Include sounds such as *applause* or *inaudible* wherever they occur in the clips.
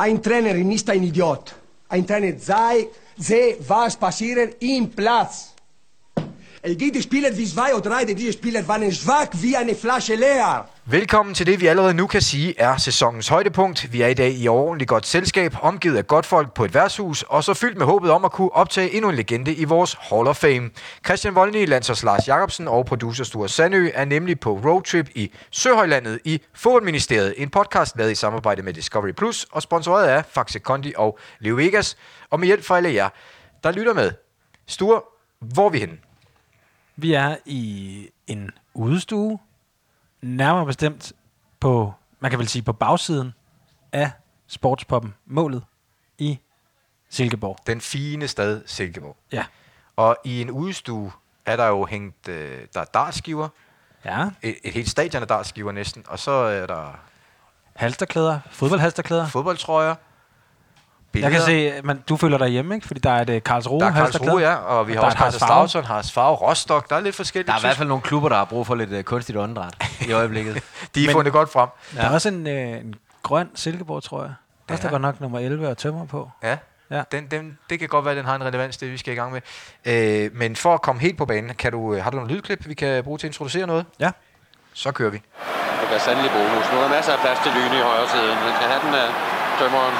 Ein Trainer ist ein Idiot. Ein Trainer sei, sehe, was passiert im Platz. El spiller Spieler wie zwei oder drei, diese Spieler waren schwach wie eine Flasche leer. Velkommen til det, vi allerede nu kan sige er sæsonens højdepunkt. Vi er i dag i ordentligt godt selskab, omgivet af godt folk på et værtshus, og så fyldt med håbet om at kunne optage endnu en legende i vores Hall of Fame. Christian Voldny, landsholds Lars Jacobsen og producer Sture Sandø er nemlig på roadtrip i Søhøjlandet i Fodboldministeriet. En podcast lavet i samarbejde med Discovery Plus og sponsoreret af Faxe Kondi og Leo Vegas. Og med hjælp fra alle jer, der lytter med. Sture, hvor er vi henne? Vi er i en udestue, nærmere bestemt på, man kan vel sige på bagsiden af sportspoppen Målet i Silkeborg. Den fine stad Silkeborg. Ja. Og i en udstue er der jo hængt, øh, der er dartskiver, Ja, et, et helt stadion af dartskiver næsten, og så er der halsterklæder, fodboldhalsterklæder. fodboldtrøjer, Jeg billeder. kan se, men du føler dig hjemme, ikke? Fordi der er et Karlsruhe der er. Karlsruhe, ja, og vi har også et Haas Kaiser Farve. Slauson, Haas Farve, Rostock, der er lidt forskelligt. Der er i hvert fald nogle klubber, der har brug for lidt uh, kunstigt åndedræt i øjeblikket. jeg. *laughs* De er fundet godt frem. Der er også en, øh, en grøn Silkeborg, tror jeg. Der Ja. står godt nok nummer 11 og tømmer på. Ja, Ja. Den, den, det kan godt være, at den har en relevans, det vi skal i gang med. Øh, men for at komme helt på banen, kan du, øh, har du nogle lydklip, vi kan bruge til at introducere noget? Ja. Så kører vi. Det bliver sandelig bonus. Nu er der masser af plads til Lyne i højre siden. Han kan have den af tømmeren.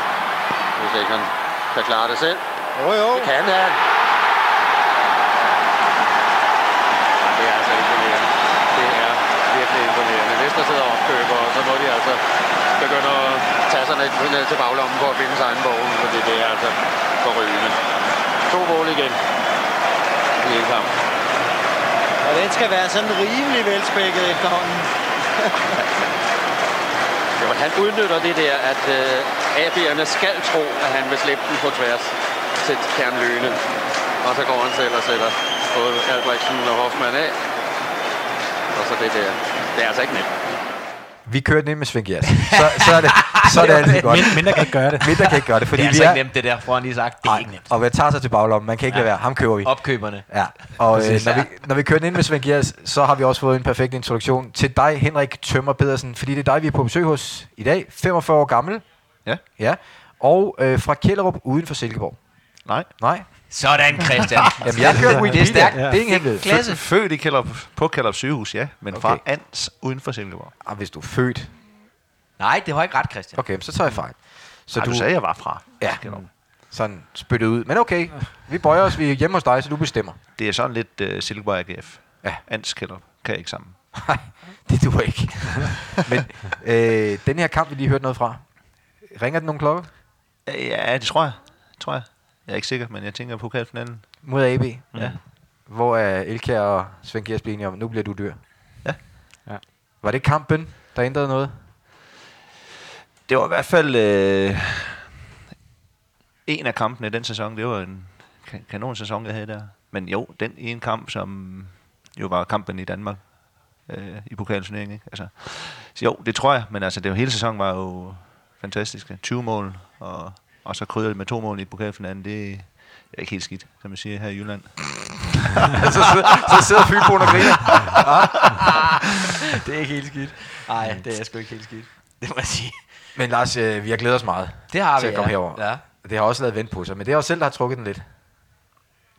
Hvis ikke han kan klare det selv. Jo, jo. Det kan han. Ja, Det er altså imponerende. Det er virkelig imponerende. Hvis der sidder opkøber, så må de altså begynde at tage sig lidt ned til baglommen for at finde sig egen bogen, fordi det er altså forrygende. To mål igen i en kamp. Og den skal være sådan rimelig velspækket efterhånden. *laughs* Jo, han udnytter det der, at øh, AB'erne skal tro, at han vil slippe den på tværs til kernløne. Og så går han selv og sætter både Albrechtsen og Hoffmann af. Og så det der. Det er altså ikke nemt. Vi kører den ind med Svend Gers. Så, så er det, så er det *laughs* altid godt. Mind, mindre kan ikke gøre det. Mindre kan ikke gøre det, fordi det er vi altså er... ikke nemt, det der, foran lige sagt. Det er Nej, ikke nemt. og hvad tager sig til baglommen, man kan ikke ja. lade være. Ham køber vi. Opkøberne. Ja, og øh, når, vi, når vi kører den ind med Svend Gers, så har vi også fået en perfekt introduktion til dig, Henrik Tømmer Pedersen, fordi det er dig, vi er på besøg hos i dag. 45 år gammel. Ja. Ja. Og øh, fra Kjellerup uden for Silkeborg. Nej. Nej. Sådan, *laughs* Christian. Jamen, jeg kører det er stærkt. Det er ingen hemmelighed. Klasse. Født i Kjellerup, på Kjellerup sygehus, ja. Men Okay. fra Ans uden for Silkeborg. Ah, hvis du er født. Nej, det var ikke ret, Christian. Okay, så tager jeg fejl. Så Så du sagde, jeg var fra Ja, Kjellerup. sådan spyttet ud. Men okay, vi bøjer os. Vi er hjemme hos dig, så du bestemmer. Det er sådan lidt uh, Silkeborg AGF. Ja. Ans Kjellerup kan jeg ikke sammen. Nej, det duer ikke. Men øh, den her kamp, vi lige hørte noget fra. Ringer den nogle klokker? Ja, det tror jeg. tror jeg. Jeg er ikke sikker, men jeg tænker på pokalfinalen. Mod AB. Ja. Hvor er Elkær og Svend Gers blev enige om, nu bliver du dyr. Ja. Ja. Var det kampen, der ændrede noget? Det var i hvert fald øh, en af kampene i den sæson. Det var en ka- kanon sæson, jeg havde der. Men jo, den ene kamp, som jo var kampen i Danmark øh, i pokalturneringen. Ikke? Altså, så jo, det tror jeg. Men altså, det var, hele sæsonen var jo fantastisk. 20 mål, og, og så krydder det med to mål i pokalfinalen. Det er ikke helt skidt, som jeg siger her i Jylland. *laughs* så, sidder, så sidder Fynboen og griner. Det er ikke helt skidt. Nej, det er sgu ikke helt skidt. Det må jeg sige. Men Lars, øh, vi har glædet os meget Det har til vi, at komme ja. herover. Ja. Det har også lavet vent på sig, men det er også selv, der har trukket den lidt.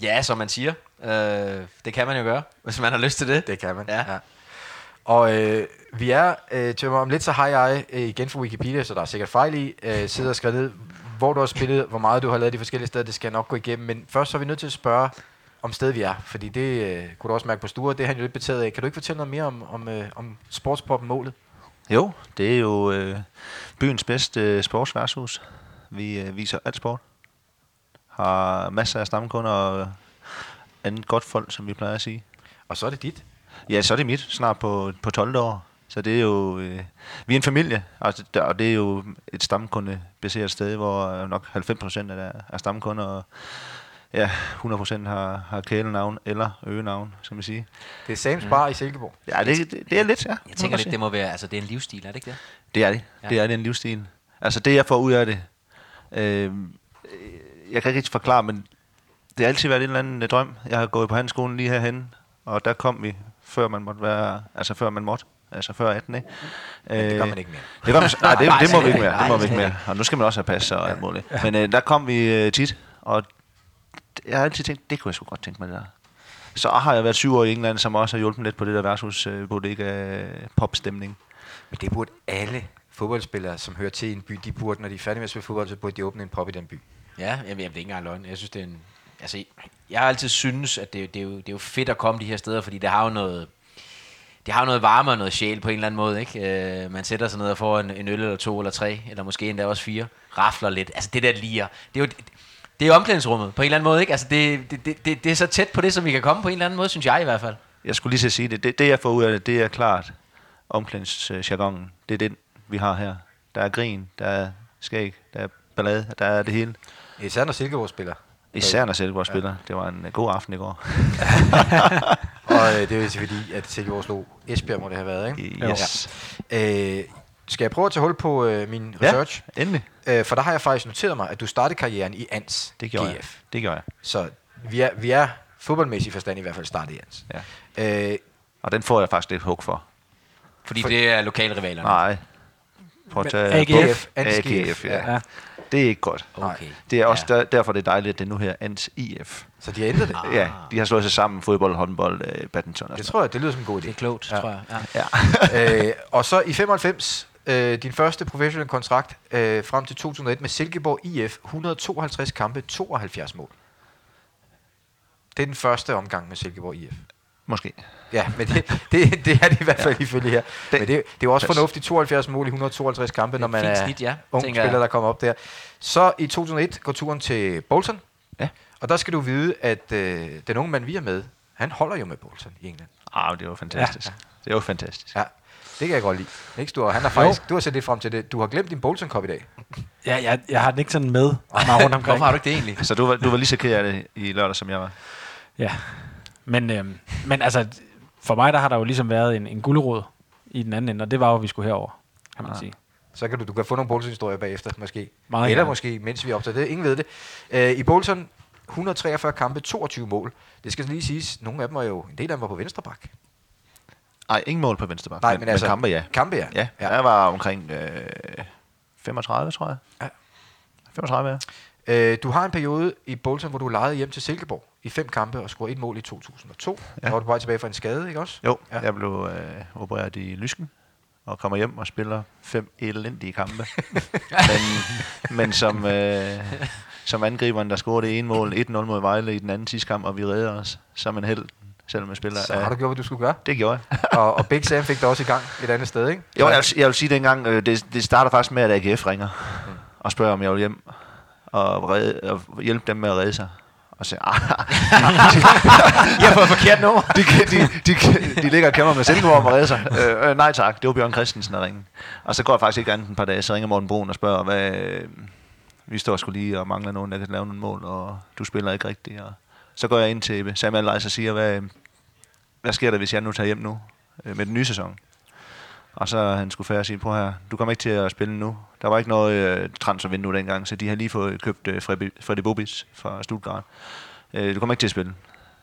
ja, som man siger. Øh, det kan man jo gøre, hvis man har lyst til det. Det kan man. Ja. Og øh, vi er, øh, til om lidt, så har jeg øh, igen fra Wikipedia, så der er sikkert fejl i, øh, sidder og skrevet ned, hvor du har spillet, hvor meget du har lavet de forskellige steder, det skal jeg nok gå igennem. Men først så er vi nødt til at spørge om stedet vi er, fordi det øh, kunne du også mærke på Sture, det er han jo lidt betaget af. Kan du ikke fortælle noget mere om, om, øh, om sportspoppen målet? Jo, det er jo øh, byens bedste øh, sportsværtshus. Vi øh, viser alt sport. Har masser af stamkunder og andet godt folk, som vi plejer at sige. Og så er det dit. Ja, så er det mit, snart på, på 12 år. Så det er jo, øh, vi er en familie, altså, der- og det er jo et stamkundebaseret sted, hvor nok 90% af der er stamkunder, og ja, 100% har, har kælenavn eller øgenavn, skal man sige. Det er Sams Bar i Silkeborg. Ja, det, det, det er lidt, ja. Jeg tænker lidt, det må være, altså det er en livsstil, er det ikke det? Det er det. Ja. Ja. Det er det en livsstil. Altså det, jeg får ud af det, øh, jeg kan ikke rigtig forklare, men det har altid været en eller anden øh, drøm. Jeg har gået på handelsskolen lige herhen, og der kom vi, før man måtte være, altså før man måtte. Altså før 18, ikke? det gør Øh, man ikke mere. Det, gør man, nej, det, *laughs* det må vi ikke mere. Det må vi ikke mere. Og nu skal man også have pas og alt muligt. Men øh, der kom vi øh, tit, og jeg har altid tænkt, det kunne jeg sgu godt tænke mig det der. Så har jeg været syv år i England, som også har hjulpet lidt på det der værtshus øh, bodega popstemning. Men det burde alle fodboldspillere, som hører til i en by, de burde, når de er færdige med at spille fodbold, så burde de åbne en pop i den by. Ja, jamen, det er ikke engang løgn. Jeg synes, det er en... Altså, jeg har altid synes, at det, det, er jo, det er jo fedt at komme de her steder, fordi det har jo noget... Det har noget varme og noget sjæl på en eller anden måde, ikke? Øh, man sætter sig ned og får en, en øl eller to eller tre, eller måske endda også fire, rafler lidt. Altså det der liger, det er jo... Det er omklædningsrummet på en eller anden måde, ikke? Altså det, det, det, det, er så tæt på det, som vi kan komme på en eller anden måde, synes jeg i hvert fald. Jeg skulle lige at sige det. Det, det jeg får ud af det, det er klart omklædningsjargonen. Det er den, vi har her. Der er grin, der er skæg, der er ballade, der er det hele. Især når Silkeborg spiller. Især når Silkeborg spiller. Det var en øh, god aften i går. *laughs* Og øh, det er jo fordi, at Silkeborg slog Esbjerg, må det have været, ikke? Yes. Øh, skal jeg prøve at tage hul på øh, min Ja, research? endelig. Øh, for der har jeg faktisk noteret mig, at du startede karrieren i ANS Det gjorde GF. jeg. Det gjorde jeg. Så vi er, vi er fodboldmæssigt forstand i hvert fald startet i ANS. Ja. Øh, Og den får jeg faktisk lidt hug for. Fordi det er lokalrivalerne. Nej. Prøv at tage AGF. ANS AGF, ja. Ja. Det er ikke godt. Okay. Det er også Ja. der, derfor, det er dejligt, at det nu her ANS IF. så de har ændret det. Ah. Ja, de har slået sig sammen, fodbold, håndbold, øh, badminton og Det sådan tror jeg, det lyder som en god idé. Det er klogt, ja. tror jeg. Ja. Ja. *laughs* øh, og så i 95, øh, din første professionelle kontrakt, øh, frem til 2001 med Silkeborg IF, 152 kampe, 72 mål. Det er den første omgang med Silkeborg IF. Måske. Ja, men det, det, det er det i hvert fald *laughs* ja. ifølge her. Det- men det, det er jo også fornuftigt, 72 mål i 152 kampe, Det er når man er snit, ja, ung spiller, jeg. der kommer op der. Så i 2001 går turen til Bolton. Ja. Og der skal du vide, at øh, den unge mand, vi er med, han holder jo med Bolton i England. Ah, det var fantastisk. Ja. Det var fantastisk. Ja, det kan jeg godt lide. Ikke, du har, han har faktisk, du har set lidt frem til det. Du har glemt din Bolton Cup i dag. Ja, jeg, jeg har den ikke sådan med mig rundt omkring. Hvorfor har du ikke det egentlig? Så du var, du var lige så ked af det i lørdag, som jeg var. Ja. Men, øhm, men altså, for mig der har der jo ligesom været en, en gulerod i den anden ende, og det var jo, at vi skulle herover, kan man Ah. sige. Så kan du, du kan få nogle Bolton-historier bagefter, måske. Meget Eller gerne. måske, mens vi optager det. Ingen ved det. Øh, I Bolton, 143 kampe, 22 mål. Det skal lige siges, nogle af dem var jo, en del af dem var på venstre bak. Nej, ingen mål på venstre bak. Nej, men, men altså- kampe, ja. Kampe, ja. Ja, ja. jeg var omkring øh, 35, tror jeg. Ja. 35, ja. Øh, du har en periode i Bolton, hvor du lejede hjem til Silkeborg i fem kampe og scorede et mål i 2002. Ja. Så var du på vej tilbage fra en skade, ikke også? Jo, Ja. jeg blev øh, opereret i lysken og kommer hjem og spiller fem elendige kampe. *laughs* men, men som, øh, som angriberen, der scorede det ene mål, 1-0 mod Vejle i den anden sidste kamp, og vi redder os som en held, selvom jeg spiller. Så har du gjort, hvad du skulle gøre. Det gjorde jeg. og, og Big Sam fik dig også i gang et andet sted, ikke? Jo, jeg vil, jeg vil sige dengang, øh, det, det starter faktisk med, at AGF ringer og spørger, om jeg vil hjem og, redde, og hjælpe dem med at redde sig. Og så, ah, ah, ah. *laughs* Jeg har fået forkert nummer. de, de, de, de, de ligger og kæmper med Silkeborg og redder sig. Øh, øh, nej tak, det var Bjørn Christensen, der ringede. Og så går jeg faktisk ikke andet en par dage, så ringer Morten Brun og spørger, hvad, øh, vi står sgu lige og mangler nogen, der kan lave nogle mål, og du spiller ikke rigtigt. Og så går jeg ind til Samuel Leis og siger, hvad, øh, hvad sker der, hvis jeg nu tager hjem nu øh, med den nye sæson? Og så han skulle færdig sige, på her, du kommer ikke til at spille nu. Der var ikke noget øh, transfervindue dengang, så de har lige fået købt øh, Freddy Bobis fra Stuttgart. Øh, du kommer ikke til at spille.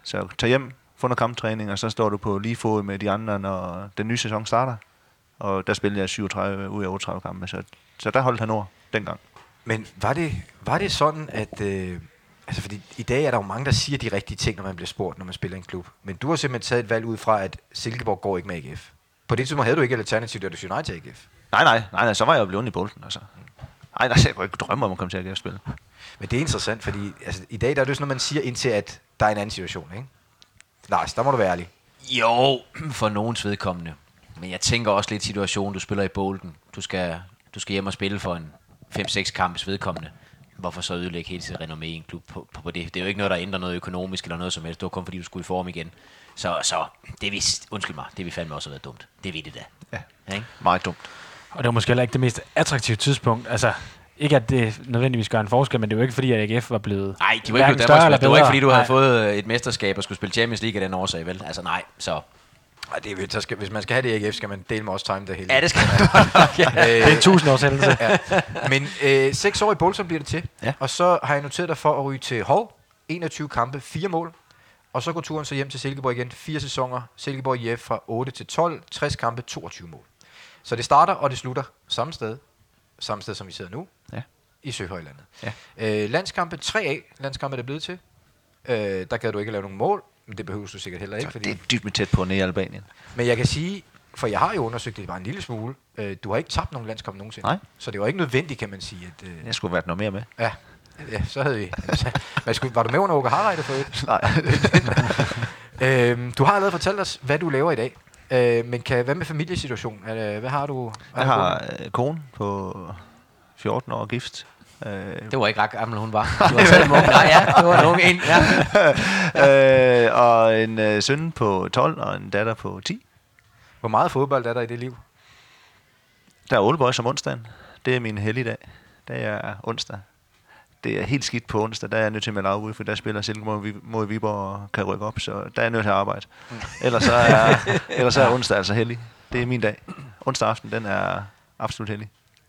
Så tag hjem, få noget kamptræning, og så står du på lige fod med de andre, når den nye sæson starter. Og der spillede jeg 37 ud af 38 kampe, så, så der holdt han ord dengang. Men var det, var det sådan, at... Øh, altså, fordi i dag er der jo mange, der siger de rigtige ting, når man bliver spurgt, når man spiller i en klub. Men du har simpelthen taget et valg ud fra, at Silkeborg går ikke med AGF. På det tidspunkt havde du ikke et alternativ, da du siger nej til AGF. Nej, nej, nej, nej så var jeg jo blevet i bolden, altså. Nej, nej, jeg kunne ikke drømme om at komme til at spille. Men det er interessant, fordi altså, i dag der er det sådan, noget, man siger indtil, at der er en anden situation, ikke? Lars, der må du være ærlig. Jo, *clears throat* for nogens vedkommende. Men jeg tænker også lidt situationen, du spiller i Bolden. Du skal, du skal hjem og spille for en 5-6 kampes vedkommende. Hvorfor så ødelægge hele sit renommé i en klub på, på, på det? Det er jo ikke noget, der ændrer noget økonomisk eller noget som helst. Det var kun fordi, du skulle i form igen. Så, så det er vi, undskyld mig, det vi fandme også har været dumt. Det ved det da. Ja. Ikke? Meget dumt. Og det var måske heller ikke det mest attraktive tidspunkt. Altså, ikke at det nødvendigvis gør en forskel, men det er jo ikke fordi, at AGF var blevet Nej, de var ikke blevet Danmarks Det var ikke fordi, du havde Nej. fået øh, et mesterskab og skulle spille Champions League af den årsag, vel? Altså nej, så... Ej, det er, så skal, hvis man skal have det i AGF, skal man dele med os time det hele. Ja, det skal man *laughs* ja. Det er en tusindårs hændelse. ja. Men øh, seks år i Bolton bliver det til. Ja. Og så har jeg noteret dig for at ryge til Hall. 21 kampe, 4 mål. Og så går turen så hjem til Silkeborg igen. Fire sæsoner. Silkeborg IF fra 8 til 12. 60 kampe, 22 mål. Så det starter, og det slutter samme sted. Samme sted, som vi sidder nu. Ja. I Søhøjlandet. Ja. Øh, landskampe 3A. Landskampe er det blevet til. Øh, der gad du ikke at lave nogen mål. Men det behøver du sikkert heller ikke. Så Fordi... det er dybt med tæt på nede i Albanien. Men jeg kan sige, for jeg har jo undersøgt det bare en lille smule. Øh, du har ikke tabt nogen landskamp nogensinde. Nej. Så det var ikke nødvendigt, kan man sige. At, øh, Jeg skulle have været noget mere med. ja, ja, så havde vi... Men skulle, var du med under Åke Harreide for et? Nej. *laughs* Øhm, du har allerede fortalt os, hvad du laver i dag. Øh, men kan, hvad med familiesituationen? Er, det- hvad har du? hvad Jeg har øh, kone på 14 år gift. Øh, Det var ikke ret gammel, hun var. Du var selv ung. Nej, *laughs* ja, det var en ung en. Ja. øh, og en øh, søn på 12 og en datter på 10. Hvor meget fodbold er der i det liv? Der er Old Boys om onsdagen. Det er min helligdag. Det er onsdag. Det er helt skidt på onsdag. Der er jeg nødt til at melde afbud, for der spiller Silkeborg mod Vi- mod Viborg og kan rykke op, så der er jeg nødt til at arbejde. Ellers så er, *laughs* ellers så er onsdag altså hellig. Det er min dag. Onsdag aften, den er absolut hellig.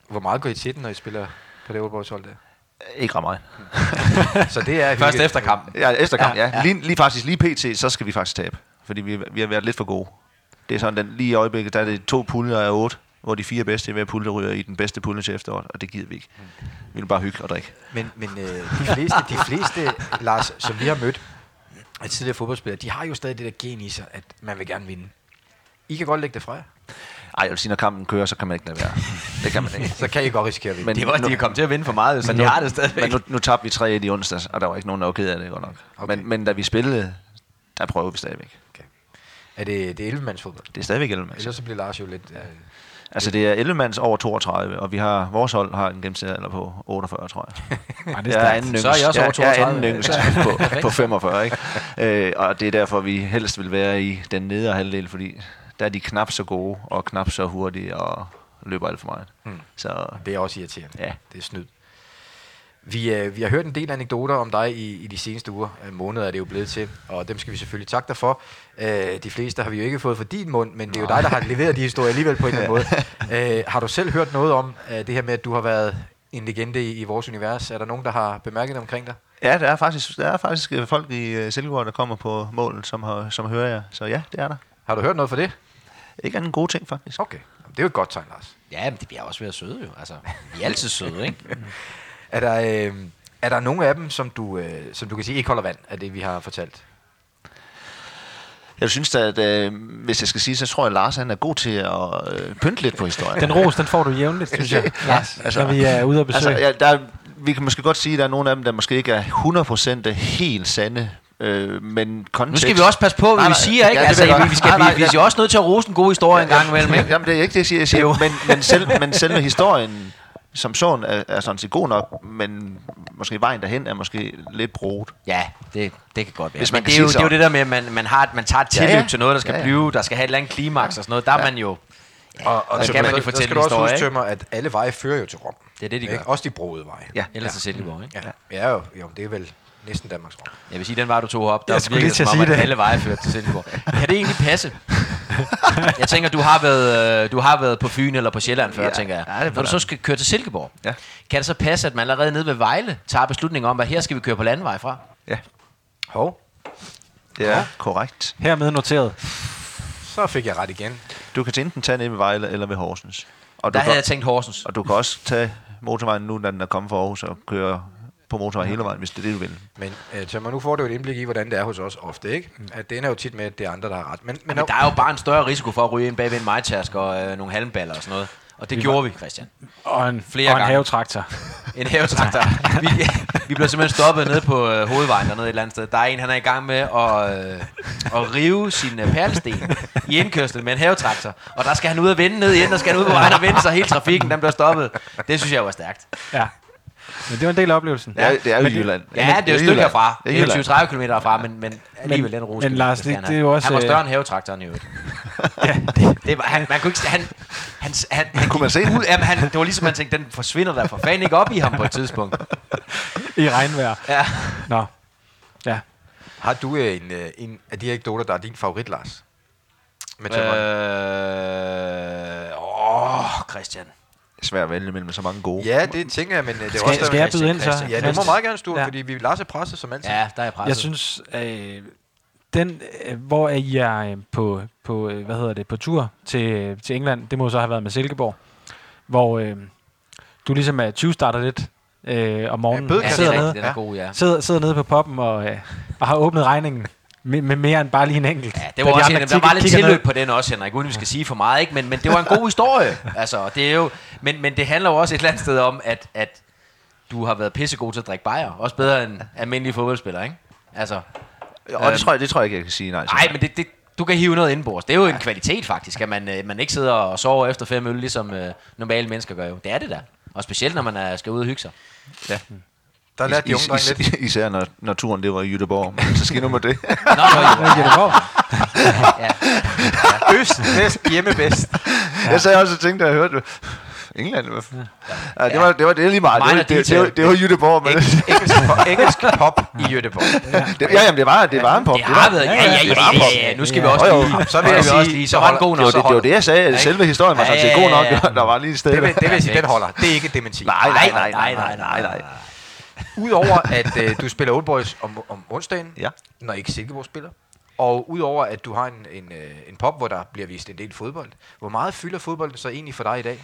Hvor meget går I til den, når I spiller på det Aalborgs hold der? Ikke ret meget. *laughs* Så det er Først efter kampen. Ja, efter kamp, ja. ja. Lige, lige faktisk, lige pt, så skal vi faktisk tabe. Fordi vi, vi har været lidt for gode. Det er sådan, den, lige i øjeblikket, der er det to puljer af otte, hvor de fire bedste i hver pulje ryger i den bedste pulje til efteråret, og det gider vi ikke. Vi vil bare hygge og drikke. Men, men øh, de, fleste, de fleste, Lars, som vi har mødt af tidligere fodboldspillere, de har jo stadig det der gen i sig, at man vil gerne vinde. I kan godt lægge det fra jer. Ej, jeg vil sige, når kampen kører, så kan man ikke lade være. Det kan man ikke. *laughs* Så kan I godt risikere at vinde. Men Det var, nu, de er kommet til at vinde for meget, så men de nu, har det stadigvæk. Men nu, nu tabte vi 3 i onsdags, og der var ikke nogen, der var ked af det godt nok. Okay. Okay. Men, men da vi spillede, der prøver vi stadigvæk. Er det, det er 11-mands fodbold? Det er stadigvæk 11 mands. Ellers så bliver Lars jo lidt... Øh, Altså det er 11 mands over 32, og vi har, vores hold har en gennemsnitsalder på 48, tror jeg. *laughs* Nej, det er Jeg er anden Så er I også over jeg, jeg er 32. anden yngst *laughs* på, på 45, ikke? Øh, og det er derfor, vi helst vil være i den nedre halvdel, fordi der er de knap så gode, og knap så hurtige, og løber alt for meget. Hmm. Så det er også irriterende. Ja. Det er snyd. Vi, øh, vi har hørt en del anekdoter om dig i, i de seneste uger. Øh, måneder er det jo blevet til, og dem skal vi selvfølgelig takke dig for. Øh, de fleste har vi jo ikke fået fra din mund, men det er jo dig, der har leveret de historier alligevel på en eller anden måde. *laughs* Øh, har du selv hørt noget om øh, det her med, at du har været en legende i, i vores univers? Er der nogen, der har bemærket det omkring dig? ja, der er faktisk, der er faktisk øh, folk i uh, Silkeborg, der kommer på målet, som, har, som hører jer. Så ja, det er der. Har du hørt noget for det? Ikke anden gode ting, faktisk. Okay, det er jo et godt tegn, Lars. Ja, men det bliver også ved at søde jo. Altså, vi er altid søde, ikke? *laughs* Er der, øh, er der nogle af dem, som du, øh, som du kan sige ikke holder vand af det, vi har fortalt? Jeg synes da, at øh, hvis jeg skal sige, så tror jeg, at Lars han er god til at øh, pynte lidt på historien. Den ros, den får du jævnligt, synes jeg. *laughs* Ja, altså, når vi er ude at besøge. Altså, ja, der, er- vi kan måske godt sige, at der er nogle af dem, der måske ikke er 100% helt sande. Øh, men kontekst... Nu skal vi også passe på, hvad Nej, vi nej, siger, ikke? ja, det altså, vi, vi, skal, Nej, nej, vi, vi er ja. også nødt til at rose en god historie en gang imellem, ikke? Jamen, det er ikke det, jeg siger. Jeg siger men, men, selv, men selve *laughs* historien som sådan er, er sådan set god nok, men måske vejen derhen er måske lidt brugt. Ja, det, det kan godt være. Hvis Men man kan det, er jo, det er jo det der med, at man, man, har, et- man tager et Ja, tilløb ja. til noget, der skal Ja, ja. blive, der skal have et eller andet klimaks og sådan noget. Der er man jo... Og, og der skal man jo fortælle skal du også huske, ikke? Tømmer, at alle veje fører jo til Rom. Det er det, de Ikke? gør. Også de broede veje. Ja. Ellers er Silkeborg, ikke? Ja, ja jo, jo, det er vel næsten Danmarks Rom. Jeg vil sige, den vej, du tog op, der Jeg skulle virkede som om, at det. alle veje førte til Silkeborg. Kan det egentlig passe? *laughs* jeg tænker, du har været, øh, du har været på Fyn eller på Sjælland før, Ja, tænker jeg. ja, det Når du så skal køre til Silkeborg, Ja. kan det så passe, at man allerede nede ved Vejle tager beslutningen om, at her skal vi køre på landvej fra? Ja, Hov, det er korrekt. Hermed noteret. så fik jeg ret igen. Du kan til enten tage ned ved Vejle eller ved Horsens. Og Der du, havde kan, jeg tænkt Horsens. og du kan også tage motorvejen nu, da den er kommet fra Aarhus, og køre på motorvej hele vejen, hvis det er det, du vil. Men øh, Tømmer, nu får du et indblik i, hvordan det er hos os ofte, ikke? At det ender jo tit med, at det er andre, der har ret. Men, men, Men der er jo bare en større risiko for at ryge ind bagved en majtask og øh, nogle halmballer og sådan noget. Og det gjorde vi, Christian. Og en, Flere og en havetraktor. *laughs* En havetraktor. vi, vi blev simpelthen stoppet nede på øh, hovedvejen dernede et eller andet sted. Der er en, han er i gang med at, øh, at rive sin øh, perlesten i indkørslen med en havetraktor. Og der skal han ud og vende ned igen, der skal han ud på vejen og vende, så hele trafikken den bliver stoppet. Det synes jeg var stærkt. Ja. Men det var en del af oplevelsen. Det er, det er jo i Jylland. Ja, det er jo et stykke herfra. Det er Det er Jylland. 20-30 km herfra, men, men alligevel den rose. men Lars, det- det er jo også, Han var større øh, end havetraktoren i øvrigt. *laughs* ja det, Det var, han, man kunne ikke, han, han, han, han Kunne man se ud, *laughs* jamen, han, det var ligesom, man tænkte, den forsvinder der for fanden ikke op i ham på et tidspunkt. I regnvejr. Ja. Nå. Ja. har du øh, en, øh, en af de anekdoter, der er din favorit, Lars? Med? Øh, åh, Christian. Svært at vælge mellem så mange gode. Ja, det tænker jeg, men øh, det er Skal, også... skal jeg byde ind så? Ja, det må meget gerne stå, Ja. fordi vi Lars er presset som altid. Ja, der er jeg presset. Jeg synes, øh, den, øh, hvor er I er øh, på, på, øh, hvad hedder det, på tur til, til England, det må så have været med Silkeborg, hvor øh, du ligesom er 20 starter lidt øh, om morgenen, Ja, sidder, det er nede, god, ja. sidder, sidder nede på poppen og, øh, og har åbnet regningen med, med mere end bare lige en enkelt. Ja, det var de også andre en, der var lidt kigger ned. tilløb på den også, Henrik, uden vi skal sige for meget, ikke? Men, men det var en god historie. *laughs* altså, det er jo, men, men det handler jo også et eller andet sted om, at, at du har været pissegod til at drikke bajer. Også bedre end almindelige fodboldspillere, ikke? Altså, Og det tror, jeg, det tror jeg ikke, jeg kan sige nej til. nej, men det, det, du kan hive noget indenbords. Det er jo en kvalitet faktisk, at man, øh, man ikke sidder og sover efter fem øl, ligesom øh, normale mennesker gør jo. Det er det da. Og specielt, når man er, skal ud og hygge sig. Der lærte de unge drenge lidt. Is, is, især når, når turen det var i Jødeborg. Men så skal nu med det. *laughs* Nå, nå, Hvad giver det for? ja. Øst, bedst, hjemme bedst. Jeg sagde også og tænkte, da jeg hørte det. England, hvad f- ja, det, var, det var det lige meget. Det, var- det, det, var- det var Jødeborg, men Engelsk, engelsk, pop, engelsk pop i Göteborg. det, ja, jamen, det var, det var en pop. Det har været, ja, ja, ja, ja, ja, ja. Nu skal vi også lige, Så vil jeg vi sige, også lige, så var den god Det var nok. det, det, var det, jeg sagde. at Selve historien var Ja, sådan ja, set god nok. ja, ja. *laughs* Der var lige et sted. Det vil, det vil sige, den holder. Det er ikke dementi. Nej, nej, nej, nej, nej, nej. Udover at øh, du spiller Old Boys om, om onsdagen, Ja. når ikke Silkeborg spiller, og udover at du har en, en, øh, en pop, hvor der bliver vist en del fodbold, hvor meget fylder fodbold så egentlig for dig i dag?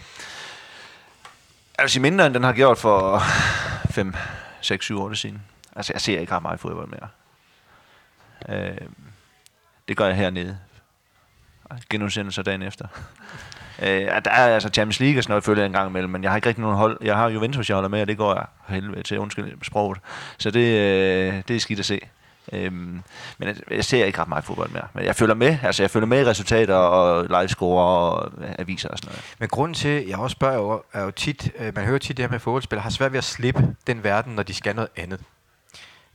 Sige mindre, end den har gjort for 5, 6, 7 år siden. Altså, jeg ser ikke ret meget fodbold mere. Øh, det gør jeg hernede. Genudsendelser dagen efter. Øh, der er altså Champions League og sådan noget, følger jeg en gang imellem, men jeg har ikke rigtig nogen hold. Jeg har Juventus, jeg holder med, og det går jeg helvede til, undskyld sproget. Så det, øh, det er skidt at se. Øhm, men jeg, jeg ser ikke ret meget fodbold mere. Men jeg følger med. Altså, jeg følger med i resultater og livescore og aviser og sådan noget. Men grunden til, at jeg også spørger, jo, er jo tit, øh, man hører tit det her med fodboldspillere, har svært ved at slippe den verden, når de skal noget andet.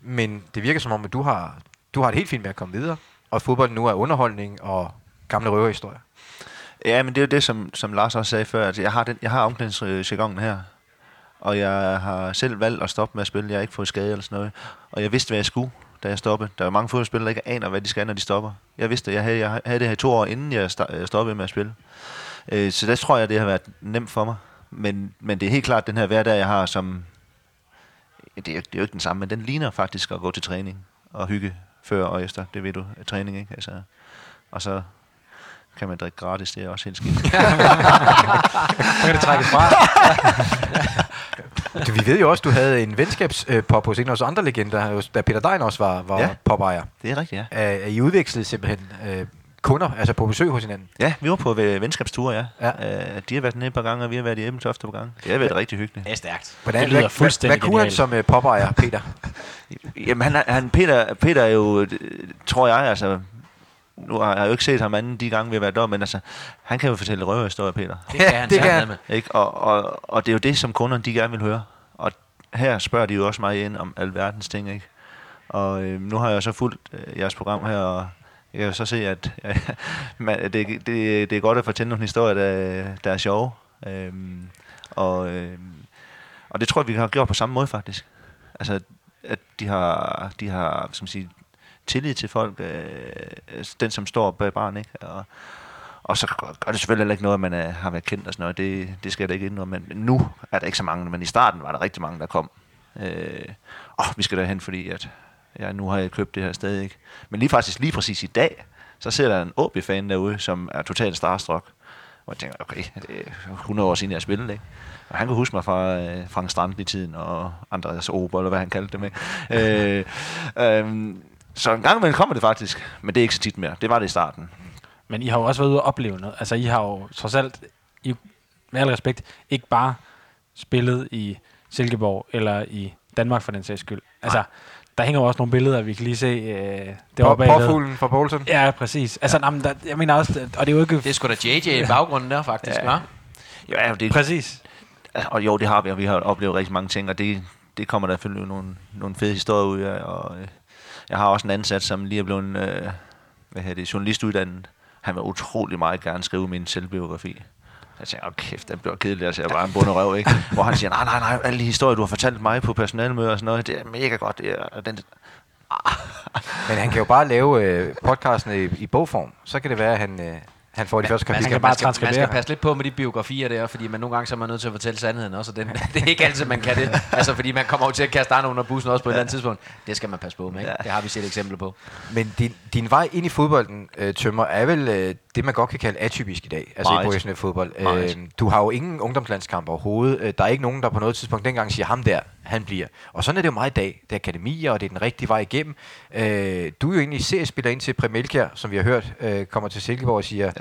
Men det virker som om, at du har, du har det helt fint med at komme videre, og fodbold nu er underholdning og gamle røverhistorier. Ja, men det er jo det, som, som Lars også sagde før. Altså, jeg har, den, jeg har omklædningsjargonen her, og jeg har selv valgt at stoppe med at spille. Jeg har ikke fået skade eller sådan noget. Og jeg vidste, hvad jeg skulle, da jeg stoppede. Der er jo mange fodboldspillere, der ikke aner, hvad de skal, når de stopper. Jeg vidste, jeg havde, jeg havde det her to år, inden jeg øh, stoppede med at spille. Øh, så der tror jeg, det har været nemt for mig. Men, men det er helt klart den her hverdag, jeg har, som... Det er, det er jo ikke den samme, men den ligner faktisk at gå til træning og hygge før og efter. Det ved du, træning, ikke? Altså, og så kan man drikke gratis, det er også helt skidt. *laughs* Så kan det trækkes fra. Du, vi ved jo også, at du havde en venskabspop hos en af os andre legender, da Peter Dein også var, var ja. Ja. popejer. Det er rigtigt, ja. Er I udvekslet simpelthen øh, kunder, altså på besøg hos hinanden? Ja, vi var på venskabsture, ja. Ja. Øh, de har været nede et par gange, og vi har været i Ebeltoft et par gange. Det har været rigtig hyggeligt. Det er stærkt. Hvordan, Det lyder hvad, fuldstændig hvad, hvad kunne han som øh, popejer, Peter? Jamen, han, han, Peter, Peter er jo, øh, tror jeg, altså... Nu har jeg jo ikke set ham anden de gange, vi har været der, men altså, han kan jo fortælle røverhistorier, Peter. Det kan han *laughs* det kan han. med. Ikke? Og, og, og det er jo det, som kunderne de gerne vil høre. Og her spørger de jo også mig ind om alverdens ting, ikke? Og øh, nu har jeg så fulgt øh, jeres program her, og jeg kan jo så se, at øh, *laughs* man, det, det, det er godt at fortælle nogle historier, der, der er sjove. Øhm, og, øh, og det tror jeg, vi har gjort på samme måde, faktisk. Altså, at de har, de har som siger, tillid til folk, øh, altså den som står bag barn, ikke? Og, og så gør det selvfølgelig heller ikke noget, at man er, har været kendt og sådan noget. Det, det skal jeg da ikke indrømme. Men nu er der ikke så mange, men i starten var der rigtig mange, der kom. Øh, åh, vi skal derhen, fordi at, ja, nu har jeg købt det her sted, ikke? Men lige faktisk, lige præcis i dag, så ser der en OB-fan derude, som er totalt starstruck. Og jeg tænker, okay, det er 100 år siden, jeg spillede, ikke? Og han kan huske mig fra øh, Frank i tiden og Andreas Ober, eller hvad han kaldte dem, med. øh, *laughs* øh, så en gang imellem kommer det faktisk, men det er ikke så tit mere. Det var det i starten. Men I har jo også været ude og opleve noget. Altså, I har jo trods alt, I, med al respekt, ikke bare spillet i Silkeborg eller i Danmark for den sags skyld. Altså, der hænger jo også nogle billeder, vi kan lige se øh, deroppe bagved. Påfuglen fra Poulsen? Ja, præcis. Altså, nej, men der, jeg mener også, og det er jo ikke... Det er sgu da JJ i baggrunden der, faktisk, Ja. hva'? Ja, det, Præcis. og jo, det har vi, og vi har oplevet rigtig mange ting, og det, det kommer der selvfølgelig nogle, nogle fede historier ud af. Og, øh, jeg har også en ansat, som lige er blevet øh, hvad hedder det, journalistuddannet. Han vil utrolig meget gerne skrive min selvbiografi. Jeg tænker, åh kæft, den bliver kedelig, altså jeg bare en bunderøv, ikke? Hvor han siger, nej, nej, nej, alle de historier, du har fortalt mig på personalmøder og sådan noget, det er mega godt. Det er, den, Men han kan jo bare lave øh, podcasten i, i bogform. Så kan det være, at han, øh, han får de første man kapitler. skal bare man, skal, man skal transkribere. passe lidt på med de biografier der, fordi man nogle gange så er man nødt til at fortælle sandheden også, og den, *laughs* det er ikke altid, man kan det. Altså, fordi man kommer jo til at kaste andre under bussen også på et eller andet tidspunkt. Det skal man passe på med, ikke? Det har vi set eksempler på. Men din, din vej ind i fodbolden, øh, Tømmer, er vel øh, det, man godt kan kalde atypisk i dag, altså Meget. i professionel fodbold. Øh, Meget. du har jo ingen ungdomslandskamp overhovedet. Øh, der er ikke nogen, der på noget tidspunkt dengang siger, ham der, han bliver. Og sådan er det jo meget i dag. Det er akademier, og det er den rigtige vej igennem. Øh, du er jo egentlig seriespiller ind til Premelkjær, som vi har hørt, øh, kommer til Silkeborg og siger,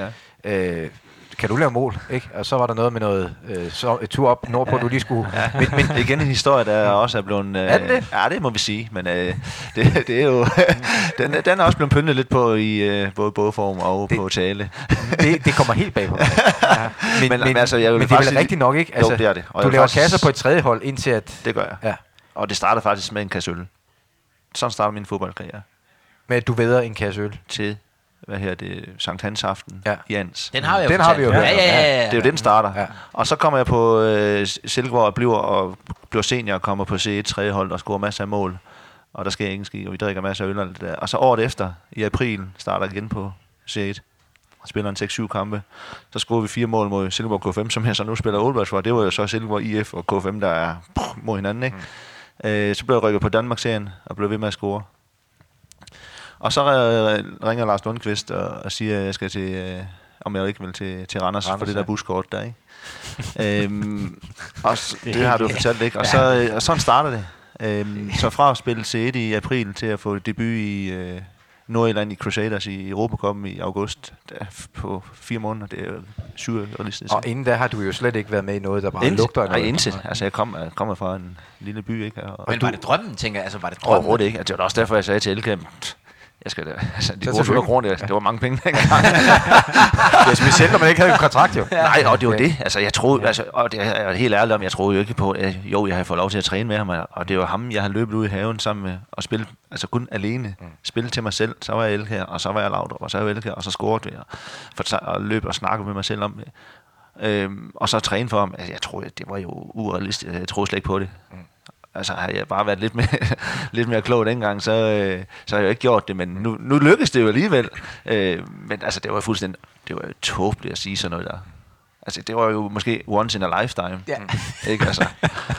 ja. øh, kan du lave mål? Ikke? Og så var der noget med noget øh, så, et tur op nordpå, ja. du lige skulle... Men, men igen en historie, der også er blevet... Øh, Er det? Ja, det må vi sige. Men øh, det, det er jo... *laughs* den, den er også blevet pyntet lidt på i øh, både bogform og det, på tale. det, det kommer helt bag på mig. *laughs* Ja. Men, Men, men, altså, jeg vil men det er vel rigtigt nok, ikke? Jo, det er det. Og du laver faktisk- kasser på et tredje hold, indtil at... Det gør jeg. Ja. Og det starter faktisk med en kasse øl. Sådan starter min fodboldkarriere. Med at du væder en kasse øl. Til, hvad her det, Sankt Hans aften Ja. i Ans. Den har, jeg Den har vi jo ja, hørt ja, ja, ja, ja. Det er jo den starter. Ja. Og så kommer jeg på øh, Silkeborg og bliver, og bliver senior og kommer på C1 tredje hold og scorer masser af mål. Og der sker ingen skik, og vi drikker masser af øl og det der. Og så året efter, i april, starter jeg igen på C1. Og spiller en 6-7 kampe. Så scorer vi fire mål mod Silkeborg K5, som jeg så nu spiller Oldboys for. Det var jo så Silkeborg IF og K5, der er mod hinanden. Ikke? Mm. Øh, så blev jeg rykket på Danmark-serien og blev ved med at score. Og så øh, ringer Lars Lundqvist og, og siger, at jeg skal til, øh, om jeg ikke vil til, til Randers, Randers for det der ja. buskort der, ikke? *laughs* øhm, og s- det, helt har du galt. fortalt, ikke? Og, så, øh, og sådan starter det. Øhm, så fra at spille C1 i april til at få debut i øh, Nordjylland i Crusaders i Europacupen i august der, på fire måneder. Det er surrealistisk. Og inden da har du jo slet ikke været med i noget, der bare Intet. lugter af Nej, noget. intet. Altså, jeg, kom, jeg kommer fra en lille by, ikke? Og, Men var det drømmen, tænker jeg? Altså, var det drømmen? Overhovedet ikke. Altså, det var også derfor, jeg sagde til Elke, jeg skal da, *laughs* altså, de 800 selvfølgelig. kroner, det, det var mange penge *laughs* dengang. Ja, specielt, når man ikke havde en kontrakt jo. Nej, og det var det. Altså, jeg troede, altså, og det er jeg helt ærlig om, jeg troede jo ikke på, at jo, jeg har fået lov til at træne med ham, og det var ham, jeg har løbet ud i haven sammen med, og spille, altså kun alene, mm. spille til mig selv, så var jeg Elke, og så var jeg Laudrup, og så var jeg Elke, og så scorede og, for, og løb og snakke med mig selv om det. Øhm, og så træne for ham, altså, jeg troede, det var jo urealistisk, jeg troede slet ikke på det. Mm. Altså, havde jeg bare været lidt mere, *laughs* lidt mere klog dengang, så, øh, så har jeg jo ikke gjort det, men nu, nu lykkedes det jo alligevel. Øh, men altså, det var fuldstændig, det var jo tåbeligt at sige sådan noget der. Altså, det var jo måske once in a lifetime. Ja. *laughs* Ikke, altså.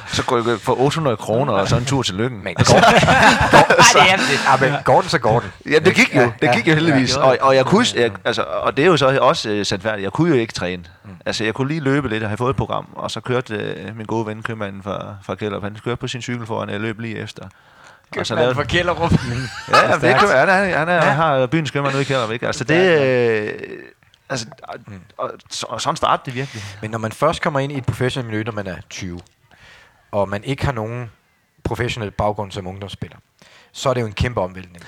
Så kunne jeg få 800 kroner og så en tur til lykken. Men går, går, *laughs* Ej, det er det. ja, men går den, så går den. Ja, det gik jo. Det gik jo heldigvis. Ja, Og, og, jeg kunne, jeg, altså, og det er jo så også uh, sandfærdigt. Jeg kunne jo ikke træne. Mm. Altså, jeg kunne lige løbe lidt og have fået et program. Og så kørte uh, min gode ven, købmanden fra, fra Kjellup, han kørte på sin cykel foran, og jeg løb lige efter. Lavede, for Kjellerup. ja, ja, det kan, han, er, han, er, han har byens købmand ude i Kjellup, ikke? Altså, det... Øh, altså, og, og, så- og sådan startede det virkelig. Men når man først kommer ind i et professionelt miljø, når man er 20, og man ikke har nogen professionel baggrund som ungdomsspiller, så er det jo en kæmpe omvæltning.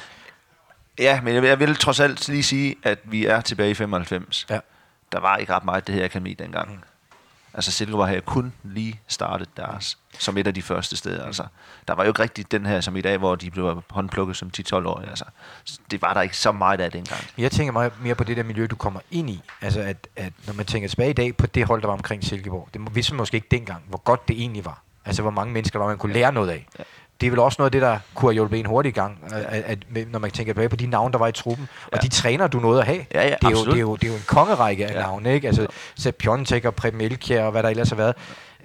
Ja, men jeg, jeg vil trods alt lige sige, at vi er tilbage i 95. Ja. Der var ikke ret meget det her akademi dengang. Mm. Altså Silkeborg havde kun lige startet deres, som et af de første steder. Altså, der var jo ikke rigtig den her som i dag, hvor de blev håndplukket som 10-12-årige. Altså, det var der ikke så meget af dengang. Jeg tænker meget mere på det der miljø, du kommer ind i. Altså, at, at når man tænker tilbage i dag på det hold, der var omkring Silkeborg, det vidste man måske ikke dengang, hvor godt det egentlig var. Altså, hvor mange mennesker var, man kunne lære noget af. Det er vel også noget af det, der kunne have hjulpet en hurtigt i gang, at, at, når man tænker tilbage på de navne, der var i truppen. Og Ja. de træner, du nåede at have. Ja, ja, det, er jo, det, er jo, det er jo en kongerække af Ja. navne, ikke? Altså, Sepp Piontek og Preben Elkjær og hvad der ellers har været.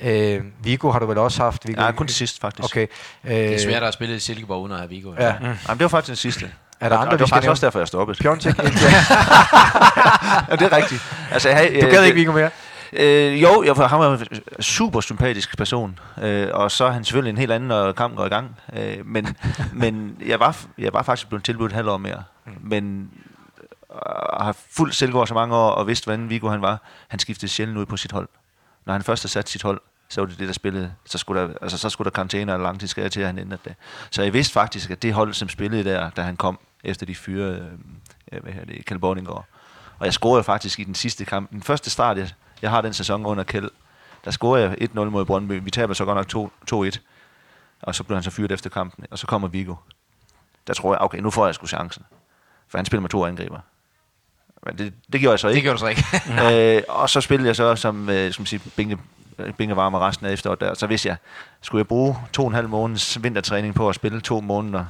Øh, Viggo har du vel også haft? Viggo? Ja, kun til sidst faktisk. Okay. Øh, Det er svært at spille i Silkeborg uden at have Viggo. Ja. Mm. Jamen, det var faktisk den sidste. Er der Og- andre, og vi det var faktisk nævne? også derfor, jeg stoppede. Piontek, *laughs* ja, det er rigtigt. Altså, havde- du øh, gad det- ikke Viggo mere? Øh, jo, jeg, han var en super sympatisk person, øh, og så er han selvfølgelig en helt anden, når kampen går i gang. Øh, men *laughs* men jeg, var, jeg var faktisk blevet tilbudt et halvt år mere. Mm. Men øh, har fuldt Silkeborg så mange år, og vidste, hvordan Viggo han var. Han skiftede sjældent ud på sit hold. Når han først havde sat sit hold, så var det det, der spillede. Så skulle der, altså, så skulle der karantæne og langtidsskade til, at han ændrede det. Så jeg vidste faktisk, at det hold, som spillede der, da han kom, efter de fyrede, øh, hvad her det, Borninggaard. Og jeg scorede faktisk i den sidste kamp. Den første start, jeg, jeg har den sæson under Kjeld, der scorede jeg 1-0 mod Brøndby. Vi taber så godt nok 2 2-1. Og så blev han så fyret efter kampen. Og så kommer Vigo. Der tror jeg, okay, nu får jeg sgu chancen. For han spiller med to angriber. Men det, det gjorde jeg så Det ikke. gjorde du så ikke. *laughs* øh, og så spillede jeg så som øh, skal man sige, binge, binge varme resten af efteråret der. Så hvis jeg skulle jeg bruge to og en halv måneds vintertræning på at spille to måneder,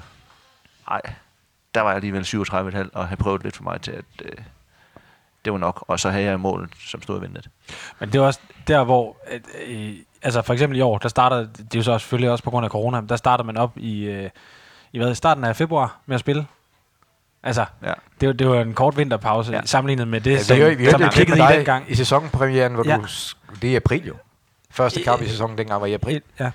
nej, der var jeg alligevel 37,5 og have prøvet lidt for mig til, at øh, det var nok. Og så havde jeg mål, som stod og ventede. Men det er også der, hvor... At, øh, altså for eksempel i år, der starter... Det er jo så selvfølgelig også på grund af corona, men der starter man op i... Øh, i hvad, starten af februar med at spille. Altså, Ja. det, var, det var en kort vinterpause ja. Sammenlignet med det, Ja, som, vi, vi som hørte vi et klip kiggede i dengang. i sæsonpremieren, hvor Ja. du... Det er i april jo. Første kamp i sæsonen dengang var i april. Ja.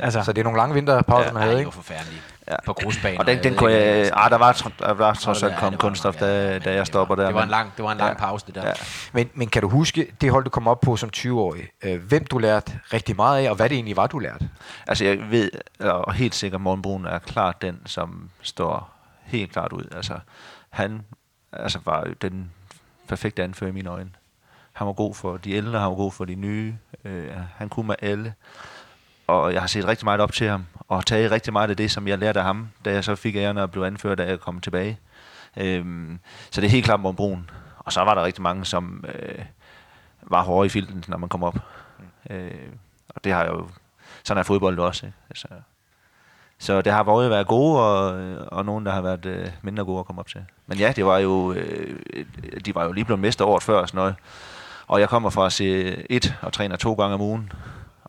Altså, Så det er nogle lange vinterpauser, Ja, man havde, det ikke? var forfærdeligt. Ja. På grusbaner. Og den, den ved kunne jeg... Ah, der var, der var trods alt var kunststof, da, da jeg stopper der. Det var en lang, det var en lang Ja. pause, det der. Ja. Men, men kan du huske det hold, du kom op på som 20-årig? Øh, hvem du lærte rigtig meget af, og hvad det egentlig var, du lærte? Altså, jeg ved, og helt sikkert, Morten Brun er klart den, som står helt klart ud. Altså, han altså, var den perfekte anfører i mine øjne. Han var god for de ældre, han var god for de nye. Øh, han kunne med alle. Og jeg har set rigtig meget op til ham, og taget rigtig meget af det, som jeg lærte af ham, da jeg så fik æren at blive anført, da jeg kom tilbage. Øhm, så det er helt klart om Brun. Og så var der rigtig mange, som øh, var hårde i filten, når man kom op. Øh, og det har jo sådan er fodbold også. Ikke? Altså, så det har både været gode, og, og nogen, der har været øh, mindre gode at komme op til. Men ja, det var jo, øh, de var jo lige blevet mester året før og sådan noget. Og jeg kommer fra at se et og træner to gange om ugen.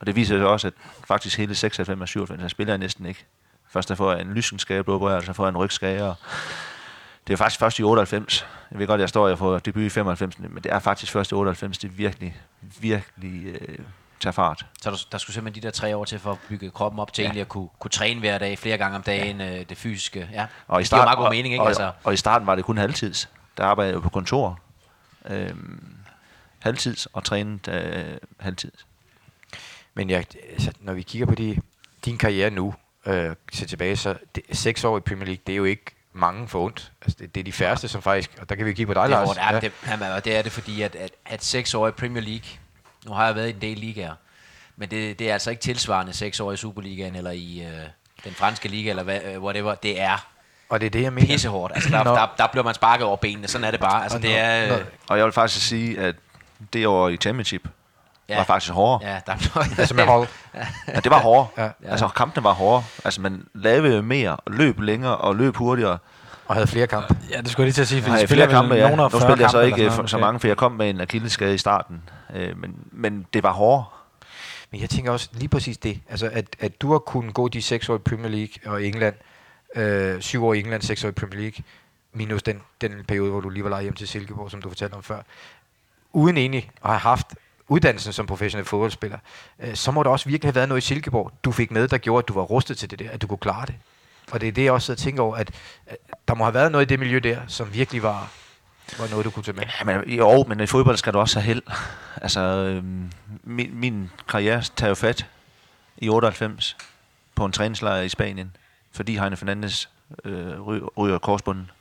Og det viser jo også, at faktisk hele 96 og 97, der spiller næsten ikke. Først der får jeg en lyskenskade, opereret, så får jeg en rygskade. Og det er faktisk først i 98. Jeg ved godt, jeg står, jeg får debut i 95, men det er faktisk først i 98, det virkelig, virkelig øh, tager fart. Så der, der skulle simpelthen de der tre år til for at bygge kroppen op til ja. egentlig at kunne, kunne træne hver dag, flere gange om dagen, ja. øh, det fysiske. Ja. Og i, det giver start, meget god og, mening, ikke? Og, altså, og, og i starten var det kun halvtids. Der arbejdede jeg jo på kontor. Øhm, halvtids og trænet øh, halvtids. Men jeg, altså, når vi kigger på de, din karriere nu, øh, til tilbage, så det, seks år i Premier League, det er jo ikke mange for ondt. Altså, det, det er de færreste, som faktisk, og der kan vi kigge på dig, det, er Lars. hårdt. ja. det, jamen, og det er det, fordi at, at, at seks år i Premier League, nu har jeg været i en del ligaer, men det, det er altså ikke tilsvarende seks år i Superligaen, eller i øh, den franske liga, eller hvad, øh, whatever. Det er Og det er det, jeg mener. pissehårdt. Altså, der, der, der bliver man sparket over benene. Sådan er det bare. Altså, Og det er... Øh, Og jeg vil faktisk sige, at det år i Championship Ja. var faktisk hårdere. ja, der blev... *laughs* Altså med hold. Ja, det var hårdere. Ja. ja. Altså kampene var hårdere. Altså man lavede mere, og løb længere og løb hurtigere. Og havde flere kampe. ja, det skulle jeg lige til at sige, for de spiller flere kampe, ja. Nu af 40 spillede jeg så ikke for, sådan så noget, mange, for jeg kom med en akilleskade i starten. Øh, men, men det var hårdere. Men jeg tænker også lige præcis det. Altså, at, at du har kunnet gå de seks år i Premier League og England, øh, syv år i England, seks år i Premier League, minus den, den periode, hvor du lige var lejet hjem til Silkeborg, som du fortalte om før, uden egentlig at have haft uddannelsen som professionel fodboldspiller, øh, så må der også virkelig have været noget i Silkeborg, du fik med, der gjorde, at du var rustet til det der, at du kunne klare det. Og det er det, jeg også tænker over, at, at der må have været noget i det miljø der, som virkelig var, var noget, du kunne tage med. Ja, men, jo, men i fodbold skal du også have held. Altså, øhm, min, min karriere tager jo fat i 98 på en træningslejr i Spanien, fordi Heine Fernandes øh, ryger korsbunden.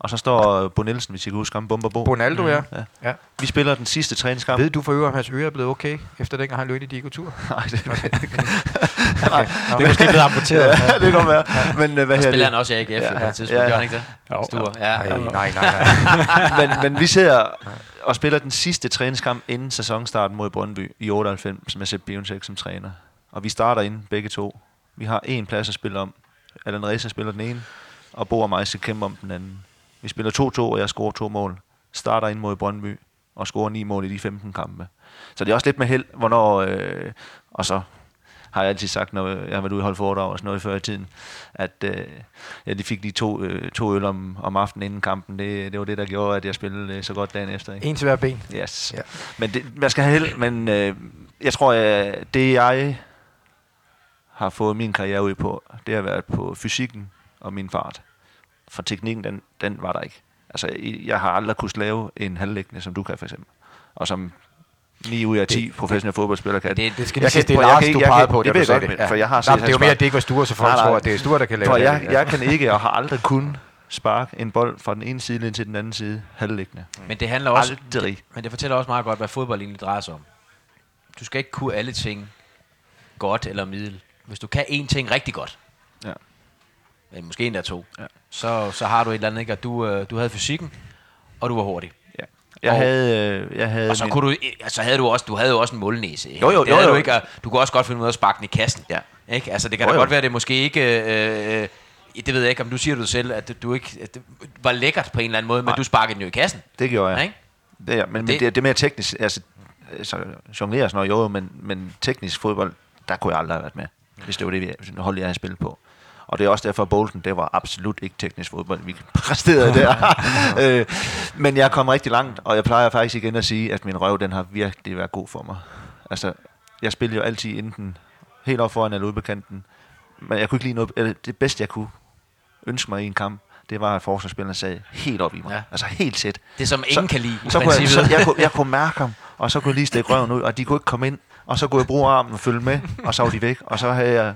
Og så står Bo Nielsen, hvis I kan huske ham, bomber Bo. Bonaldo, ja. Ja. ja. Vi spiller den sidste træningskamp. Ved du for øvrigt, om hans øre er blevet okay, efter dengang han løb i Diego Tur? *laughs* Nej, det, Okay. *laughs* Det er måske blevet amputeret. *laughs* ja, det kan være. Men øh, hvad her spiller han også i AGF ja, på et tidspunkt, ja. gør han ikke det? Jo. Ja, Nej, ja. nej, nej. nej. men, men vi ser og spiller den sidste træningskamp inden sæsonstarten mod Brøndby i 98 med Sepp Biontech som træner. Og vi starter ind begge to. Vi har en plads at spille om. Allan Reza spiller den ene, og Bo og mig skal kæmpe om den anden. Vi spiller 2-2, og jeg scorer to mål. Starter ind mod Brøndby, og scorer ni mål i de 15 kampe. Så det er også lidt med held, hvornår... Øh, og så har jeg altid sagt, når jeg har været ude i holde foredrag og sådan noget før i tiden, at øh, ja, de fik de to, øh, to øl om, om aftenen inden kampen. Det, det var det, der gjorde, at jeg spillede øh, så godt dagen efter. Ikke? En til hver ben. Yes. Ja. Men det, man skal have held, men øh, jeg tror, at det jeg har fået min karriere ud på, det har været på fysikken og min fart. For teknikken, den, den var der ikke. Altså, jeg har aldrig kunnet lave en halvlæggende, som du kan for eksempel. Og som 9 ud af 10 Det- professionelle fodboldspillere kan. Det- Det skal Jeg sige, kan- det er Lars, ikke- du pegede på, det sagde godt, det. for jeg har Nej, set Det er jo mere, at det ikke var stuer, så folk tror, at det er stuer, der kan lave For det. jeg, jeg kan ikke og har aldrig kun sparke en bold fra den ene side ind til den anden side halvlæggende. Men det handler også... Aldrig. Men det fortæller også meget godt, hvad fodbold egentlig drejer sig om. Du skal ikke kunne alle ting godt eller middel. Hvis du kan én ting rigtig godt. Men måske endda to, Ja. så, så har du et eller andet, ikke? Og du, øh, du havde fysikken, og du var hurtig. Ja. Jeg Og- havde, øh, jeg havde Og så min- kunne du, altså havde du også, du havde jo også en målnæse. ikke? Jo, jo, det jo, jo. Du, ikke, og du kunne også godt finde ud af at sparke den i kassen. Ja. Ikke? Altså det kan Jo, da jo. godt være, at det måske ikke, øh, øh, det ved jeg ikke, om du siger du selv, at du ikke, at det var lækkert på en eller anden måde, men Nej. du sparkede den jo i kassen. Det gjorde jeg. Ikke? Det er, men, men Det- det, det er mere teknisk, altså, altså jonglere og sådan noget, jo, men, men teknisk fodbold, der kunne jeg aldrig have været med, hvis det var det, vi hold, jeg havde spillet på. Og det er også derfor, at Bolton, det var absolut ikke teknisk fodbold, vi præsterede der. *laughs* *laughs* øh, men jeg kom rigtig langt, og jeg plejer faktisk igen at sige, at min røv, den har virkelig været god for mig. Altså, jeg spillede jo altid enten helt op foran eller ude på kanten. Men jeg kunne ikke lide noget, eller det bedste, jeg kunne ønske mig i en kamp, det var, at forsvarsspilleren sad helt op i mig. Ja. Altså helt sæt. Det, som ingen kan lide så kunne jeg, så jeg, kunne, jeg kunne mærke ham, og så kunne jeg lige stikke røven ud, og de kunne ikke komme ind, og så kunne jeg bruge armen og følge med, og så var de væk, og så havde jeg,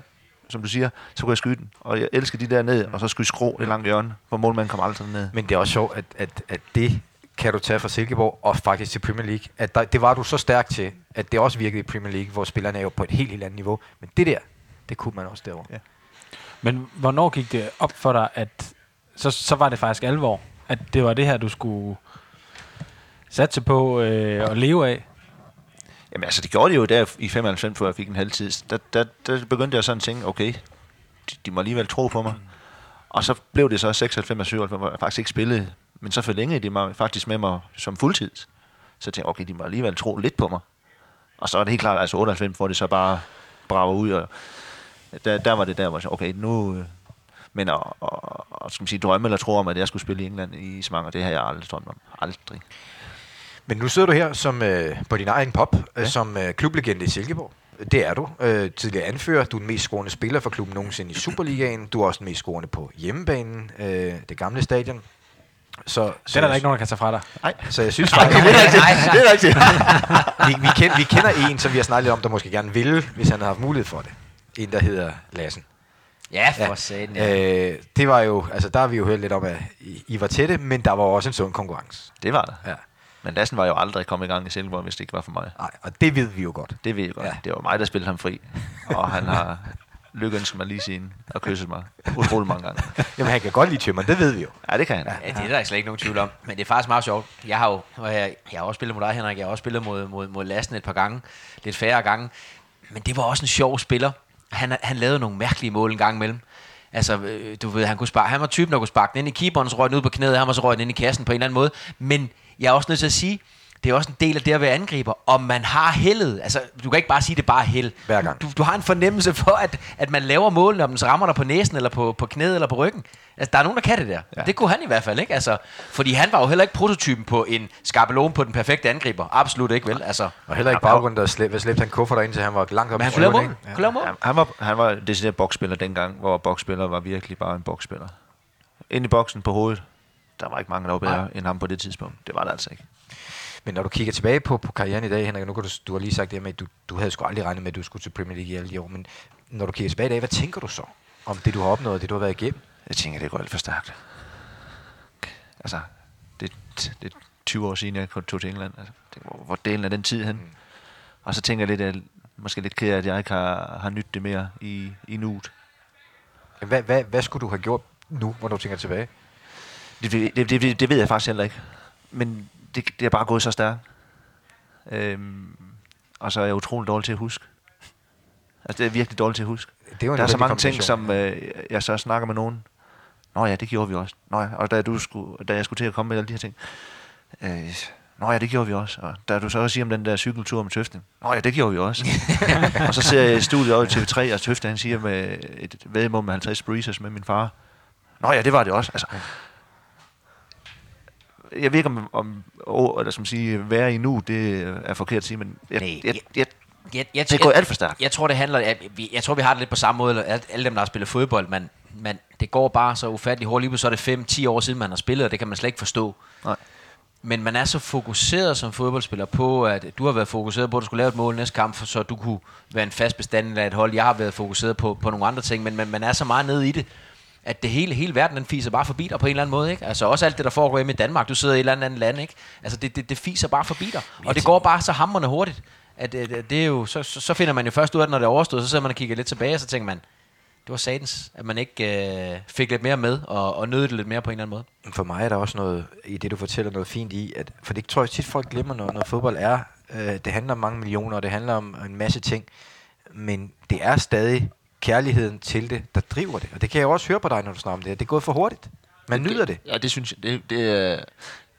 som du siger, så kunne jeg skyde den, og jeg elsker de der ned, og så skulle jeg skrå det langt hjørne, for målmanden kom aldrig ned. Men det er også sjovt, at, at, at det kan du tage fra Silkeborg og faktisk til Premier League. At der, det var du så stærk til, at det også virkede i Premier League, hvor spillerne er jo på et helt, helt andet niveau. Men det der, det kunne man også derovre. Ja. Men hvornår gik det op for dig, at så, så var det faktisk alvor, at det var det her, du skulle satse på øh, og leve af? Jamen altså, det gjorde de jo der i 95, hvor jeg fik en halvtid. Der, der, der begyndte jeg sådan at tænke, okay, de, de må alligevel tro på mig. Og så blev det så 96 og 97, hvor jeg faktisk ikke spillede, men så forlængede de mig faktisk med mig som fuldtids. Så jeg tænkte okay, de må alligevel tro lidt på mig. Og så er det helt klart, altså 98, hvor det så bare brager ud, og der, der var det der, hvor jeg sagde, okay, nu... Øh, men at, at, at, skal man sige, drømme eller tro om, at jeg skulle spille i England i så mange det har jeg aldrig drømt om. Aldrig. Men nu sidder du her som øh, på din egen pop, øh, som øh, klublegende i Silkeborg. Det er du. Øh, tidligere anfører. Du er den mest scorende spiller for klubben nogensinde i Superligaen. Du er også den mest scorende på hjemmebanen, øh, det gamle stadion. Så, så Det er der, ikke nogen, der kan tage fra dig. Nej, Så jeg synes faktisk, nej, nej. det er rigtigt. vi, vi, kender, vi kender en, som vi har snakket lidt om, der måske gerne ville, hvis han havde haft mulighed for det. En, der hedder Lassen. Ja, for satan. Ja. Øh, det var jo, altså der har vi jo hørt lidt om, at I, I var tætte, men der var også en sund konkurrence. Det var der. Ja. Men Lassen var jo aldrig kommet i gang i Silkeborg, hvis det ikke var for mig. Nej, og det ved vi jo godt. Det ved jeg godt. Ja. Det var mig, der spillede ham fri. Og han har lykkeønsket mig lige siden og kysset mig utrolig mange gange. *laughs* Jamen, han kan godt lide tømmer, det ved vi jo. Ja, det kan han. Ja, det er der slet ikke nogen tvivl om. Men det er faktisk meget sjovt. Jeg har jo jeg har også spillet mod dig, Henrik. Jeg har også spillet mod, mod, mod Lassen et par gange. Lidt færre gange. Men det var også en sjov spiller. Han, han lavede nogle mærkelige mål en gang imellem. Altså, øh, du ved, han, kunne sparke, han var typen, der kunne sparke den ind i keeperen, så røg den ud på knæet, han var så røg den ind i kassen på en eller anden måde. Men jeg er også nødt til at sige, det er også en del af det at være angriber. Om man har heldet, altså du kan ikke bare sige, det er bare held. Hver gang. Du, du har en fornemmelse for, at, at man laver målene, om den så rammer dig på næsen, eller på, på knæet, eller på ryggen. Altså, der er nogen, der kan det der. Ja. Det kunne han i hvert fald, ikke? Altså, fordi han var jo heller ikke prototypen på en skabelon på den perfekte angriber. Absolut ikke, vel? Altså, Og heller ikke baggrunden, der slæb, slæbte han kuffer derind, til han var langt op men han kunne lave ikke? Kunne lave han, var, han var decideret boksspiller dengang, hvor boksspiller var virkelig bare en boksspiller. Ind i boksen på hovedet, der var ikke mange, der var bedre end ham på det tidspunkt. Det var der altså ikke. Men når du kigger tilbage på, på karrieren i dag, Henrik, nu kan du, du har lige sagt det med, at du, du havde sgu aldrig regnet med, at du skulle til Premier League i alle de år, men når du kigger tilbage i dag, hvad tænker du så om det, du har opnået, det, du har været igennem? Jeg tænker, det går alt for stærkt. Altså, det, det er 20 år siden, jeg tog til England. Altså, tænker, hvor, hvor delen er den tid hen? Og så tænker jeg lidt, at jeg måske lidt ked af, at jeg ikke har, har nyttet det mere i, i nuet. Hvad, hvad, hvad skulle du have gjort nu, hvor du tænker tilbage? Det, det, det, det, ved jeg faktisk heller ikke. Men det, det er bare gået så stærkt. Øhm, og så er jeg utrolig dårlig til at huske. Altså, det er virkelig dårligt til at huske. Det en Der er så mange ting, som øh, jeg så snakker med nogen. Nå ja, det gjorde vi også. Nå ja, og da, du skulle, da jeg skulle til at komme med alle de her ting. Øh, Nå ja, det gjorde vi også. Og da du så også siger om den der cykeltur med Tøfte. Nå ja, det gjorde vi også. *laughs* og så ser jeg i studiet over i TV3, og Tøfte han siger med et vedmål med 50 breezers med min far. Nå ja, det var det også. Altså, jeg ved ikke om, om å- eller som sige, være i nu, det er forkert at sige, men jeg, Nej, jeg, jeg, Jeg, jeg, Det gået alt for stærkt. Jeg tror, det handler, jeg, jeg tror, vi har det lidt på samme måde, alle- dem, der har spillet fodbold, men, men det går bare så ufatteligt hurtigt. Lige så er det 5-10 år siden, man har spillet, og det kan man slet ikke forstå. Nej. Men man er så fokuseret som fodboldspiller på, at du har været fokuseret på, at du skulle lave et mål næste kamp, så du kunne være en fast bestand af et hold. Jeg har været fokuseret på, på nogle andre ting, men man, man er så meget nede i det, at det hele, hele verden, den fiser bare forbi dig på en eller anden måde, ikke? Altså også alt det, der foregår hjemme i Danmark. Du sidder i et eller andet land, ikke? Altså det, det, det fiser bare forbi dig. Og det går bare så hammerende hurtigt, at øh, det er jo, så, så, så finder man jo først ud af det, når det er overstået, så sidder man og kigger lidt tilbage, og så tænker man, det var satans, at man ikke øh, fik lidt mere med, og, og nød det lidt mere på en eller anden måde. For mig er der også noget i det, du fortæller, noget fint i, at, for det tror jeg tit, folk glemmer, når, når fodbold er. Øh, det handler om mange millioner, og det handler om en masse ting. Men det er stadig kærligheden til det, der driver det. Og det kan jeg også høre på dig, når du snakker om det. Det er gået for hurtigt. Man nyder det. Ja, det synes jeg, det, det, er,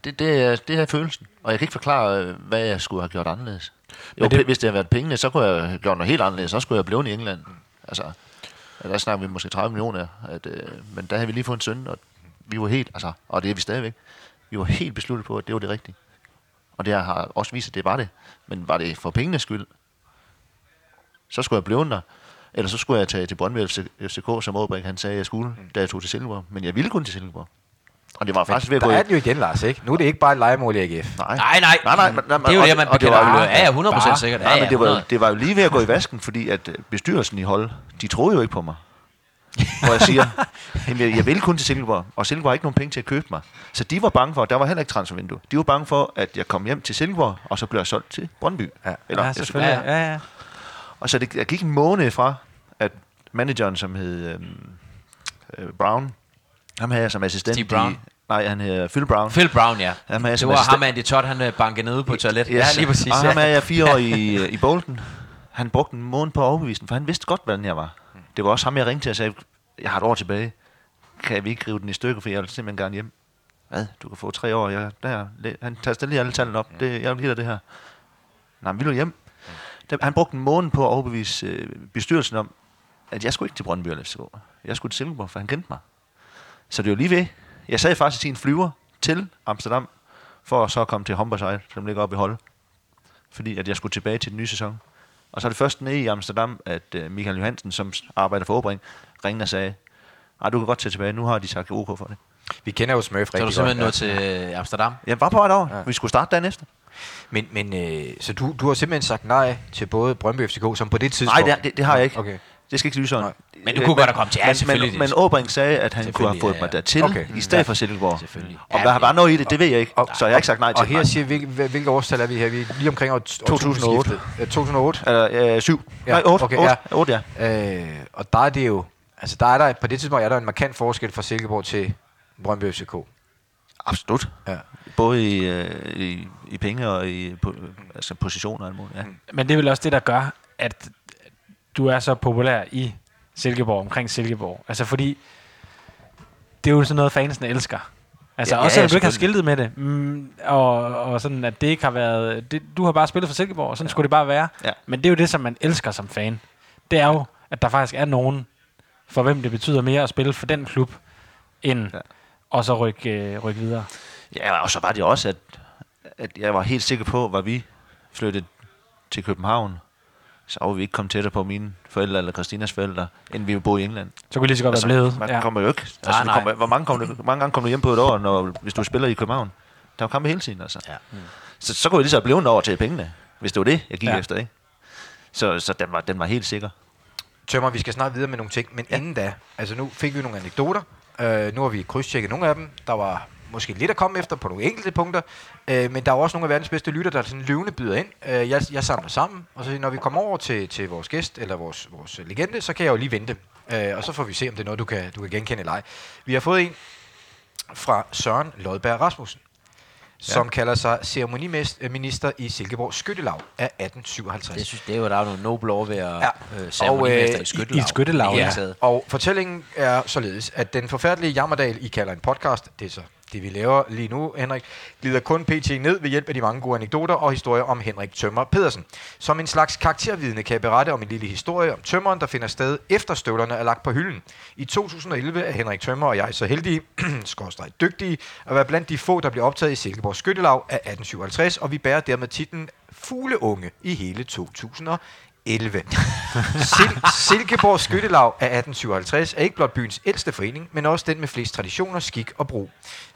det, det, er, det er følelsen. Og jeg kan ikke forklare, øh, hvad jeg skulle have gjort anderledes. Jo, Men det- det, hvis det havde været pengene, så kunne jeg have gjort noget helt anderledes. Så skulle jeg have blevet i England. Altså, der snakker vi måske 30 millioner. At, øh, men der havde vi lige fået en søn, og vi var helt, altså, og det er vi stadigvæk. Vi var helt besluttet på, at det var det rigtige. Og det har også vist, at det var det. Men var det for pengenes skyld, så skulle jeg blive der. Eller så skulle jeg tage til Brøndby FC FCK, som Åbrink han sagde, jeg skulle, da jeg tog til Silkeborg. Men jeg ville kun til Silkeborg. Og det var faktisk ved at Der gå er den jo igen, Lars, ikke? Nu er det ikke bare et legemål i AGF. Nej, Nej, nej. nej, nej, nej, det er jo det, man jo- Ja, ja, 100% sikkert. Ja, Nej, ja, men det var, jo, 100. det var jo lige ved at gå i vasken, fordi at øh, bestyrelsen i hold, de troede jo ikke på mig. Hvor jeg siger, *laughs* "Jamen, jeg, jeg vil kun til Silkeborg, og Silkeborg har ikke nogen penge til at købe mig. Så de var bange for, der var heller ikke transfervindue. De var bange for, at jeg kom hjem til Silkeborg, og så blev jeg solgt til Brøndby. Ja. Ja, FCK. selvfølgelig. Ja, ja. ja. Og så det, der gik en måned fra, at manageren, som hed øhm, øh, Brown, ham havde jeg som assistent Steve Brown? i... Nej, han hedder Phil Brown. Phil Brown, ja. Jamen, jeg Det var assistent- ham, Andy Todd, han øh, bankede nede på et toilet. Ja, lige præcis. Og ham Ja. er jeg fire år i, *laughs* i Bolton. Han brugte en måned på at overbevise den, for han vidste godt, hvordan jeg var. Det var også ham, jeg ringte til og sagde, jeg har et år tilbage. Kan vi ikke rive den i stykker, for jeg vil simpelthen gerne hjem. Hvad? Du kan få tre år. Jeg, der, han tager lige alle tallene op. Det, jeg vil dig det her. Nej, men vi vil hjem. Der, han brugte en måned på at overbevise øh, bestyrelsen om, at jeg skulle ikke til Brøndby og FCK. Jeg skulle til Silkeborg, for han kendte mig. Så det var lige ved. Jeg sad faktisk i en flyver til Amsterdam, for at så komme til Humberside, som ligger oppe i Holde. Fordi at jeg skulle tilbage til den nye sæson. Og så er det først nede i Amsterdam, at øh, Michael Johansen, som arbejder for Åbring, ringer og sagde, Ej, du kan godt tage tilbage. Nu har de sagt OK for det. Vi kender jo Smurf Så er du rigtig simpelthen godt. nået til øh, Amsterdam. Jeg var på vej over. Ja. Ja. Vi skulle starte dagen efter. Men, men øh, så du, du har simpelthen sagt nej til både Brøndby og FCK, som på det tidspunkt... Nej, det, det, det har jeg ikke. Okay. Det skal ikke lyse sådan. Nej. Men du kunne godt have kommet til. Ja, men, selvfølgelig. men, men Åbring sagde, at han kunne have fået ja, mig ja. dertil, Okay. i stedet for Silkeborg. Selvfølgelig. Om Ja, der har bare noget i det, det ved jeg ikke. Og- Så jeg har ikke sagt nej til Og her det. siger, hvil, hvil- hvilke årstal er vi her? Vi er lige omkring år 2008. 2008. Ja, 2008. Eller øh, syv. Ja, Nej, otte. okay, otte, ja. otte, ja. Øh, og der er det jo... Altså, der er der, på det tidspunkt er der en markant forskel fra Silkeborg til Brøndby FCK. Absolut. Ja. Både i, øh, i, i penge og i po, altså positioner og alt muligt. Ja. Men det er vel også det, der gør, at du er så populær i Silkeborg, omkring Silkeborg. Altså fordi, det er jo sådan noget, fansene elsker. Altså Ja, også, ja, at du ikke har skiltet med det, mm, og, og sådan, at det ikke har været... Det, du har bare spillet for Silkeborg, og sådan ja. skulle det bare være. Ja. Men det er jo det, som man elsker som fan. Det er jo, at der faktisk er nogen, for hvem det betyder mere at spille for den klub, end ja. Og så rykke, øh, rykke videre. Ja, og så var det også, at, at jeg var helt sikker på, at vi flyttede til København, så var vi ikke kommet tættere på mine forældre eller Christinas forældre, end vi boede i England. Så kunne vi lige så godt være blevet. man Ja. kommer jo ikke. Altså, Nej, nej. kommer, hvor mange, kommer, hvor mange gange kommer du hjem på et år, når, hvis du spiller i København? Der er jo kampe hele tiden, altså. Ja. Så, så kunne jeg lige så blive over til pengene, hvis det var det, jeg gik ja. efter, ikke? Så, så den, var, den var helt sikker. Tømmer, vi skal snart videre med nogle ting, men ja. inden da, altså nu fik vi nogle anekdoter. Øh, nu har vi krydstjekket nogle af dem. Der var måske lidt at komme efter på nogle enkelte punkter, øh, men der er også nogle af verdens bedste lytter, der sådan løvende byder ind. Øh, jeg, jeg samler sammen, og så når vi kommer over til, til vores gæst, eller vores, vores legende, så kan jeg jo lige vente. Øh, og så får vi se, om det er noget, du kan, du kan genkende eller ej. Vi har fået en fra Søren Lodberg Rasmussen, som kalder sig ceremoniminister i Silkeborg Skyttelav af 1857. Det synes det er jo, der er nogle noble over ved at Ja. øh, ceremonimester Og, øh, i skyttelav. i skyttelav, I hele ja. Og fortællingen er således, at den forfærdelige jammerdal, I kalder en podcast, det er så det, vi laver lige nu, Henrik, glider kun pt. ned ved hjælp af de mange gode anekdoter og historier om Henrik Tømmer Pedersen. Som en slags karaktervidne kan jeg berette om en lille historie om tømmeren, der finder sted efter støvlerne er lagt på hylden. I 2011 er Henrik Tømmer og jeg så heldige, *clears throat* skorstræk dygtige, at være blandt de få, der bliver optaget i Silkeborg Skyttelav af 1857, og vi bærer dermed titlen Fugleunge i hele 2011. *laughs* Sil- Silkeborg Skyttelav af 1857 er ikke blot byens ældste forening, men også den med flest traditioner, skik og brug.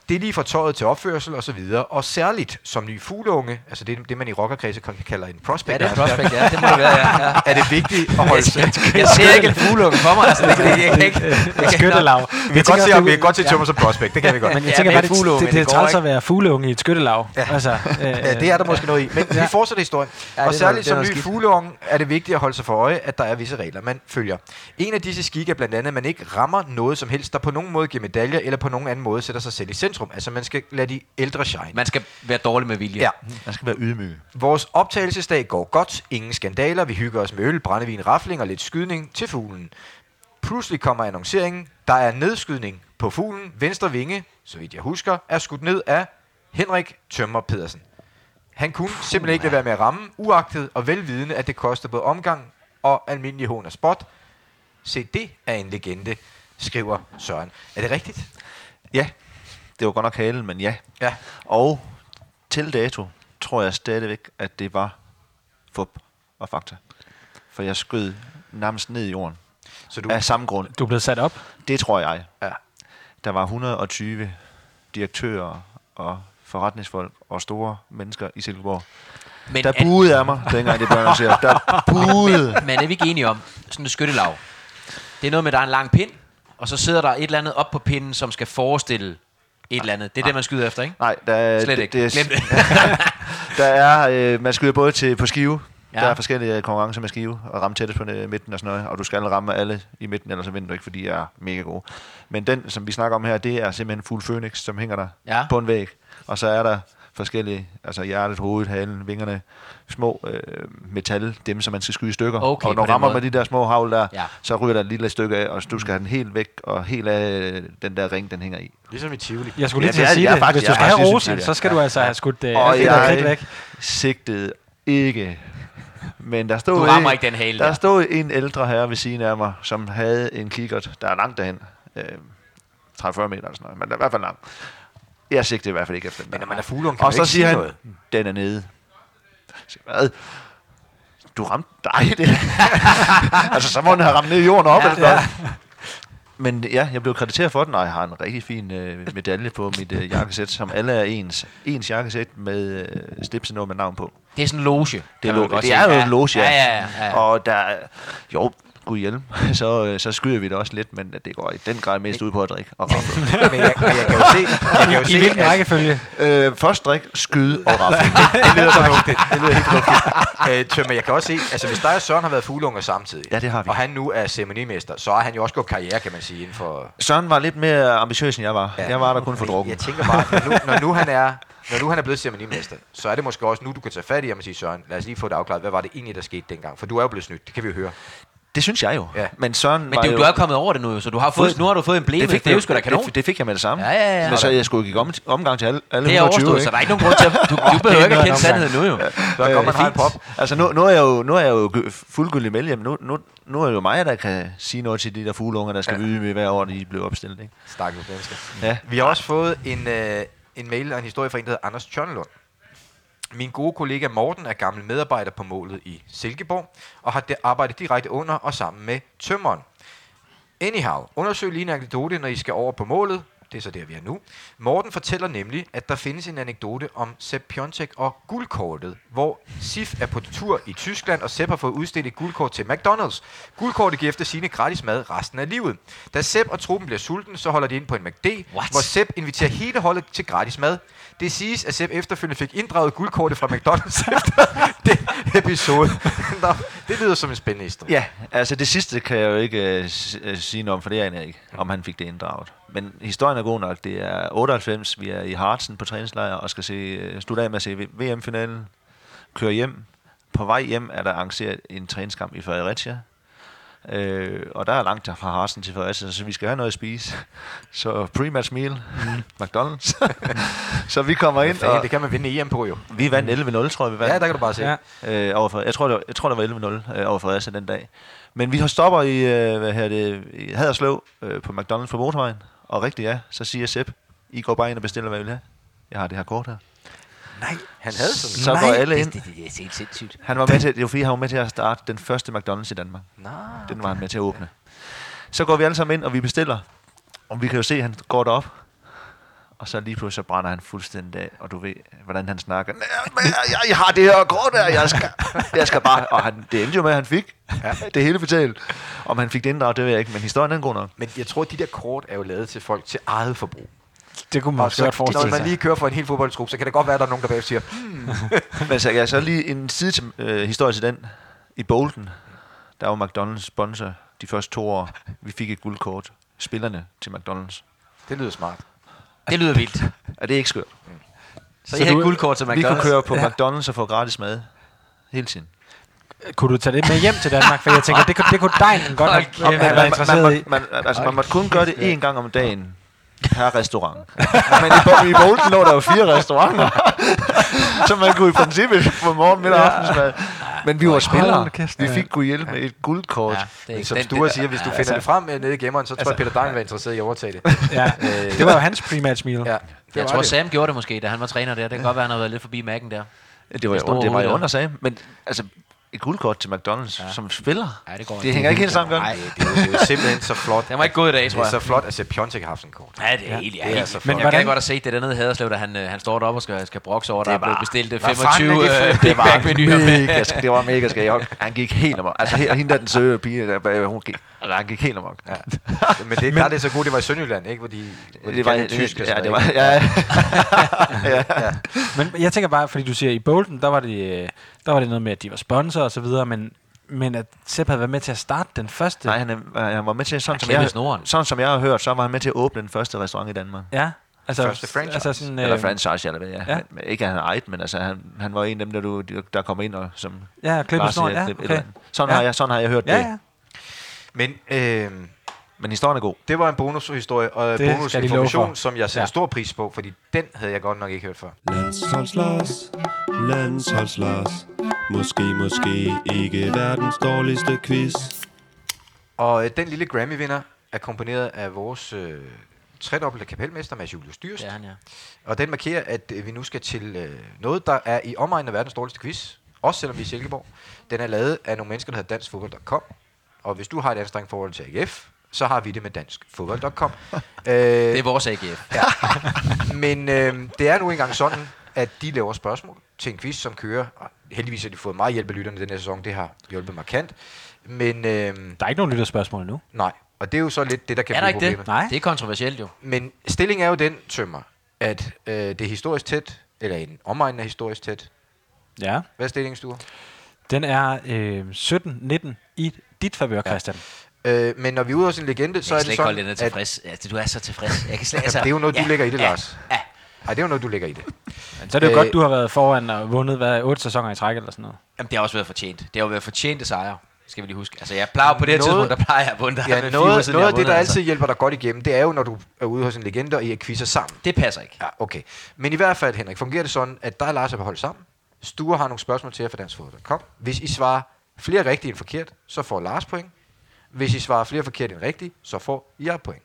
Det er lige fra tøjet til opførsel og så videre, og særligt som ny fugleunge, altså det, det man i rockerkredse kan- kalder en prospect, Ja, det er prospect, ja. Det må det være, ja. ja. er det vigtigt at holde sig. Jeg ser ikke en fugleunge for mig, altså det, det, jeg kan ikke. Skyttelav. Vi kan godt se, om vi kan godt se tømmer som prospect, det kan vi godt. Men jeg tænker det bare, er det, det, men det, det er træls at være fugleunge i et skyttelav. Altså, øh, Ja, det er der måske noget i. Men vi fortsætter historien. Og særligt som ny fugleunge er det vigtigt at holde sig for øje, at der er visse regler, man følger. En af disse skikke er blandt andet, at man ikke rammer noget som helst, der på nogen måde giver medaljer, eller på nogen anden måde sætter sig selv i centrum. Altså man skal lade de ældre shine. Man skal være dårlig med vilje. Ja. Man skal være ydmyg. Vores optagelsesdag går godt. Ingen skandaler. Vi hygger os med øl, brændevin, rafling og lidt skydning til fuglen. Pludselig kommer annonceringen. Der er nedskydning på fuglen. Venstre vinge, så vidt jeg husker, er skudt ned af Henrik Tømmer Pedersen. Han kunne simpelthen ikke lade være med at ramme, uagtet og velvidende, at det kostede både omgang og almindelig hån og spot. Se, det er en legende, skriver Søren. Er det rigtigt? Ja, det var godt nok halen, men ja. Ja. Og til dato tror jeg stadigvæk, at det var fup og fakta. For jeg skød nærmest ned i jorden. Så du, Af samme grund. Du er blevet sat op. Det tror jeg. Ja. Der var 120 direktører og forretningsfolk og store mennesker i Silkeborg. Men Der er- buede af mig, dengang det blev annonceret. Der buede. Men er vi ikke enige om, sådan et skyttelav, det er noget med, at der er en lang pind, og så sidder der et eller andet op på pinden, som skal forestille et eller andet. Det er det, man skyder efter, ikke? Nej, der er, Slet ikke. Det, det, det. *laughs* der er, øh, man skyder både til på skive. Ja. Der er forskellige konkurrencer med skive, og ramme tættest på midten og sådan noget. Og du skal ramme alle i midten, ellers så vinder du ikke, fordi de er mega gode. Men den, som vi snakker om her, det er simpelthen fuld phoenix, som hænger der Ja. på en væg. Og så er der forskellige, altså hjertet, hovedet, halen, vingerne, små øh, metal, dem som man skal skyde i stykker. Okay, og når rammer måde. med de der små havl der, Ja. så ryger der et lille stykke af, og du skal have den helt væk, og helt af øh, den der ring, den hænger i. ligesom i Tivoli. Jeg skulle Ja, lige til det at er- sige jeg er det. faktisk- Hvis du jeg skal er have faktisk rosen, så skal du altså have skudt øh, Og jeg væk. sigtede ikke. Men der stod, Du rammer en, ikke den hale der der. stod en ældre herre ved siden af mig, som havde en kikkert, der er langt derhen. Øh, 30-40 meter eller sådan noget, men der er i hvert fald lang. Jeg sigtede i hvert fald ikke efter den Men når man er fuglehund, kan Og så ikke siger sige han, noget. den er nede. Siger, hvad? Du ramte dig det. *laughs* altså, så må den have ramt ned i jorden op. Ja, eller ja. Men ja, jeg blev krediteret for den, og jeg har en rigtig fin øh, medalje på mit øh, jakkesæt, som alle er ens. Ens jakkesæt med øh, slipsenummer med navn på. Det er sådan en loge. Det er, man lo- godt det er jo en loge, ja. Ja, ja, ja. Og der er, jo, gud hjælp, *laughs* så, øh, så skyder vi det også lidt, men det går i den grad mest ud på at drikke og rafle. *laughs* Men jeg, jeg kan jo se, jeg kan jo I se hvilken rækkefølge? øh, først drik, skyde og rafle. *laughs* det lyder fornuftigt. Det lyder helt fornuftigt. Øh, Tømmer, jeg kan også se, altså hvis dig og Søren har været fugleunger samtidig, Ja, det har vi. og han nu er ceremonimester, så har han jo også gået karriere, kan man sige, inden for... Søren var lidt mere ambitiøs, end jeg var. Ja. Jeg var der kun for drukken. Jeg tænker bare, når nu, når nu han er når nu han er blevet ceremonimester, så er det måske også nu, du kan tage fat i ham og sige, Søren, lad os lige få det afklaret. Hvad var det egentlig, der skete dengang? For du er jo blevet snydt, det kan vi jo høre. Det synes jeg jo. Ja. Men Søren Men var det, er jo- du er kommet over det nu, jo, så du har fået, nu har du fået en blæme. det fik, det da kanon. det, det fik jeg med det samme. Ja, ja, ja. Men så jeg skulle give om, omgang til alle, alle Det er 120, overstået, ikke? så der er ikke nogen grund til at... Du, du *laughs* behøver ikke at kende sandheden nu, jo. Så er godt, man har en pop. Altså nu, nu, er jeg jo, nu er jeg jo gy- fuldgyldig medlem. Nu, nu, nu er det jo mig, der kan sige noget til de der fugleunger, der skal ja. vyde med hver år, de bliver opstillet. Ikke? Stakkels mennesker. Ja. Vi har også fået en, øh, en mail og en historie fra en, der hedder Anders Tjørnelund. Min gode kollega Morten er gammel medarbejder på målet i Silkeborg, og har arbejdet direkte under og sammen med tømmeren. Anyhow, undersøg lige en anekdote, når I skal over på målet. Det er så der, vi er nu. Morten fortæller nemlig, at der findes en anekdote om Sepp Piontek og guldkortet, hvor Sif er på tur i Tyskland, og Sepp har fået udstedt et guldkort til McDonald's. Guldkortet giver efter sine gratis mad resten af livet. Da Sepp og truppen bliver sulten, så holder de ind på en McD, What? hvor Sepp inviterer hele holdet til gratis mad. Det siges, at Sepp efterfølgende fik inddraget guldkortet fra McDonald's *laughs* efter det episode. Nå, det lyder som en spændende historie. Ja, altså det sidste kan jeg jo ikke uh, s- uh, sige noget om, for det aner jeg ikke, om han fik det inddraget. Men historien er god nok. Det er 98, vi er i Hartsen på træningslejr og skal se, uh, slutte af med at se VM-finalen. Køre hjem. På vej hjem er der arrangeret en træningskamp i Fredericia. Øh, og der er langt der fra Hartsen til Fredericia, så vi skal have noget at spise. *laughs* Så pre-match meal, mm. *laughs* McDonald's. *laughs* så vi kommer ind, og det kan man vinde EM på jo. vi vandt 11-0, tror jeg, vi vandt. Ja, der kan du bare se. Ja. Øh, over for, jeg, tror, det var, jeg tror, der var 11-0 øh, over Fredericia den dag. Men vi har stopper i, øh, hvad her det, i Haderslev øh, på McDonald's på motorvejen. Og rigtigt ja, så siger Sepp, I går bare ind og bestiller, hvad I vil have. Jeg har det her kort her. Nej, han havde sådan Så går alle ind. det, det, det er helt sindssygt. Han var med til, det var fordi, han var med til at starte den første McDonald's i Danmark. Nå. Den var han med til at åbne. Så går vi alle sammen ind, og vi bestiller. Og vi kan jo se, at han går derop. Og så lige pludselig så brænder han fuldstændig af, og du ved, hvordan han snakker. "Nej, men Jeg, jeg, jeg har det her kort her, jeg skal, jeg skal bare... Og han, det endte jo med, at han fik ja. *laughs* det hele betalt. Om han fik det inddraget, det ved jeg ikke, men historien er god nok. Men jeg tror, at de der kort er jo lavet til folk til eget forbrug. Det kunne man Og også så, godt når forestille man sig. lige kører for en hel fodboldtrup, så kan det godt være, at der er nogen, der bagefter siger, *laughs* Men så, ja, så lige en side til, øh, historie til den. I Bolton, der var McDonald's sponsor de første to år. Vi fik et guldkort. Spillerne til McDonald's. det lyder smart. Det lyder vildt. Er det ikke skørt? Så, I har et guldkort til Vi kunne McDonald's. køre på McDonald's og få gratis mad. Hele tiden. Kunne du tage det med hjem til Danmark? For jeg tænker, det kunne, det kunne dejen godt have, kæft. have været interesseret i. man, man, altså, man måtte kun gøre det én gang om dagen. per restaurant. *laughs* Men i, i Bolton lå der jo fire restauranter, *laughs* så man kunne i princippet få morgen, middag og aftensmad. Men vi var spillere. Vi fik kunne hjælpe med et guldkort. Ja, det er Som den- Sture siger, hvis du finder det frem øh, nede i gemmeren, så tror jeg, Peter Dang være interesseret i at overtage det. *laughs* Ja. Det var jo hans pre-match meal. Ja, Jeg var tror, det. Sam gjorde det måske, da han var træner der. Det kan godt være, han har været lidt forbi Mac'en der. Det var, Det det var jo under Sam. Men altså, et guldkort til McDonald's ja. som spiller, Ja, det går det ikke. hænger ikke helt sammen, Nej, det? Det er, jo, det er jo simpelthen så flot. Den var ikke god i dag, Det tror er jeg. så flot, at Sepp Piontek har haft sådan et kort. Ja, det er helt, ja, det er så Men flot. jeg hvordan- kan godt have set det dernede i Haderslev, da han, øh, han står deroppe og skal, skal brokse over, der er blevet bestilt øh, Hvad 25 fanden er det øh, Big Det Mac-menuer med. mega, *laughs* det var mega skægt. Han gik helt amok. Altså, her, hende der den søde pige, der, hun gik, altså, han gik helt amok. Ja. *laughs* Men det, der er det så godt, det var i Sønderjylland, ikke? Hvor de, hvor de Det var, kan *laughs* tysk ja, det var, ja, ja. Men jeg tænker bare, fordi du siger, i Bolton, der var det, øh, der var det noget med, at de var sponsor og så videre, men, men at Sepp havde været med til at starte den første. Nej, han, er- han var med til, sådan som, klippede jeg, snoren. sådan som jeg har hørt, så var han med til at åbne den første restaurant i Danmark. Ja, altså, Første franchise. Altså sådan, Eller øh, franchise, eller hvad, ja. ja. Men, ikke at han ejet, men altså, han, han var en af dem, der, du, der kommer ind og som... Ja, klippe bare snoren, siger, ja, okay. Sådan, Ja. har jeg, sådan har jeg hørt Ja, det. ja. Men øh, Men historien er god. det var en bonushistorie, og Det bonusinformation, for. som jeg sætter Ja. stor pris på, fordi den havde jeg godt nok ikke hørt før. Landsholds Lars, Landsholds Lars. Måske, måske ikke verdens dårligste quiz. Og øh, den lille Grammy-vinder er komponeret af vores øh, tredobbelte kapelmester, Mads Julius Dyrst. Det er han, ja. Og den markerer, at øh, vi nu skal til øh, noget, der er i omegnen af verdens dårligste quiz. Også selvom vi er i Silkeborg. Den er lavet af nogle mennesker, der hedder danskfodbold.com. Og hvis du har et anstrengt forhold til AGF, så har vi det med danskfodbold.com. *laughs* øh, Det er vores AGF. men øh, det er nu engang sådan, at de laver spørgsmål til en quiz, som kører. Og heldigvis har de fået meget hjælp af lytterne den her sæson. Det har hjulpet markant. Men øh, Der er ikke nogen lytterspørgsmål nu. nej, og det er jo så lidt det, der kan Er der blive ikke det? problemet. Nej. Det er kontroversielt jo. Men stillingen er jo den, Tømmer, at øh, det er historisk tæt, eller en omegn er historisk tæt. Ja. Hvad er stillingen, Sture? Den er øh, 17-19 i dit favør, Christian. Øh, men når vi er ude hos en legende, så Jeg er kan slet det ikke holde sådan, den at tilfreds. Altså, du er så tilfreds. Jeg kan slet, altså, det er jo noget, du lægger i det, ja, Lars. Ja, Ej, det er jo noget, du lægger i det. Men så er det jo Øh, godt, du har været foran og vundet hvad, otte sæsoner i træk eller sådan noget. Jamen, det har også været fortjent. Det har jo været fortjente sejre, skal vi lige huske. Altså, jeg plejer på det her Noget- tidspunkt, der plejer jeg at vundet. Der er Ja, noget, siden, noget jeg af det, der vundet, altid hjælper dig godt igennem, det er jo, når du er ude hos en legende, og I er quizzer sammen. Altså. Det passer ikke. Ja, okay. Men i hvert fald, Henrik, fungerer det sådan, at dig og Lars er på hold sammen. Sture har nogle spørgsmål til jer fra danskfodbold.com. Hvis I svarer flere rigtige end forkert, så får Lars point. Hvis I svarer flere forkert end rigtigt, så får jeg point.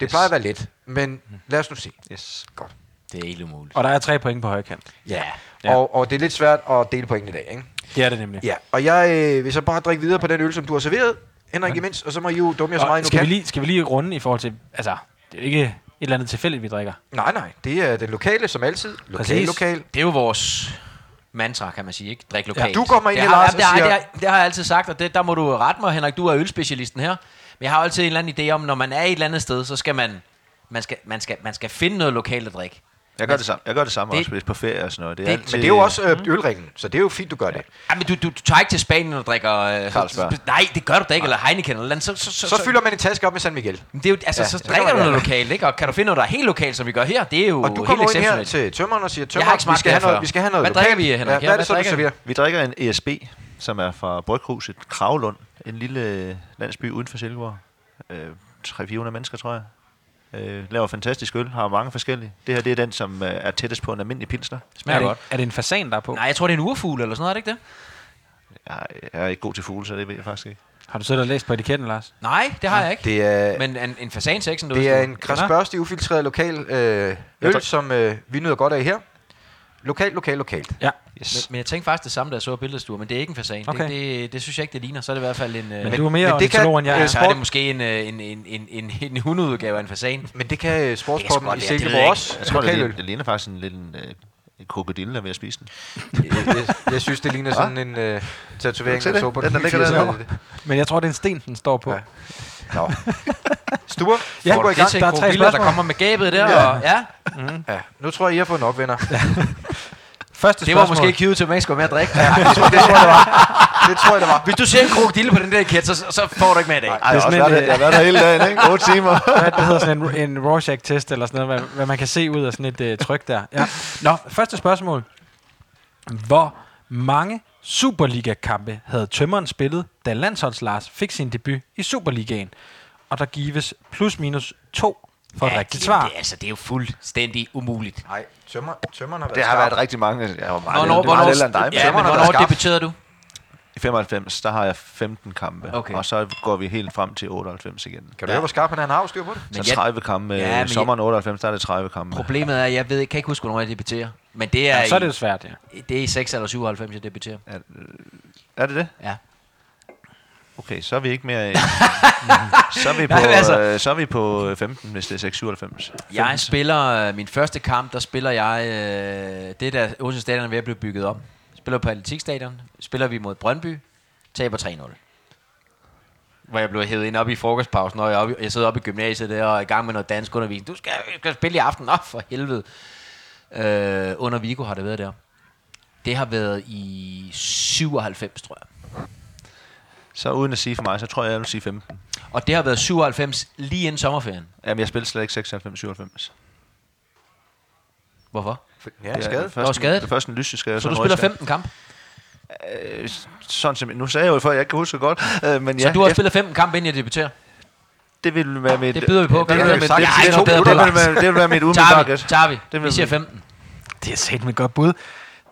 Det Yes. plejer at være let, men lad os nu se. Yes. Godt. Det er helt umuligt. Og der er tre point på højkant. Ja. Ja. Og, og det er lidt svært at dele point i dag, ikke? Det er det nemlig. Ja, og jeg øh, vil så bare drikke videre på den øl, som du har serveret, Henrik, imens, og så må I jo dumme jer så meget, I Og nu skal, vi kan. lige, skal vi lige runde i forhold til... Altså, det er jo ikke et eller andet tilfældigt, vi drikker. Nej, nej, det er den lokale, som altid. Lokal, Præcis. lokal. Det er jo vores mantra, kan man sige, ikke? Drik lokalt. du kommer ind det i Lars det, har, og siger- det, har, det har jeg altid sagt, og det, der må du rette mig, Henrik. Du er ølspecialisten her. Men jeg har altid en eller anden idé om, når man er et eller andet sted, så skal man, man, skal, man, skal, man skal finde noget lokalt at drikke. Jeg gør det samme, jeg gør det samme Det- også, hvis på ferie og sådan noget. Det er det- altid, Men det er jo også øh, ølringen, så det er jo fint, du gør det. Ja, men du, du, du tager ikke til Spanien og drikker... Øh, Carlsberg. nej, det gør du da ikke, eller Heineken eller andet. Så, så, så, Så fylder man en taske op med San Miguel. Men det er jo, altså, Ja, så så drikker man du noget lokalt, ikke? Og kan du finde noget, der er helt lokalt, som vi gør her, det er jo Og du helt kommer ind her til tømmeren og siger, Jeg har tømmer, ikke smagt vi skal have noget, vi skal have noget Hvad drikker vi, Henrik? Ja, hvad er det så, du drikker vi? serverer? Vi drikker en ESB, som er fra Bryghuset Kravlund, en lille landsby uden for Silkeborg. Øh, 300-400 mennesker, tror jeg. Øh, laver fantastisk øl, har mange forskellige. Det her det er den, som øh, er tættest på en almindelig pilsner. Smager er, godt. det, er det en fasan, der er på? Nej, jeg tror, det er en urfugl eller sådan noget, er det ikke det? Jeg, jeg er ikke god til fugle, så det ved jeg faktisk ikke. Har du siddet og læst på etiketten, Lars? Nej, det har jeg ikke. Det er, Men en, en fasanseksen, du det er en krasbørstig, ufiltreret lokal øh, øl, tror- som øh, vi nyder godt af her. Lokalt, lokalt, lokalt. Ja. Men, men jeg tænkte faktisk det samme, da jeg så billedet, men det er ikke en fasan. Okay. Det, det, det, synes jeg ikke, det ligner. Så er det i hvert fald en... øh, Men, du er mere men det kan- end jeg øh, er. så er det måske en, øh, en, en, en, en, en hundeudgave af en fasan. Men det kan øh, godt i Silkeborg også. Jeg tror, det, ligner, det ligner faktisk en lille øh, en krokodille, der er ved at spise den. jeg, jeg, jeg synes, det ligner sådan en øh, tatovering, jeg så på Den, den. der ligger side. Men jeg tror, det er en sten, den står på. Ja. Nå. Sture, Ja, *laughs* ja, går i Det gang. der er tre krokodiller, der spørgsmål. kommer med gabet der. Ja. Og, ja. Ja, nu tror jeg, I har fået nok, venner. *laughs* Første Det var spørgsmål. måske cue til, at man ikke skulle mere at drikke. det, tror, det tror jeg, det var. Det tror jeg, det var. Hvis du ser en krokodille på den der ket, så, så får du ikke med i dag. Ej, jeg, har sådan en, været, der- jeg har været der hele dagen, ikke? 8 timer. *laughs* Hvad det hedder sådan en, en Rorschach-test, eller sådan noget, hvad, hvad man kan se ud af sådan et uh, tryk der. Ja. Nå, første spørgsmål. Hvor mange Superliga-kampe havde Tømmeren spillet, da landsholds Lars fik sin debut i Superligaen? Og der gives plus minus to for et rigtigt svar. Det, altså, det er jo fuldstændig umuligt. Nej, tømmer, tømmeren har været Det har skarp. været rigtig mange. Jeg var meget, Hvornår, hvornår, meget hvornår, end dig. ja, Ja, men har været hvornår debuterede du? I 95, der har jeg 15 kampe. Okay. Og så går vi helt frem til 98 igen. Kan du høre, hvor skarp han er? Han har styr på det. Så Men jeg- 30 kampe. Ja, Ja, jeg- sommeren 98, der er det 30 kampe. Problemet er, at jeg ved, kan ikke huske, hvornår jeg debuterer. Men det er, Ja, så er det i, jo svært, ja. det er i 6 eller 97, jeg debuterer. Er det det? Ja. Okay, så er vi ikke mere... *laughs* så, er vi på, Nej, altså- øh, så er vi på 15, hvis det er 697. Jeg spiller, øh, min første kamp, der spiller jeg, øh, det der Odense Stadion er ved at blive bygget op. Spiller på Atletikstadion, spiller vi mod Brøndby, taber 3-0. Hvor jeg blev hævet ind op i frokostpausen, når jeg, oppe, jeg sidder oppe i gymnasiet der og er i gang med noget dansk undervisning. Du skal, skal spille i aften. Nå, for helvede. Øh, under Vigo har det været der. Det har været i 97, tror jeg. Så uden at sige for mig, så tror jeg, jeg vil sige 15. Og det har været 97 lige inden sommerferien. Jamen, jeg spillede slet ikke 96-97. Hvorfor? Ja, det er skadet. var skadet? Det er først en lyseskade. Så du spiller rygskade. 15 kamp? Øh, sådan som, nu sagde jeg jo før, at jeg ikke kan huske det godt. Øh, men Så ja, du har efter- spillet 15 kamp, inden jeg debuterer? Det vil være mit... Det byder vi på. Det det? Det, jeg det, er det, det, det, vil være- det vil være mit umiddelbare Tager vi, tager vi. Det Vi vil- siger 15. Det er sat med godt bud.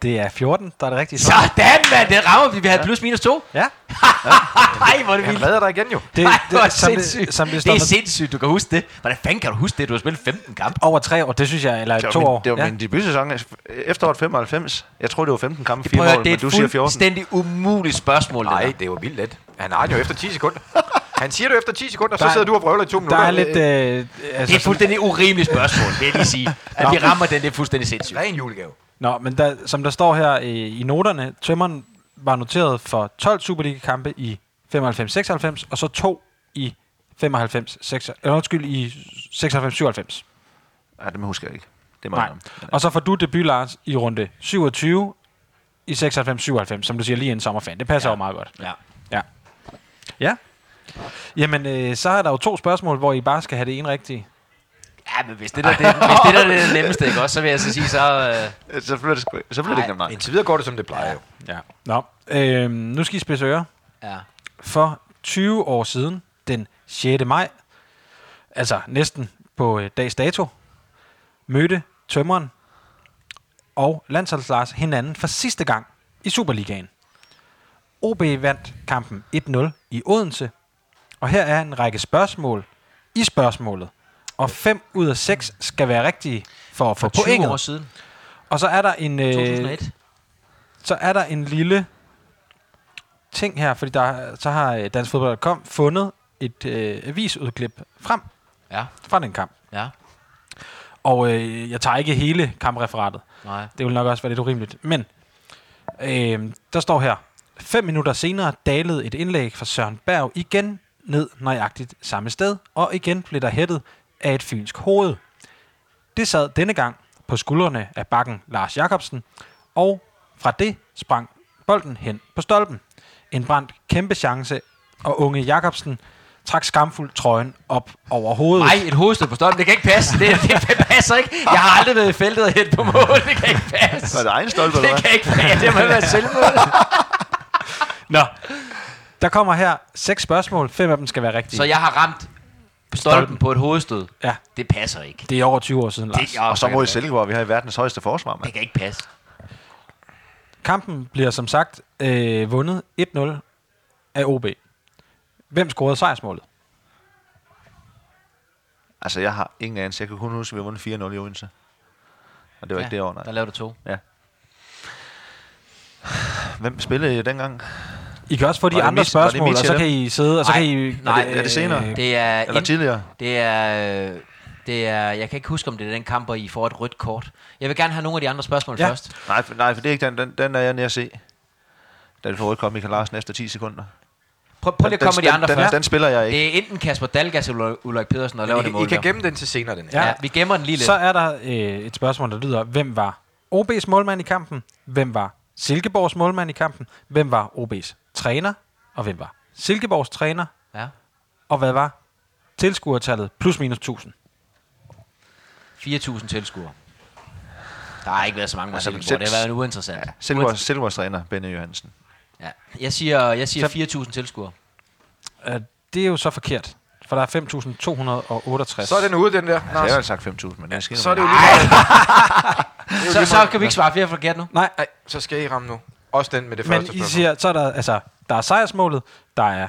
Det er 14, der er det rigtige svar. Sådan, mand. Det rammer vi. Vi havde plus minus 2. Ja. *laughs* Nej, hvor er det vildt. redder dig igen jo. Det, hvor er det, som, sindssygt. det, som det Det er sindssygt, du kan huske det. Hvordan fanden kan du huske det? Du har spillet 15 kampe. over tre år, det synes jeg, eller Det to var, år. det var ja. min debutsæson efteråret 95. Jeg tror, det var 15 kampe, 4 Prøv at høre, mål, det er men du et siger 14. fuldstændig umuligt spørgsmål. det Nej, der. det er jo vildt let. Han har jo efter 10 sekunder. *laughs* Han siger det efter 10 sekunder, så Der er- sidder du og vrøvler i to Der minutter. er lidt... Øh, altså, Det er et fuldstændig urimeligt spørgsmål, vil jeg lige sige. *laughs* At vi rammer den, det er fuldstændig sindssygt. Ren julegave. Nå, men der, som der står her i, i noterne, Tømmeren var noteret for 12 Superliga-kampe i 95-96, og så to i 95 6, eller undskyld, i 96-97. Ja, det husker jeg ikke. Det må Nej. indrømme. Og så får du debut, Lars, i runde 27 i 96-97, som du siger lige inden sommerferien. Det passer ja. jo meget godt. Ja. Ja. Ja. Jamen, øh, så er der jo to spørgsmål, hvor I bare skal have det ene rigtige. Ja, men hvis det der, det, hvis det, der er det nemmeste, ikke også, så vil jeg så sige, så... Øh, Så bliver det, sgu- så bliver det ikke nemt. Indtil videre går det, som det plejer jo. Ja. Nå, øh, nu skal I spidse ører. ja. For 20 år siden, den 6. maj, altså næsten på øh, dags dato, mødte Tømmeren og Landsholds Lars hinanden for sidste gang i Superligaen. OB vandt kampen 1-0 i Odense, og her er en række spørgsmål i spørgsmålet. Og 5 ud af 6 skal være rigtige for at få For 20 pointet. år siden. Og så er der en, øh, 2001. så er der en lille ting her, fordi der, så har øh, Dansk Fodbold.com fundet et øh, avisudklip frem Ja, fra den kamp. ja. Og øh, jeg tager ikke hele kampreferatet. Nej. Det vil nok også være lidt urimeligt. Men øh, der står her, fem minutter senere dalede et indlæg fra Søren Berg igen ned nøjagtigt samme sted, og igen blev der hættet af et fynsk hoved. Det sad denne gang på skuldrene af bakken Lars Jakobsen, og fra det sprang bolden hen på stolpen. En brændt kæmpe chance, og unge Jakobsen trak skamfuldt trøjen op over hovedet. Nej, et hovedstød på stolpen, det kan ikke passe. Det, det, det passer ikke. Jeg har aldrig været i feltet og hætte på mål. Det kan ikke passe. Var det egen stolpe, eller Det kan ikke passe. Det må være selvmål. Nå, der kommer her seks spørgsmål. Fem af dem skal være rigtige. Så jeg har ramt stolpen på et hovedstød. Ja, Det passer ikke. det er over 20 år siden, Lars. Det, Og så mod Silkeborg, vi har i verdens højeste forsvar, mand. det kan ikke passe. Kampen bliver som sagt øh, vundet 1-0 af OB. Hvem scorede sejrsmålet? Altså, jeg har ingen anelse. Jeg kan kun huske, at vi har vundet 4-0 i Odense. Og det var ja, ikke det år, nej. Der lavede du to. Hvem spillede dengang? I kan også få de Var det andre det spørgsmål, og så kan I sidde, og så Nej, kan I... nej, er det senere? Øh, Det er, Eller ind- tidligere? det er, øh, det er, jeg kan ikke huske, om det er den kamp, hvor I får et rødt kort. Jeg vil gerne have nogle af de andre spørgsmål Ja. først. Nej, for, nej, for det er ikke den. Den, den er jeg nede at se. Da det får rødt kom Michael Larsen efter 10 sekunder. Prøv, prøv lige at Den- komme med de den- andre den, først. Den spiller jeg ikke. Det er enten Kasper Dalgas eller Ulrik Pedersen, der laver I, det I mål kan der. gemme den til senere, den her. Ja. Ja, vi gemmer den lige lidt. Så er der øh, et spørgsmål, der lyder, hvem var OB's målmand i kampen? Hvem var Silkeborgs målmand i kampen? Hvem var OB's træner? Og hvem var Silkeborgs træner? Ja. Og hvad var tilskuertallet plus minus 1000? 4.000 tilskuere. Der har ikke været så mange Altså, Silkeborg. Det har selv- været uinteressant. Ja, Silkeborgs, Silkeborgs træner, Benny Johansen. Ja. Jeg siger, jeg siger 4.000 tilskuere. Øh, det er jo så forkert. for der er 5.268. Så er den ude, den der. Altså, jeg har sagt 5.000, men det skal Så er det jo lige. *laughs* Så, så kan vi ikke svare flere forkert nu. Nej, Nej, så skal I ramme nu. Også den med det men første I spørgsmål. siger, så er der, altså, der er sejrsmålet, der er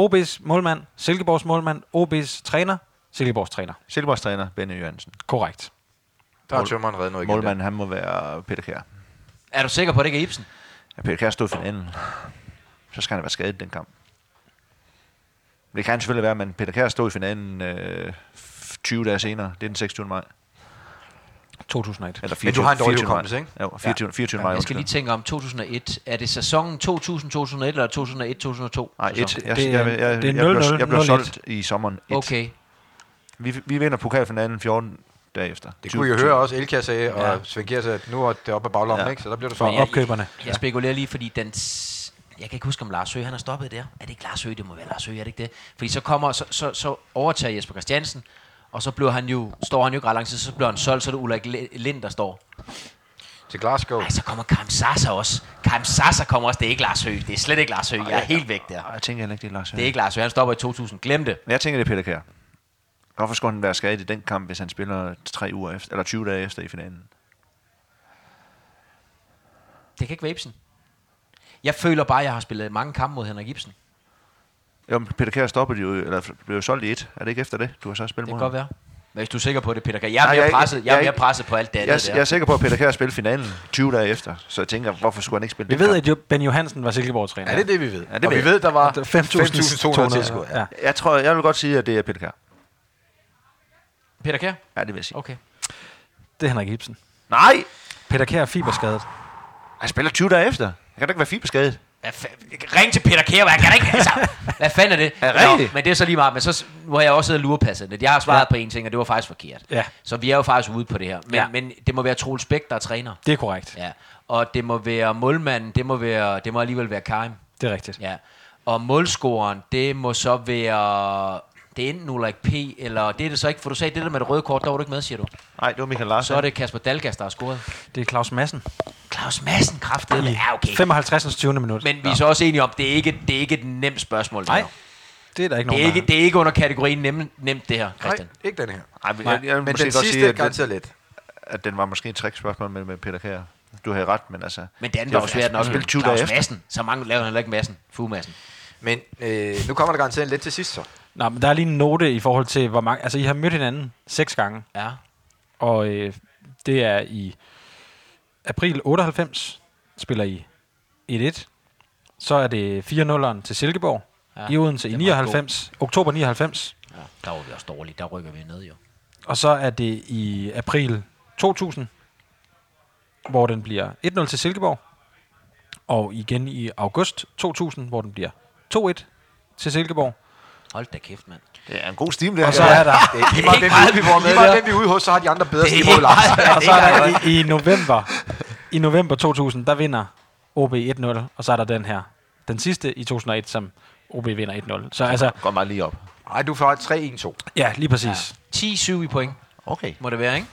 OB's målmand, Silkeborgs målmand, OB's træner, Silkeborgs træner. Silkeborgs træner, Benny Jørgensen. Korrekt. Der har tømmeren reddet noget igen. Målmanden, han må være Peter Kjær. Er du sikker på, at det ikke er Ibsen? Ja, Peter Kjær stod i finalen. Så skal han være skadet i den kamp. Det kan selvfølgelig være, men Peter Kjær stod i finalen øh, 20 dage senere. Det er den 26. maj. 2001. Eller Men du har en dårlig 24. hukommelse, ikke? Jo, 24, 24 maj. Jeg skal lige tænke om 2001. Er det sæsonen 2000-2001 eller 2001-2002? Nej, et, jeg, Det jeg, jeg, jeg, det er jeg, blev, 0-0, jeg blev 0-1. solgt i sommeren 1. Okay. Vi, vi vinder pokalfinalen 14 dage efter. Det kunne I jo høre også, Elka sagde, og Ja. Svend Gjer sagde, at nu er det oppe af baglommen, Ja. ikke? Så der bliver det For sådan. jeg- opkøberne. Jeg spekulerer lige, fordi den... Jeg kan ikke huske, om Lars Høgh, han har stoppet der. Er det ikke Lars Høgh? Det må være Lars Høgh, er det ikke det? Fordi så kommer, så, så, så overtager Jesper Christiansen, og så bliver han jo, står han jo ikke ret lang tid, så bliver han solgt, så er det Ulrik Li- Lind, der står. Til Glasgow. Nej, så kommer Kam Sasa også. Kam Sasa kommer også, det er ikke Lars Høgh. Det er slet ikke Lars Høgh. Jeg er helt væk der. Ej, Jeg tænker heller ikke, det er Lars Det er ikke Lars Høgh, han stopper i 2000. Glem det. Men jeg tænker, det er Peter Kjær. Hvorfor skulle han være skadet i den kamp, hvis han spiller tre uger efter, eller 20 dage efter i finalen? Det kan ikke være Ibsen. Jeg føler bare, at jeg har spillet mange kampe mod Henrik Ibsen. Jo, men Peter Kjær stoppede jo, eller blev jo solgt i et. Er det ikke efter det, du har så spillet Det kan mod godt være. Men hvis du er sikker på det, Peter Kjær. Jeg er Nej, mere jeg- presset, jeg er jeg- mere presset på alt det andet Jeg, der. jeg er sikker på, at Peter Kjær spillede finalen 20 dage efter, så jeg tænker, hvorfor skulle han ikke spille Vi ved, kamp? at jo- Ben Johansen var Silkeborgs træner. Ja, det er det, vi ved. Ja, det og vi ved, der var Det er 5.200 tilskuere. Ja. Jeg tror, jeg vil godt sige, at det er Peter Kjær. Peter Kjær? Ja, det vil jeg sige. Okay. Det er Henrik Ibsen. Nej! Peter Kjær er fiberskadet. Han spiller 20 dage efter. Jeg kan da ikke være fiberskadet. Hvad fa- Ring til Peter Kjær, hvad kan ikke? Altså, hvad fanden er det? Er det rigtigt? men det er så lige meget. Men så, nu har jeg også siddet og lurepasset lidt. Jeg har svaret ja. på en ting, og det var faktisk forkert. Ja. Så vi er jo faktisk ude på det her. Men, Ja. ja. men det må være Troels Bæk, der er træner. Det er korrekt. Ja. Og det må være målmanden, det må, være, det må alligevel være Karim. Det er rigtigt. Ja. Og målscoren, det må så være... Det er enten Ulrik P. eller... Det er det så ikke, for du sagde det der med det røde kort, der var du ikke med, siger du. Nej, det var Michael Larsen. Så er det Kasper Dalgas, der har scoret. Det er Claus Madsen. Claus Madsen, kraftedeme. I Ja, okay. 55. 20. minut. Men vi er så også enige om, det er ikke, det er ikke et nemt spørgsmål. det Nej, det er der ikke Det nogen, er ikke, der det er ikke under kategorien nemt, nemt det her, Nej, Christian. ikke den her. Ej, men, Nej, jeg, jeg Men den godt sidste sige, er at, garanteret let. at den var måske et trickspørgsmål med, med Peter Kjær. Du havde ret, men altså... Men det andet det var jo svært nok. Spillede 20 Claus. Madsen. Så mange laver han heller ikke Madsen. Fugemassen. Men øh, nu kommer der garanteret en lidt til sidst så. Nå, men der er lige en note i forhold til, hvor mange... Altså, I har mødt hinanden seks gange, Ja. og øh, det er i april 98, spiller I 1-1. Så er det 4-0'eren til Silkeborg. Ja, I Odense i den var 99, oktober 99. ja. Der var vi også dårlige. Der rykker vi ned jo. Og så er det i april 2000, hvor den bliver 1-0 til Silkeborg. Og igen i august 2000, hvor den bliver 2-1 til Silkeborg. Hold da kæft, mand. Det er en god steam, det Og her. så er der, Det er lige meget, meget, vi får med lige meget, hvem vi er ude hos, så har de andre bedre Lars. og så er der i, i november, i november 2000, der vinder OB 1-0, og så er der den her, den sidste i 2001, som OB vinder 1-0. Så altså, Går meget lige op. Nej, du får 3-1-2. ja, lige præcis. 10-7 i point, Okay. må det være, ikke?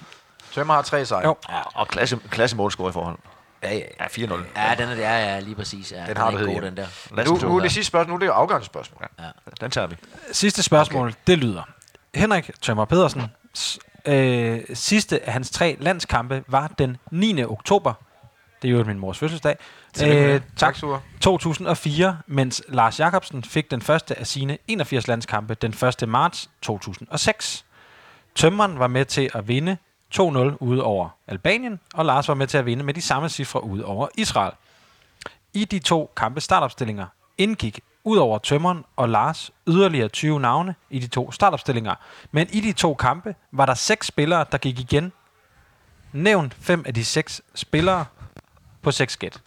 Tømmer har tre sejre. Jo. Ja, og klasse, klasse målscore i forhold. Ja, ja, Ja, 4-0. Ja, den er det, ja, ja, lige præcis. Ja, Den har er du god, den der. Lad Nu, nu er det sidste spørgsmål. Nu er det jo afgørende spørgsmål. Den tager vi. Sidste spørgsmål, okay. det lyder. Henrik Tømmer Pedersen, øh, sidste af hans tre landskampe var den 9. oktober. Det er jo min mors fødselsdag. Øh, tak. Sure. 2004, mens Lars Jakobsen fik den første af sine 81 landskampe den 1. marts 2006. Tømmeren var med til at vinde 2-0 ude over Albanien, og Lars var med til at vinde med de samme cifre ude over Israel. I de to kampe startopstillinger indgik ud over Tømmeren og Lars yderligere 20 navne i de to startopstillinger. Men i de to kampe var der seks spillere, der gik igen. Nævn fem af de seks spillere på seks gæt.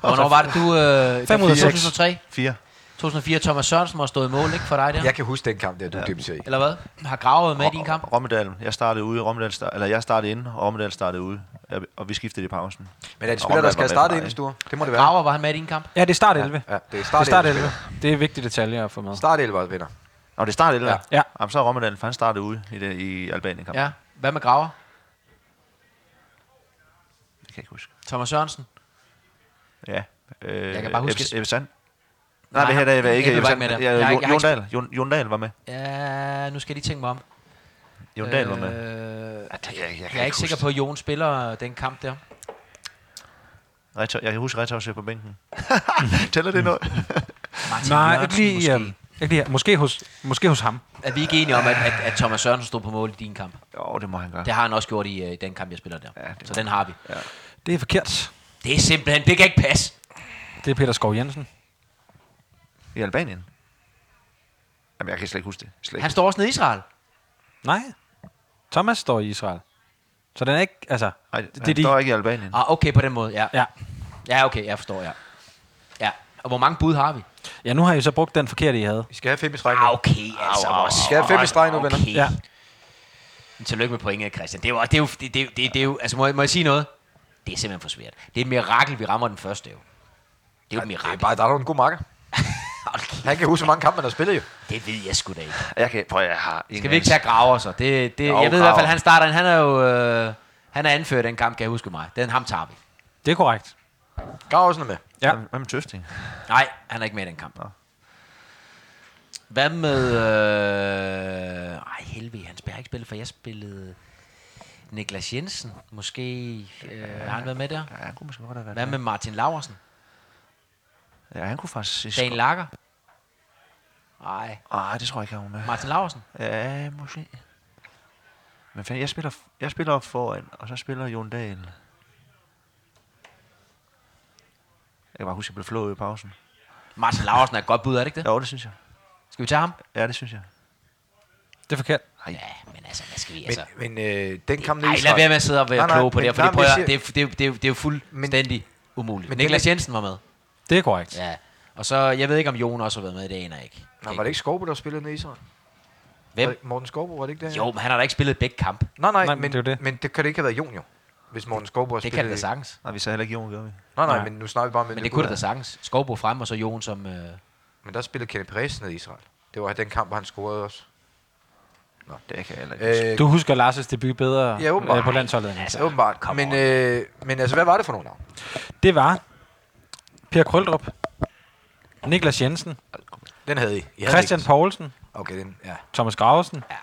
Hvornår var det, du... Øh, Fem ud af seks. 2003? 4. 2004. Thomas Sørensen må have stået i mål, ikke for dig der? Jeg kan huske den kamp der, du debuterede i. Eller hvad? Har Gravet med i din kamp? Rommedal. Jeg startede ude. Rommedal start, eller jeg startede inde, og Rommedal startede ude. Jeg- Og vi skiftede i pausen. Men er det spiller, der skal starte fra ind i mig. stuen? Det må det være. Graver, var han med i din kamp? Ja, det er start 11. Ja, det er Det er start, start 11. 11. Det er en vigtig detalje at få med. Start 11 vinder. Og det startede eller? Ja. Ja. Jamen, så er Rommedal, for han startede ude i, det, i Albanien kamp. Ja. Hvad med Graver? Det kan jeg ikke huske. Thomas Sørensen? Ja. Øh, Jeg kan bare huske- Ebbe Sand. Nej, det her der var ikke... Jeg var Jeg, ikke med der. jeg, Jeg jeg, jeg Jon Dahl. Jon, Jon Dahl var med. Ja, nu skal jeg lige tænke mig om. Jon Dahl var med. Øh, Jeg, jeg, jeg, jeg er ikke sikker på, at Jon spiller den kamp der. Reto, jeg kan huske Retov på bænken. *laughs* Tæller det noget? Martin Nej, Jørgensen ikke lige, måske. øh, ikke lige måske, hos, måske hos ham. Er vi ikke enige om, at, at, at Thomas Sørensen stod på mål i din kamp? Jo, det må han gøre. Det har han også gjort i uh, den kamp, jeg spiller der. Ja, det Så må den har vi. Det er forkert. Det er simpelthen, det kan ikke passe. Det er Peter Skov Jensen. I Albanien? Jamen, jeg kan slet ikke huske det. Slet ikke. Han står også nede i Israel. Nej. Thomas står i Israel. Så den er ikke, altså... Nej, det, han det er de, står ikke i Albanien. Ah, okay, på den måde, ja. Ja. Ja, okay, jeg forstår, ja. Ja, og hvor mange bud har vi? ja, nu har I så brugt den forkerte, I havde. Vi skal have fem i streg nu. Ah, okay, altså. au, Vi skal have fem i streg nu, venner. Okay. Ja. Men Tillykke med pointet, Christian. Det er jo, det er jo, det, det, det, det er jo altså må jeg, må jeg sige noget? Det er simpelthen for svært. Det er et mirakel, vi rammer den første jo. Det er jo et Det er mirakel. bare, der er en god marker. Hold Han kan huske, hvor mange kampe man har spillet jo. Det ved jeg sgu da ikke. Jeg kan, prøv, jeg har ingen Skal vi ikke tage graver så? Det, det, Jo, jeg ved i hvert fald, Graver. han starter, han er jo, øh, han er anført den kamp, kan jeg huske mig. Den ham tager vi. Det er korrekt. Graversen er med. Ja. Hvad med Tøfting? Nej, han er ikke med i den kamp. Nå. Hvad med... Øh... Ej, helvede, han spiller- ikke spillet, for jeg spillede... Niklas Jensen, måske... Øh, har han været med der? Ja, han kunne måske godt have været Hvad med Martin Laversen? Ja, han kunne faktisk... Dan Lager? Nej, Nej, det tror jeg ikke, han var med. Martin Laversen? Ja, måske. Men fanden, jeg spiller, jeg spiller op foran, og så spiller Jon Dahl. Jeg kan bare huske, at jeg blev flået i pausen. Martin Laversen er et godt bud, er det ikke det? Jo, det synes jeg. Skal vi tage ham? Ja, det synes jeg. Det er forkert. Ja, men altså, hvad skal vi Men, altså... men øh, den kamp Nej, lad være med at sidde og være Nej, nej, kloge på men- det her, nej, men jeg det, er, det, det, det er jo fuldstændig umuligt. men Men Niklas den- Jensen var med. Det er korrekt. Ja. Og så, jeg ved ikke, om Jon også har været med, det aner jeg ikke. Nej, var det ikke Skovbo, der spillede ned i Israel? Hvem? Var det Morten Skovbo, var det ikke det? Jo, men han har da ikke spillet begge kamp. Nej, nej, Nej, men, det det. men det kan det ikke have været Jon jo. Hvis Morten Skovbo har Det spillet... kan det da sagtens. Nej, vi sagde heller ikke Jon, gør vi? Nej, nej, Nej. men nu snakker vi bare med Men det kunne det da sagtens. Skovbo frem, og så Jon som... Øh... Men der spillede Kenneth Perez ned i Israel. Det var den kamp, hvor han scorede også. Nå, det kan jeg heller. Øh, Du husker Lars' debut bedre Ja, åbenbart. øh, på landsholdet. altså, åbenbart. Men, øh, men altså, hvad var det for nogle navn? Det var Per Krøldrup, Niklas Jensen, Den havde I. I havde Christian ikke. Poulsen, Okay, den, ja. Thomas Gravesen, Ja.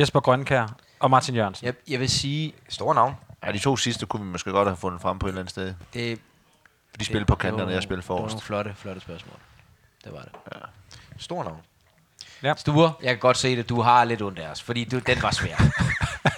Jesper Grønkær og Martin Jørgensen. Jeg, jeg vil sige, Store navn. Ja, de to sidste kunne vi måske godt have fundet frem på et eller andet sted. det, For de spillede på kanterne, jeg spillede Det var forrest. nogle flotte, flotte spørgsmål. Det var det. Store navn. Sture, jeg kan godt se det. Du har lidt ondt af os, fordi du, den var svær. *laughs*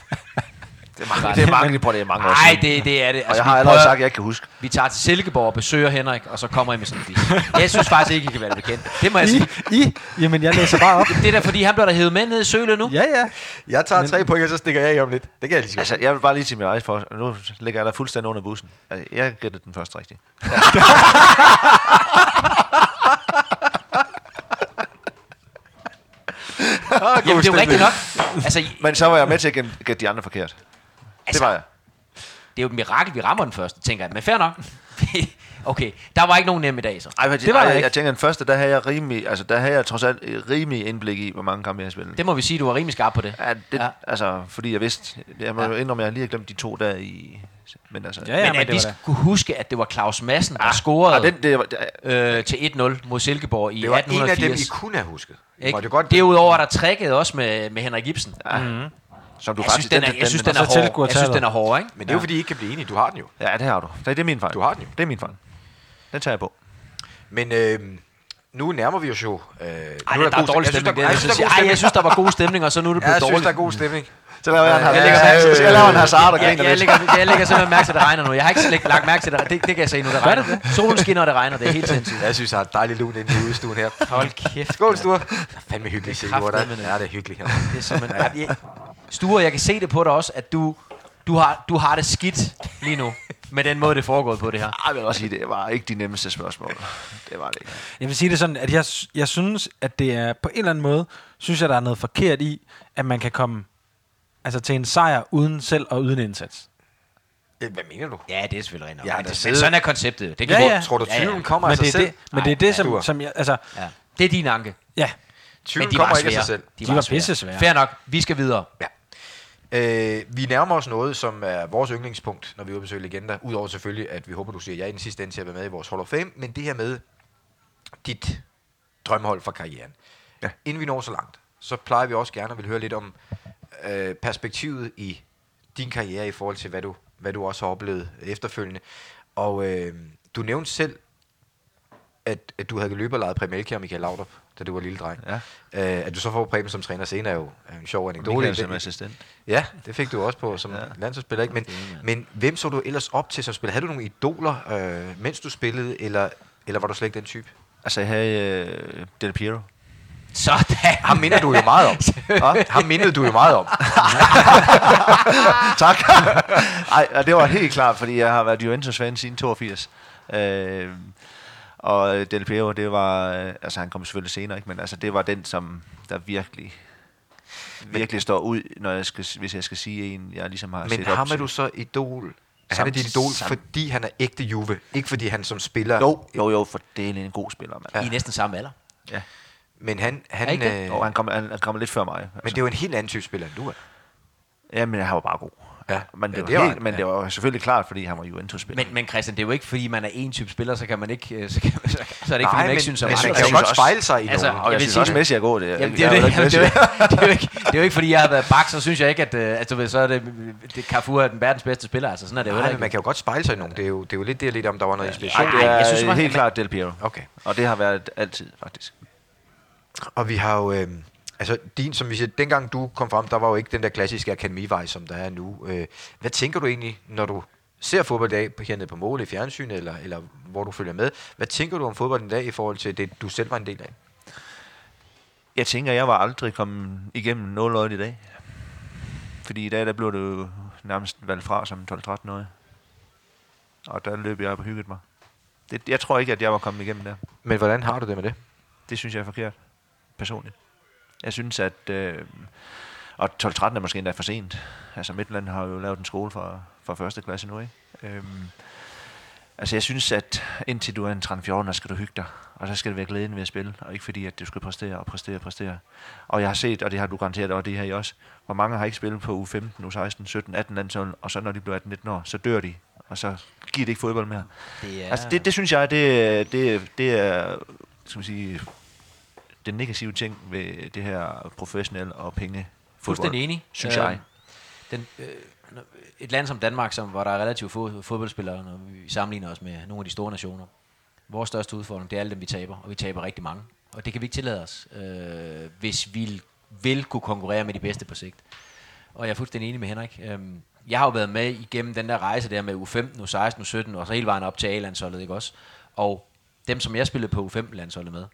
Det er mange, det er mange, på det er mange år Nej, det, det er det. Altså, Og jeg har allerede prøver- sagt, at jeg ikke kan huske. Vi tager til Silkeborg og besøger Henrik, og så kommer I med sådan en quiz. Jeg synes faktisk ikke, I kan være det bekendt. Det må jeg sige. I? Jamen, jeg læser bare op. Det er da fordi, han bliver der hævet med ned i sølet nu. ja, ja. Jeg tager tre point, og så stikker jeg af om lidt. Det kan jeg lige så Altså, jeg vil bare lige til min eget for. Nu ligger jeg der fuldstændig under bussen. Altså, jeg gættede den først rigtigt. *laughs* Jamen, det er jo rigtigt nok. Altså, Men så var jeg med til at gætte gætte de andre forkert. Det Altså, var jeg. det er jo et mirakel, vi rammer den første, tænker jeg. Men fair nok. *laughs* okay, der var ikke nogen nem i dag, så. Ej, Det det var var der jeg, ikke. jeg tænker, den første, der havde jeg rimelig, altså der havde jeg trods alt et rimelig indblik i, hvor mange kampe jeg har spillet. Det må vi sige, du var rimelig skarp på det. Ja, det, Ja. ja. altså, fordi jeg vidste, jeg må Ja. indrømme, at jeg lige har glemt de to der i, men altså, Ja, ja, men men at det vi var det. skulle huske, at det var Claus Madsen, der scorede ah, den, det, var- det, øh, til 1-0 mod Silkeborg i Det var en af dem, I 1880. kunne have husket. Ikke? måtte jo godt... Derudover er der trækket også med, med Henrik Ibsen. Som du Jeg synes, faktisk, den er, jeg synes, den er og så hård. Jeg synes, den er hård, ikke? Men det er jo fordi, I ikke kan blive enige. Du har den jo. Ja, det har du. Det, det er min fejl. Du har den jo. Det er min fejl. Den tager jeg på. Men øh, nu nærmer vi os jo... Øh, Ej, nu der, der er dårlig jeg synes, stemning. jeg jeg, synes, der er jeg synes, der var god stemning, og så nu er det blevet jeg synes, dårligt. der er god stemning. Så laver jeg en, Jeg jeg, lægger jeg, jeg laver en hazard og Jeg, griner jeg, lidt. lægger, jeg lægger simpelthen mærke til, at det regner nu. Jeg har ikke slet lagt mærke til det. Det, det kan jeg se nu, det regner. Solen skinner, og det regner. Det er helt sindssygt. Jeg synes, der er et dejligt lun inde i udstuen her. Hold kæft. Skål, Sture. Det er fandme hyggeligt, Sigurd. det. Ja, det er hyggeligt her. Det er simpelthen... Ja, jeg- Sture, jeg kan se det på dig også, at du, du, har, du har det skidt lige nu. Med den måde, det foregået på det her. Ej, jeg vil også sige, det var ikke de nemmeste spørgsmål. Det var det ikke. Jeg vil sige det sådan, at jeg, jeg synes, at det er på en eller anden måde, synes jeg, der er noget forkert i, at man kan komme altså, til en sejr uden selv at yde en indsats. Hvad mener du? Ja, det er selvfølgelig rigtigt. Ja, men, det, men sådan er konceptet. Det kan Ja, du- ja. Tror du, Ja, ja. tvivlen kommer Men af sig det er selv? det, men det er det, som, Sture. som jeg, altså, Ja. Det er din anke. ja, Tvivlen Men de kommer var ikke af sig selv. de var svære. pisse svære. Fair nok. Vi skal videre. Ja. Øh, vi nærmer os noget, som er vores yndlingspunkt, når vi er besøge legender. Udover selvfølgelig, at vi håber, du siger ja i den sidste ende til at være med i vores Hall of Fame. Men det her med dit drømmehold for karrieren. Ja. Inden vi når så langt, så plejer vi også gerne at vil høre lidt om øh, perspektivet i din karriere i forhold til, hvad du, hvad du også har oplevet efterfølgende. Og øh, du nævnte selv, at, at du havde løbet og leget Preben Elkjær og Michael Laudrup, da du var lille dreng. Ja. Øh, at du så får Preben som træner senere er jo er en sjov anekdote. Michael som assistent. Ja, det fik du også på som ja. Ja. landsholdsspiller. Ikke? Men, men hvem så du ellers op til som spiller? Havde du nogle idoler, øh, mens du spillede, eller, eller var du slet ikke den type? Altså, jeg havde øh, Del Piero. Sådan. Ham minder du jo meget om. *laughs* Ham mindede du jo meget om. tak. Ej, og det var helt klart, fordi jeg har været Juventus-fan siden 82. Øh, og Del Piero, det var, øh, altså han kom selvfølgelig senere, ikke? men altså det var den, som der virkelig, virkelig står ud, når jeg skal, hvis jeg skal sige en, jeg ligesom har Men set op ham er du så idol. Han er dit idol, samt- fordi han er ægte Juve. Ikke fordi han som spiller. Jo, jo, jo, for det er en god spiller, mand. I er næsten samme alder. Ja. Men han, han, Er ikke det? øh, Og han kommer han, han kom lidt før mig. Altså. men det er jo en helt anden type spiller, end du er. Ja, men han var bare god. Ja. Men det, var, det var helt, men ja. det var selvfølgelig klart, fordi han var Juventus-spiller. Men, men Christian, det er jo ikke, fordi man er en type spiller, så kan man ikke, øh, så, kan, så, så er det ikke, fordi Nej, man men- ikke synes, at man man kan jo godt spejle sig i Altså, nogen. og jeg, jeg vil synes sige også, det. Messi er god. Det, Jamen, det, er jo det, det, jo, det, er jo ikke, det er jo ikke, fordi jeg har været bak, så synes jeg ikke, at, øh, du ved, så er det, det Carrefour er den verdens bedste spiller. Altså, sådan er det jo Nej, heller men ikke. man kan jo godt spejle sig i nogen. Det er jo, det er jo lidt det, lidt om der var noget Ej, inspiration. det er jeg synes, helt klart Del Piero. Okay. Og det har været altid, faktisk. Og vi har jo... Øh, altså, din, som vi siger, dengang du kom frem, der var jo ikke den der klassiske akademivej, som der er nu. Øh, hvad tænker du egentlig, når du ser fodbold i dag på- hernede på mål i fjernsyn, eller, eller hvor du følger med? Hvad tænker du om fodbold i dag i forhold til det, du selv var en del af? Jeg tænker, jeg var aldrig kommet igennem nåløjet i dag. Fordi i dag, der blev det jo nærmest valgt fra som 12-13 år. Og der løb jeg op og hyggede mig. Det, jeg tror ikke, at jeg var kommet igennem der. Men hvordan har du det med det? Det synes jeg er forkert, personligt. Jeg synes, at... Øh, og 12-13 er måske endda for sent. Altså Midtland har jo lavet en skole for, for første klasse nu, ikke? Øhm, altså jeg synes, at indtil du er en 13-14 år, skal du hygge dig. Og så skal det være glæden ved at spille, og ikke fordi, at du skal præstere og præstere og præstere. Og jeg har set, og det har du garanteret, og det har I også, hvor mange har ikke spillet på U15, U16, 17, 18 landshold, og så når de bliver 18-19 år, så dør de, og så giver de ikke fodbold mere. Det er, Altså det, det synes jeg, det, det, det er skal man sige, den negative ting ved det her professionelle og penge fuldstændig enig. synes Øh, jeg. Den, øh, et land som Danmark, som, hvor der er relativt få fodboldspillere, når vi sammenligner os med nogle af de store nationer. Vores største udfordring, det er alle dem, vi taber, og vi taber rigtig mange. Og det kan vi ikke tillade os, øh, hvis vi vil kunne konkurrere med de bedste på sigt. Og jeg er fuldstændig enig med Henrik. Øhm, jeg har jo været med igennem den der rejse der med U15, U16, U17, og så hele vejen op til A-landsholdet, ikke også? Og dem, som jeg spillede på U15-landsholdet med,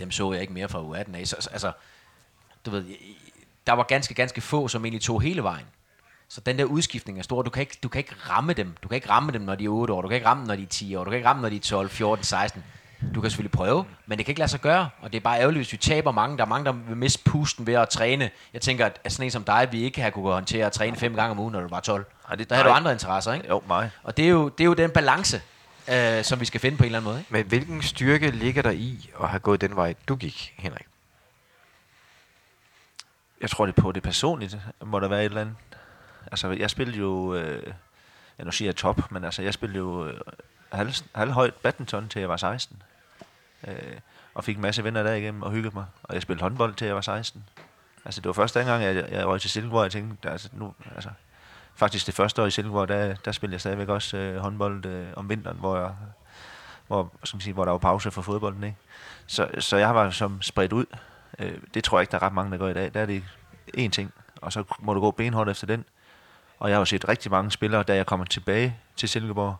dem så jeg ikke mere fra U18 af. Så, så, altså, du ved, der var ganske, ganske få, som egentlig tog hele vejen. Så den der udskiftning er stor. Du kan, ikke, du kan ikke ramme dem. Du kan ikke ramme dem, når de er 8 år. Du kan ikke ramme dem, når de er 10 år. Du kan ikke ramme dem, når de er 12, 14, 16. Du kan selvfølgelig prøve, men det kan ikke lade sig gøre. Og det er bare ærgerligt, hvis vi taber mange. Der er mange, der vil miste pusten ved at træne. Jeg tænker, at sådan en som dig, vi ikke har kunne håndtere at træne fem gange om ugen, når du var 12. Ej, det- der har du andre interesser, ikke? Jo, mig. Og det er jo, det er jo den balance, øh, som vi skal finde på en eller anden måde. Ikke? Men hvilken styrke ligger der i at have gået den vej, du gik, Henrik? Jeg tror det på det personligt, må der være et eller andet. Altså, jeg spillede jo, øh, ja, nu siger jeg top, men altså, jeg spillede jo øh, halv, halvhøjt badminton til jeg var 16. Øh, og fik en masse venner derigennem og hyggede mig. Og jeg spillede håndbold til jeg var 16. Altså, det var første gang, jeg, jeg røg til Silkeborg, jeg tænkte, altså, nu, altså, faktisk det første år i Silkeborg, der, der spillede jeg stadigvæk også øh, håndbold øh, om vinteren, hvor jeg, hvor, som skal man sige, hvor der var pause for fodbolden, ikke? Så, så jeg var som spredt ud. Øh, det tror jeg ikke, der er ret mange, der går i dag. Der er det én ting, og så må du gå benhårdt efter den. Og jeg har jo set rigtig mange spillere, da jeg kommer tilbage til Silkeborg,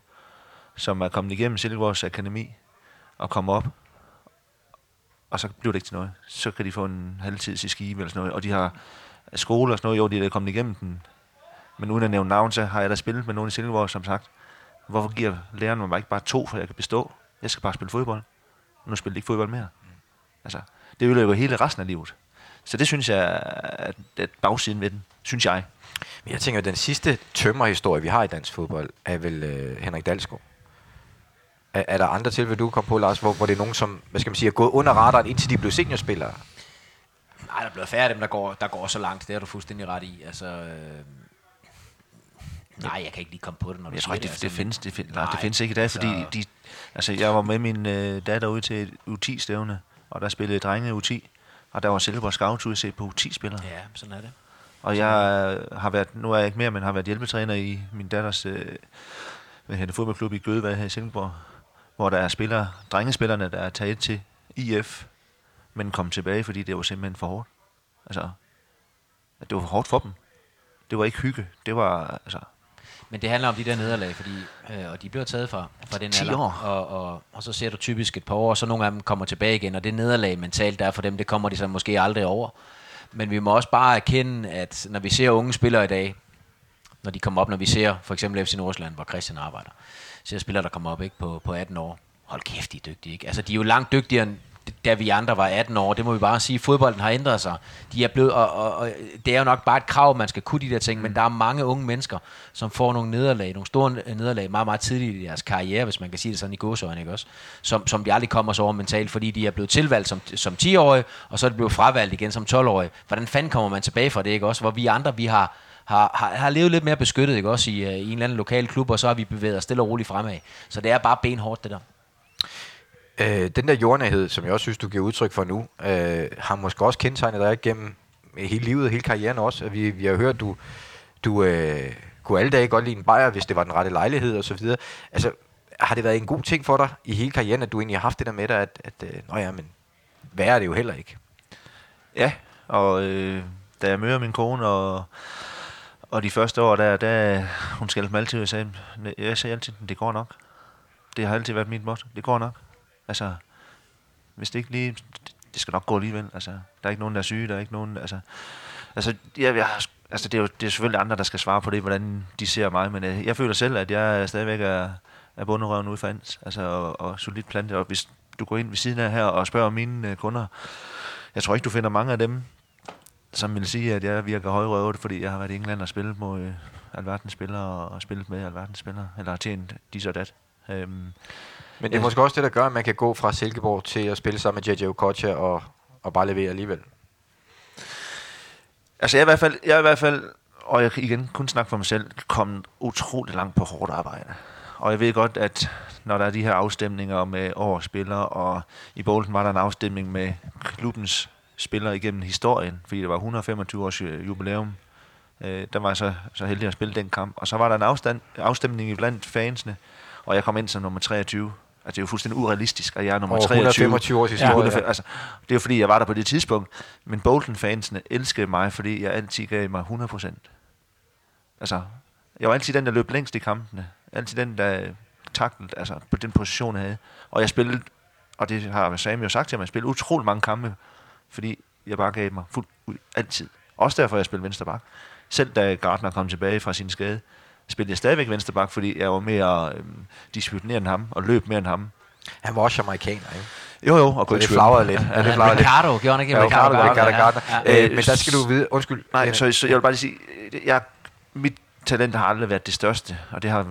som er kommet igennem Silkeborgs akademi og kommer op, og så bliver det ikke til noget. Så kan de få en halvtids i skive eller sådan noget, og de har skole og sådan noget, jo, de er kommet igennem den. Men uden at nævne navn, så har jeg da spillet med nogen i Silkeborg, som sagt, hvorfor giver læreren mig ikke bare to, for jeg kan bestå? Jeg skal bare spille fodbold. Nu spiller de ikke fodbold mere. Altså, det ødelægger hele resten af livet. Så det synes jeg er at bagsiden ved den, synes jeg. Men jeg tænker, at den sidste tømmerhistorie, vi har i dansk fodbold, er vel øh, Henrik Dalsgaard. Er, er der andre tilfælde, du kom på, Lars, hvor, hvor det er nogen, som hvad skal man sige, er gået under radaren, indtil de blev seniorspillere? Nej, der bliver færre af dem, der går, der går så langt. Det har du fuldstændig ret i. Altså, øh, nej, jeg kan ikke lige komme på det, når du Jeg tror ikke, det, det, altså, findes, det, find, nej, det findes ikke i dag, fordi så- de, Altså, jeg var med min øh, datter ud til et U10-stævne, og der spillede drenge U10, og der var Silkeborg Scouts ude at se på U10-spillere. Ja, sådan er det. Og jeg øh, har været, nu er jeg ikke mere, men har været hjælpetræner i min datters øh, hvad hedder det, fodboldklub i Gødevad her i Silkeborg, hvor der er spillere, drengespillerne, der er taget til IF, men kom tilbage, fordi det var simpelthen for hårdt. Altså, det var for hårdt for dem. Det var ikke hygge. Det var, altså, Men det handler om de der nederlag, fordi, øh, og de bliver taget fra, fra den 10 alder. år. Og, og, og så ser du typisk et par år, og så nogle af dem kommer tilbage igen, og det nederlag mentalt, der er for dem, det kommer de så måske aldrig over. Men vi må også bare erkende, at når vi ser unge spillere i dag, når de kommer op, når vi ser for eksempel FC Nordsjælland, hvor Christian arbejder, ser spillere, der kommer op ikke, på, på 18 år. Hold kæft, de er dygtige. Ikke? Altså, de er jo langt dygtigere end da vi andre var 18 år. Det må vi bare sige. Fodbolden har ændret sig. De er blevet, og, og, og det er jo nok bare et krav, at man skal kunne de der ting, men der er mange unge mennesker, som får nogle nederlag, nogle store nederlag meget, meget tidligt i deres karriere, hvis man kan sige det sådan i godsøjne, ikke også? Som, som de aldrig kommer så over mentalt, fordi de er blevet tilvalgt som, som 10-årige, og så er de blevet fravalgt igen som 12-årige. Hvordan fanden kommer man tilbage fra det, ikke også? Hvor vi andre, vi har, har, har, har levet lidt mere beskyttet, ikke også, i, øh, i en eller anden lokal klub, og så har vi bevæget os stille og roligt fremad. Så det er bare benhårdt, det der. Øh, den der jordnærhed, som jeg også synes, du giver udtryk for nu, øh, har måske også kendetegnet dig gennem hele livet, hele karrieren også. Vi, vi har hørt, du, du øh, kunne alle dage godt lide en bajer, hvis det var den rette lejlighed og så videre. Altså, har det været en god ting for dig i hele karrieren, at du egentlig har haft det der med dig, at, at øh, nå ja, men værre er det jo heller ikke. Ja, og øh, da jeg møder min kone, og, og de første år der, der hun skældte mig altid, og jeg sagde, jeg sagde altid, det går nok. Det har altid været mit motto, det går nok. Altså, hvis det ikke lige, det skal nok gå alligevel. Altså, der er ikke nogen, der er syge, der er ikke nogen, altså, altså, jeg, jeg, har- altså det, er jo, det er selvfølgelig andre, der skal svare på det, hvordan de ser mig, men jeg, jeg føler selv, at jeg stadigvæk er, er bunderøven ude for ans, altså, og, og solidt plantet, og hvis du går ind ved siden af her og spørger mine øh, kunder, jeg tror ikke, du finder mange af dem, som vil sige, at jeg virker højrøvet, fordi jeg har været i England og spillet mod øh, alverdens spillere og spillet med alverdens spillere, eller tjent dis og dat. Øhm, men det er måske også det, der gør, at man kan gå fra Silkeborg til at spille sammen med JJ Okocha og, og bare levere alligevel. Altså jeg er i hvert fald, jeg er i hvert fald og jeg igen kun snakke for mig selv, kommet utrolig langt på hårdt arbejde. Og jeg ved godt, at når der er de her afstemninger med årsspillere, og i Bolton var der en afstemning med klubbens spillere igennem historien, fordi det var 125 års ju- jubilæum. Øh, der var jeg så, så heldig at spille den kamp. Og så var der en afstand, afstemning i blandt fansene, og jeg kom ind som nummer 23. Altså det er jo fuldstændig urealistisk, at jeg er nummer Over 23. 125 års historie, 105 ja. altså, det er jo fordi, jeg var der på det tidspunkt. Men Bolton-fansene elskede mig, fordi jeg altid gav mig 100%. Altså, jeg var altid den, der løb længst i kampene. Altid den, der taklede, altså på den position, jeg havde. Og jeg spillede, og det har Sam jo sagt til mig, jeg spillede utrolig mange kampe, fordi jeg bare gav mig fuldt ud, altid. Også derfor, jeg spillede venstre bak. Selv da Gardner kom tilbage fra sin skade, spillede jeg stadigvæk venstre bak, fordi jeg var mere øhm, disciplineret end ham, og løb mere end ham. Han var også jamaicaner, ikke? Jo, jo, og kunne det ikke svømme. lidt. Ja, det Men flagrede lidt. Ricardo, gjorde han ikke? Ja, Ricardo Ricardo, Ricardo, Gardner. ja. Øh, men der skal du vide, undskyld. Nej, øh, så, så jeg vil bare lige sige, øh, jeg, mit talent har aldrig været det største, og det har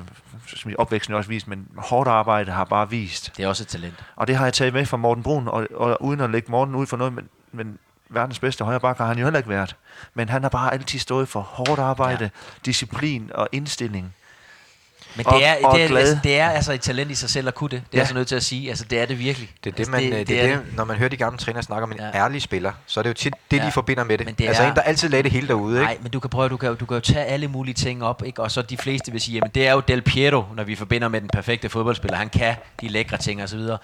som i opvæksten også vist, men hårdt arbejde har bare vist. Det er også et talent. Og det har jeg taget med fra Morten Brun, og, og uden at lægge Morten ud for noget, men, men verdens bedste højre bakke har han jo heller ikke været. Men han har bare altid stået for hårdt arbejde, ja. disciplin og indstilling. Men Og- det er, og det, er, glad. altså, det er altså et talent i sig selv at kunne det. Det er Ja. jeg altså nødt til at sige. Altså, det er det virkelig. Det er det, altså, man, det, det, det, er det, når man hører de gamle trænere snakke om en Ja. ærlig spiller, så er det jo tit det, Ja. de forbinder med det. Men det altså er- en, der altid lagde det hele derude, ikke? Nej, men du kan prøve, du kan, du kan jo tage alle mulige ting op, ikke? og så de fleste vil sige, jamen det er jo Del Piero, når vi forbinder med den perfekte fodboldspiller. Han kan de lækre ting og så videre.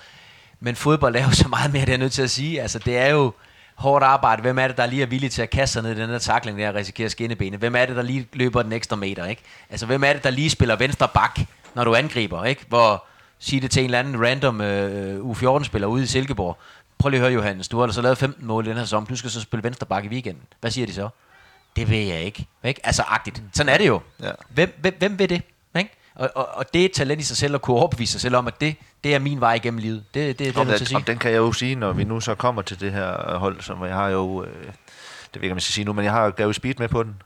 Men fodbold er jo så meget mere, det er jeg nødt til at sige. Altså det er jo hårdt arbejde. Hvem er det, der lige er villig til at kaste sig ned i den der takling der og risikere skinnebenet? Hvem er det, der lige løber den ekstra meter? Ikke? Altså hvem er det, der lige spiller venstre bak, når du angriber? Ikke? Hvor sige det til en eller anden random øh, U14-spiller ude i Silkeborg. Prøv lige at høre, Johannes. Du har da så lavet 15 mål i den her sæson. Du skal så spille venstre bak i weekenden. Hvad siger de så? Det ved jeg ikke. ikke? Altså agtigt. Sådan er det jo. Ja. Hvem, hvem, hvem vil det? Ikke? Og, og, og det er et talent i sig selv at kunne overbevise sig selv om, at det, det er min vej igennem livet. Det, det, det er Om, jeg til sige. den kan jeg jo sige, når vi nu så kommer til det her hold, som jeg har jo, øh, det ved jeg ikke, skal sige nu, men jeg har Gary Speed med på den.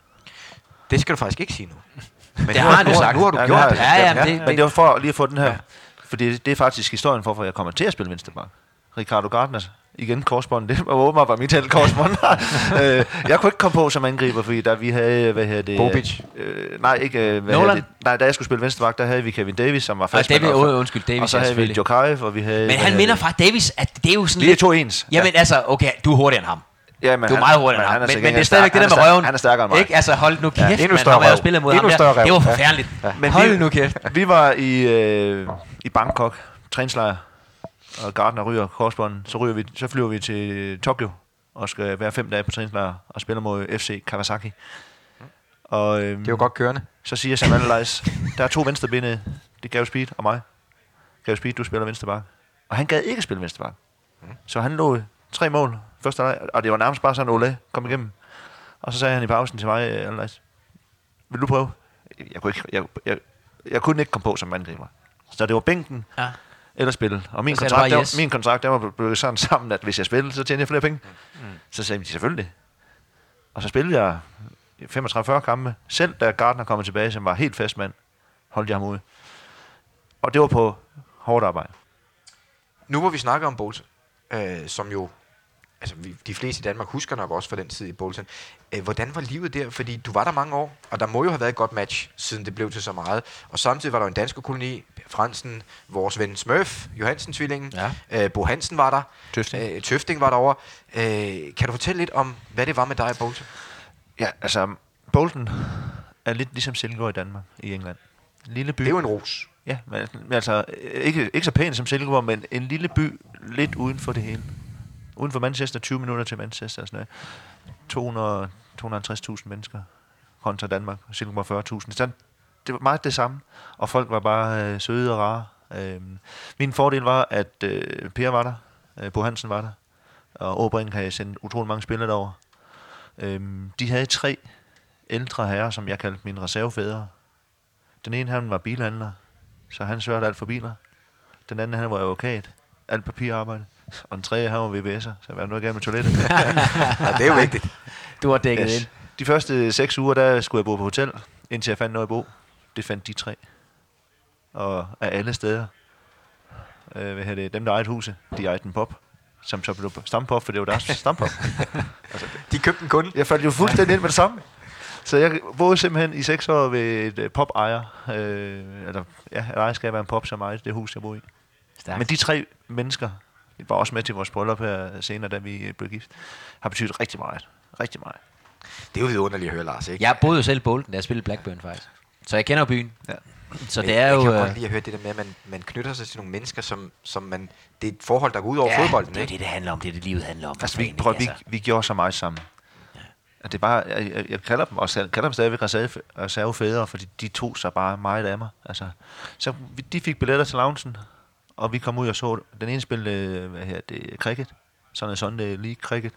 Det skal du faktisk ikke sige nu. *laughs* Men Det nu har han jo sagt. Nu har du Ja, det gjort det. Ja, ja, men det, Men det var for lige at få den her, ja. fordi det er faktisk historien for, at jeg kommer til at spille venstreback. Ricardo Gardner igen korsbånd. Det var åbenbart var mit held korsbånd. *laughs* øh, jeg kunne ikke komme på som angriber, fordi da vi havde, hvad hedder det? Bobic. Øh, nej, ikke, øh, hvad Nolan? det? Nej, da jeg skulle spille venstreback, der havde vi Kevin Davis, som var fast. David, oh, undskyld, Davis, Og så ja, havde vi. Jokai, og vi havde... Men han minder fra Davis, at det er jo sådan Vi er to ens. Jamen altså, okay, du er hurtigere end ham. Ja, men Du er meget hurtigere end ham. Men, til men det er stadigvæk det der med er røven. Han er stærkere end mig. Ikke? Altså, hold nu kæft, endnu man. Ham har spillet mod ham der. Det var Ja. forfærdeligt. Men Hold nu kæft. Vi var i, øh, i Bangkok, træningslejr, og Gardner ryger korsbånden. Så, ryger vi, så flyver vi til Tokyo og skal være fem dage på træningslejr og spiller mod FC Kawasaki. Og øhm, Det var godt kørende. så siger Sam Allardyce, der er to venstrebenede, det er Gary Speed og mig. Gary Speed, du spiller venstreback. Og han gad ikke spille venstreback. Så han lå tre mål første halvleg, og det var nærmest bare sådan, Ole kom igennem. Og så sagde han i pausen til mig, Allardyce, vil du prøve? Jeg kunne, ikke, jeg, jeg, jeg kunne ikke komme på som angriber. Så det var bænken Ja. Eller spille. Og min kontrakt, bare der, yes. min kontrakt, der var blevet sådan sammen, at hvis jeg spillede, så tjente jeg flere penge. Mm. Så sagde de selvfølgelig. Og så spillede jeg 35-40 kampe. Selv da Gardner kom tilbage, som var helt fast mand, holdt jeg ham ude. Og det var på hårdt arbejde. Nu hvor vi snakker om Bolton, øh, som jo, altså vi, de fleste i Danmark husker nok også fra den tid i Bolton. Øh, hvordan var livet der? Fordi du var der mange år, og der må jo have været et godt match, siden det blev til så meget. Og samtidig var der en dansk koloni, Fransen, vores ven Smurf, Johansen-tvillingen, Ja. øh, Bo Hansen var der, Tøfting. Øh, Tøfting var derovre. Øh, kan du fortælle lidt om, hvad det var med dig i Bolton? Ja, altså, Bolton er lidt ligesom Silkeborg i Danmark, i England. En lille by. Det er jo en ros. Ja, men, men altså, ikke, ikke så pæn som Silkeborg, men en lille by lidt uden for det hele. Uden for Manchester, 20 minutter til Manchester og sådan noget. 200 250.000 mennesker kontra Danmark, og Silkeborg 40.000. Så det var meget det samme, og folk var bare øh, søde og rare. Øh, min fordel var, at øh, Per var der, øh, Bo Hansen var der, og Åbring havde sendt utrolig mange spillere derover. Øh, de havde tre ældre herrer, som jeg kaldte mine reservefædre. Den ene han var bilhandler, så han sørgede alt for biler. Den anden han var advokat, alt papirarbejde. Og den tredje han var VBS'er, så jeg var noget gerne med toilettet. *laughs* Ja, det er jo vigtigt. Du har dækket yes. ind. De første seks uger, der skulle jeg bo på hotel, indtil jeg fandt noget at bo. Det fandt de tre. Og af alle steder. Øh, hvad hedder det? Dem, der ejede huset, de ejede en pop. Som så blev stampop, for det var deres *laughs* stampop. De købte en kunde. Jeg faldt jo fuldstændig ind med det samme. Så jeg boede simpelthen i seks år ved et øh, pop-ejer. Øh, eller, ja, et ejerskab af en pop, som ejede det hus, jeg boede i. Stærkt. Men de tre mennesker, de var også med til vores bryllup her senere, da vi øh, blev gift, har betydet rigtig meget. Rigtig meget. Det er jo vidunderligt at høre, Lars, ikke? Jeg boede jo selv i Bolton, da jeg spillede Blackburn faktisk. Så jeg kender byen. Ja. Så Men det er jeg jo... kan øh, godt lide at høre det der med, at man, man knytter sig til nogle mennesker, som, som man... Det er et forhold, der går ud over ja, fodbolden, det er ikke? det, det handler om. Det er det, livet handler om. Altså, vi, prøv, vi, vi gjorde så meget sammen. At det er bare, jeg, jeg, jeg kalder dem, og jeg kalder dem stadigvæk reserve, reservefædre, fordi de tog sig bare meget af mig. Altså, så vi, de fik billetter til loungen, og vi kom ud og så, den ene spillede, hvad her, det, cricket, sådan en Sunday League cricket,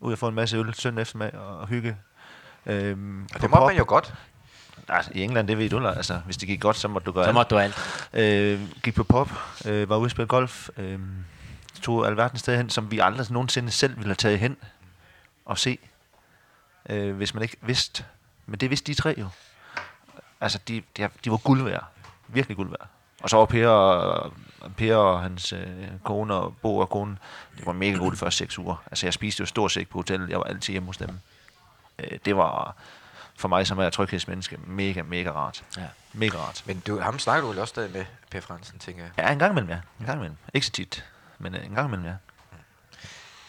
ud og få en masse øl søndag eftermiddag og hygge. Øhm, Og det må pop. man jo godt. Altså, I England, det ved du, altså, hvis det gik godt, så måtte du gøre Så alt. måtte du alt. Øh, gik på pop, øh, var ude og spille golf, øh, tog alverdens steder hen, som vi aldrig nogensinde selv ville have taget hen og se, øh, hvis man ikke vidste. Men det vidste de tre jo. Altså, de, de, de var guld værd. Virkelig guld værd. Og så var Per og, per og hans øh, kone og Bo og konen, det var mega gode de første seks uger. Altså, jeg spiste jo stort set på hotellet. Jeg var altid hjemme hos dem. Øh, det var for mig, som er tryghedsmenneske, mega, mega rart. Ja. Mega rart. Men du, ham snakker du vel også stadig med, Per Fransen, tænker jeg. Ja, en gang imellem, ja. En gang imellem. Ikke så tit, men øh, en gang imellem, ja.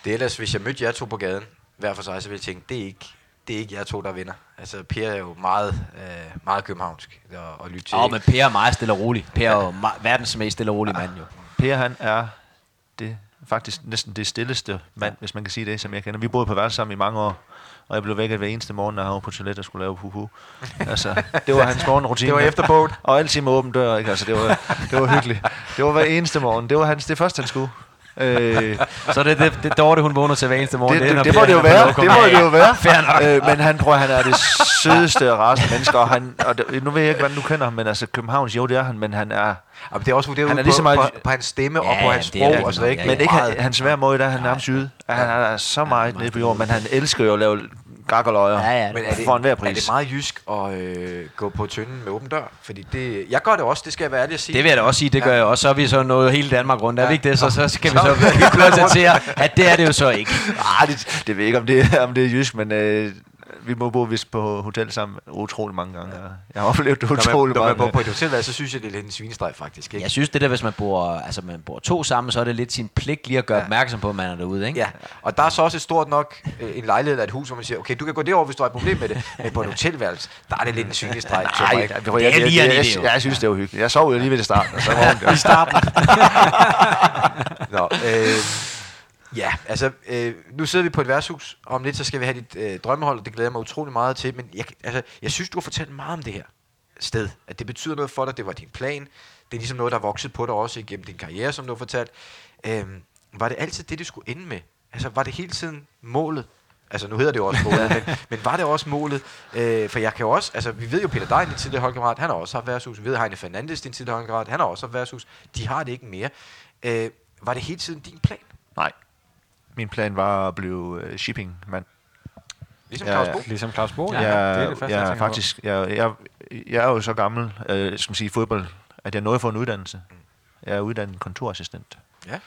Det er ellers, hvis jeg mødte jer to på gaden, hver for sig, så ville jeg tænke, det er ikke, det er ikke jer to, der vinder. Altså, Per er jo meget, øh, meget københavnsk at, at lytte til. Åh, ikke? men Per er meget stille og rolig. Per er jo verdens mest stille og rolige mand, jo. Per, han er det, faktisk næsten det stilleste mand, hvis man kan sige det, som jeg kender. Vi boede på værelse sammen i mange år, og jeg blev vækket hver eneste morgen, når han var på toilet og skulle lave puhu. Altså, det var hans morgenrutine. *laughs* Det var efter bogen. Og altid med åben dør, ikke? Altså, det var, det var hyggeligt. Det var hver eneste morgen. Det var hans, det første, han skulle. Øh, Så det, det, det Dorte, hun vågner til hver eneste morgen. det, det, det, Per må det jo være. Det må det jo være. Øh, men han prøver, han er det sødeste og rareste menneske, og, han, og det, nu ved jeg ikke, hvordan du kender ham, men altså Københavns, jo, det er han, men han er, Jamen, det er også vurderet Han er lige så meget- på, på, hans stemme Ja, og på hans det sprog og så nok, ikke. ja, Men ja. ikke meget- han, hans hver måde, der er han nærmest syet. Han er så meget nede på jorden, men han elsker jo at lave gakkeløjer. Ja, ja. Men er det, for enhver er pris. det meget jysk at øh, gå på tynden med åben dør? Fordi det, jeg gør det også, det skal jeg være ærlig at sige. Det vil jeg da også sige, det gør jeg også. Så er vi så nået hele Danmark rundt. Er vi ikke det? Så, så skal vi så konstatere, at det er det jo så ikke. *laughs* Ah, det, det ved jeg ikke, om det, om det er jysk, men øh, vi må bo vist på hotel sammen utrolig mange gange. og Jeg har oplevet det når man, utrolig når man mange bor på et hotel, så synes jeg, det er lidt en svinestreg faktisk. Ikke? Jeg synes, det der, hvis man bor, altså man bor to sammen, så er det lidt sin pligt lige at gøre ja. opmærksom på, at man er derude, ikke? Ja, og der er så også et stort nok øh, en lejlighed eller et hus, hvor man siger, okay, du kan gå derover, hvis du har et problem med det, men på et hotelværelse, der er det lidt en svinestreg. tror jeg er lige en jeg, idé, jo. jeg, jeg, synes, det var hyggeligt. Jeg sov jo lige ved det start. Og så *laughs* var det, I starten. Nå, øh, ja, altså, øh, nu sidder vi på et værtshus, og om lidt så skal vi have dit øh, drømmehold, og det glæder jeg mig utrolig meget til, men jeg, altså, jeg synes, du har fortalt meget om det her sted, at det betyder noget for dig, det var din plan, det er ligesom noget, der er vokset på dig også igennem din karriere, som du har fortalt. Øh, var det altid det, det skulle ende med? Altså, var det hele tiden målet? Altså, nu hedder det jo også målet, *laughs* men, men var det også målet? Øh, for jeg kan jo også, altså, vi ved jo, Peter Dein, din tidligere holdkammerat, han har også haft værtshus. Vi ved, Heine Fernandes, din tidligere holdkammerat, han har også haft værtshus. De har det ikke mere. Øh, var det hele tiden din plan? nej. Min plan var at blive uh, shippingmand. Ligesom Ja, Claus ja. Bo? Ligesom Claus Bo. Ja, det er det jeg, første, jeg, jeg tænker faktisk, jeg, jeg, jeg er jo så gammel, øh, skal man sige, i fodbold, at jeg nåede få en uddannelse. Jeg er uddannet kontorassistent. Ja.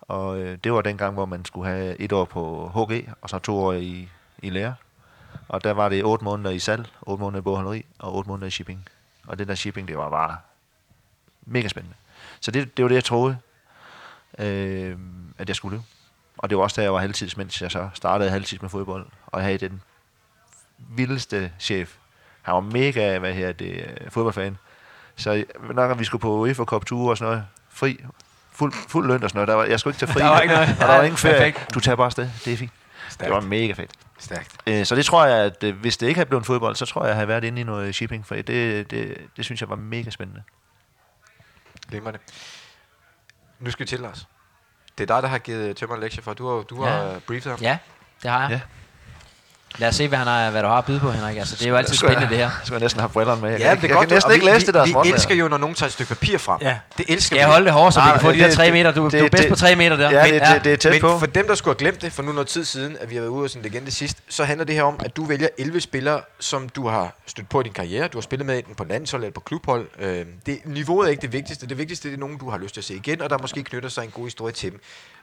Og øh, det var den gang, hvor man skulle have et år på HG, og så to år i, i lære. Og der var det otte måneder i salg, otte måneder i bogholderi, og otte måneder i shipping. Og det der shipping, det var bare mega spændende. Så det, det var det, jeg troede, øh, at jeg skulle. Og det var også da jeg var halvtids, mens jeg så startede halvtids med fodbold. Og jeg havde den vildeste chef. Han var mega, hvad her det, øh, fodboldfan. Så når vi skulle på UEFA Cup Tour og sådan noget, fri, fuld, fuld løn og sådan noget, der var, jeg skulle ikke tage fri. *laughs* Der var ikke noget. Og der var ingen ferie. Perfekt. Du tager bare afsted. Det er fint. Det var mega fedt. Stærkt. Øh, Så det tror jeg, at øh, hvis det ikke havde blevet fodbold, så tror jeg, at jeg havde været inde i noget shipping, for det, det, det synes jeg var mega spændende. Glimrende. Nu skal vi til, Lars. Det er dig, der har givet Tømmer en lektie for. Du har, du har Ja. briefet ham. Ja, det har jeg. Ja. Lad os se, hvad, han har, hvad du har at byde på, Henrik. Altså, det er jo altid Skulle jeg- spændende, det her. Så skulle jeg næsten have brillerne med. Jeg, Ja, kan, det er jeg godt. kan næsten og ikke vi, læse det der vi, vi elsker jo, når nogen tager et stykke papir frem. Ja. Det elsker Skal vi. jeg holde det hårdt, så vi kan få de det- der det- 3 meter? Du, det- du er bedst det- på 3 meter der. Ja, Men- det, det, det er tæt Men på. for dem, der skulle have glemt det, for nu noget tid siden, at vi har været ude hos en legende sidst, så handler det her om, at du vælger 11 spillere, som du har stødt på i din karriere. Du har spillet med enten på landshold eller på klubhold. Øh, det, niveauet er ikke det vigtigste. Det vigtigste det er nogen, du har lyst til at se igen, og der måske knytter sig en god historie til dem.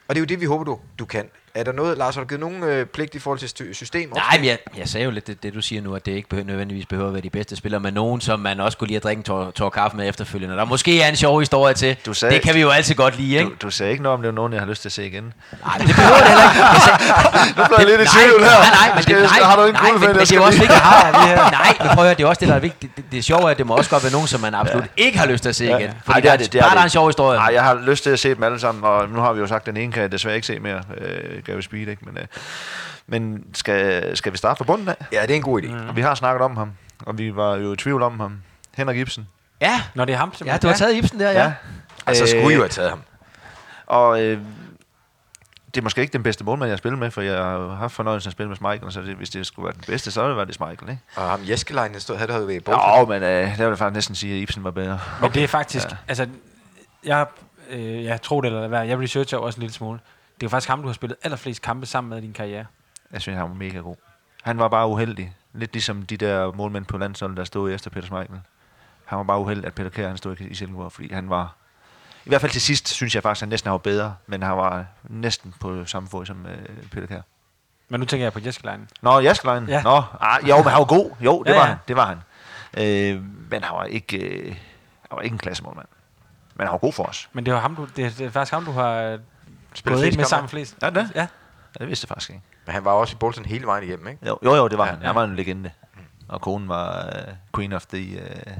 Og det er jo det, vi håber, du, du kan. Er der noget, Lars, har du givet nogen øh, pligt i forhold til st- system? Nej, men jeg, jeg sagde jo lidt det, det, du siger nu, at det ikke behøver, nødvendigvis behøver at være de bedste spillere, men nogen, som man også kunne lide at drikke en tår, tår kaffe med efterfølgende. Der måske er en sjov historie til. Du sagde- det kan vi jo altid godt lide, ikke? Du, du sagde ikke noget om, det er nogen, jeg har lyst til at se igen. Nej, men det behøver det heller ikke. Jeg *laughs* sagde, Nu bliver jeg lidt i tvivl her. Nej, nej, men det, nej, har du ikke nej, men, men det er også vigtigt. *laughs* Har, nej, men prøv at høre, det er også det, der er vigtigt. Det, det, det sjove er, at det må også godt være nogen, som man absolut ikke har lyst til at se igen. Fordi Ej, der, er, bare der er en sjov historie. Nej, jeg har lyst til at se dem alle sammen, og nu har vi jo sagt, den ene kan jeg desværre ikke se mere, øh, Gary Speed, ikke? Men, øh, men skal, skal vi starte fra bunden af? Ja, det er en god idé. Mm. Og vi har snakket om ham, og vi var jo i tvivl om ham. Henrik Ibsen. Ja, Når det er ham, ja, du har taget Ibsen der, ja. Altså, skulle I jo have taget ham. Og øh, det er måske ikke den bedste målmand, jeg har spillet med, for jeg har haft fornøjelsen at spille med Schmeichel, så det, hvis det skulle være den bedste, så var det Schmeichel, ikke? Og ham Jeskelein, stod, havde du været i Borg. Jo, men øh, der vil jeg faktisk næsten sige, at Ibsen var bedre. Men det er faktisk, ja. altså, jeg, øh, jeg tror det eller hvad, jeg researcher også en lille smule. Det er faktisk ham, du har spillet allerflest kampe sammen med i din karriere. Jeg synes, han var mega god. Han var bare uheldig. Lidt ligesom de der målmænd på landsholdet, der stod efter Peter Schmeichel. Han var bare uheldig, at Peter Kjær han stod i Silkeborg, fordi han var... I hvert fald til sidst, synes jeg faktisk, at han næsten var bedre, men han var næsten på samme fod som øh, Peter Kjær. Men nu tænker jeg på Jeskeleinen. Nå, Jaskelein. Ja. Nå, ah, jo, men han var god. Jo, det Ja, var ja. han. Det var han. Øh, men han var ikke, øh, han var ikke en klassemålmand. Men han var god for os. Men det er, ham, du, det, er, det er faktisk ham, du har øh, Spillet ind med sammen flest. Er det det? Ja. Ja, det vidste jeg faktisk ikke. Men han var også i Bolton hele vejen igennem, ikke? Jo, jo, jo det var Ja, han. ja. Han var en legende. Og konen var uh, queen of the, uh,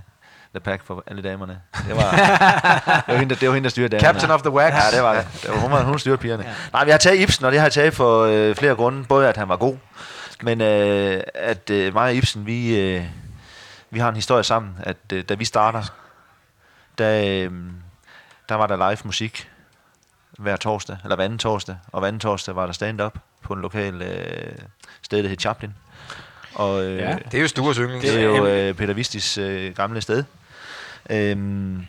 the pack for alle damerne. Det var, *laughs* det var, hende, der, det var hende, der styrede damerne. Captain of the Wax. Ja, det var det. det var, hun, var, hun styrede pigerne. Ja. Nej, vi har taget Ibsen, og det har jeg taget for øh, flere grunde. Både at han var god, men øh, at øh, mig og Ibsen, vi, øh, vi har en historie sammen. At øh, da vi starter, der, øh, der var der live musik hver torsdag, eller hver anden torsdag. Og hver anden torsdag var der stand-up på en lokal øh, sted, der hed Chaplin. Og, øh, Ja. Det er jo Stures yndlings. det er jo øh, Peter Vistis øh, gamle sted. Øhm,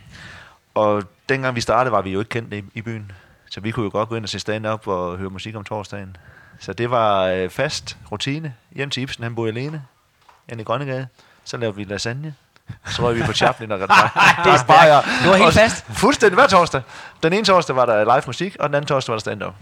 og dengang vi startede, var vi jo ikke kendt i, i byen. Så vi kunne jo godt gå ind og se stand-up og høre musik om torsdagen. Så det var øh, fast rutine. Hjem til Ibsen, han boede alene. Jan i Grønnegade. Så lavede vi lasagne. Så røg vi på Chaplin og drak drak bajer. Det var helt fast. Fuldstændig hver torsdag. Den ene torsdag var der live musik, og den anden torsdag var der stand-up.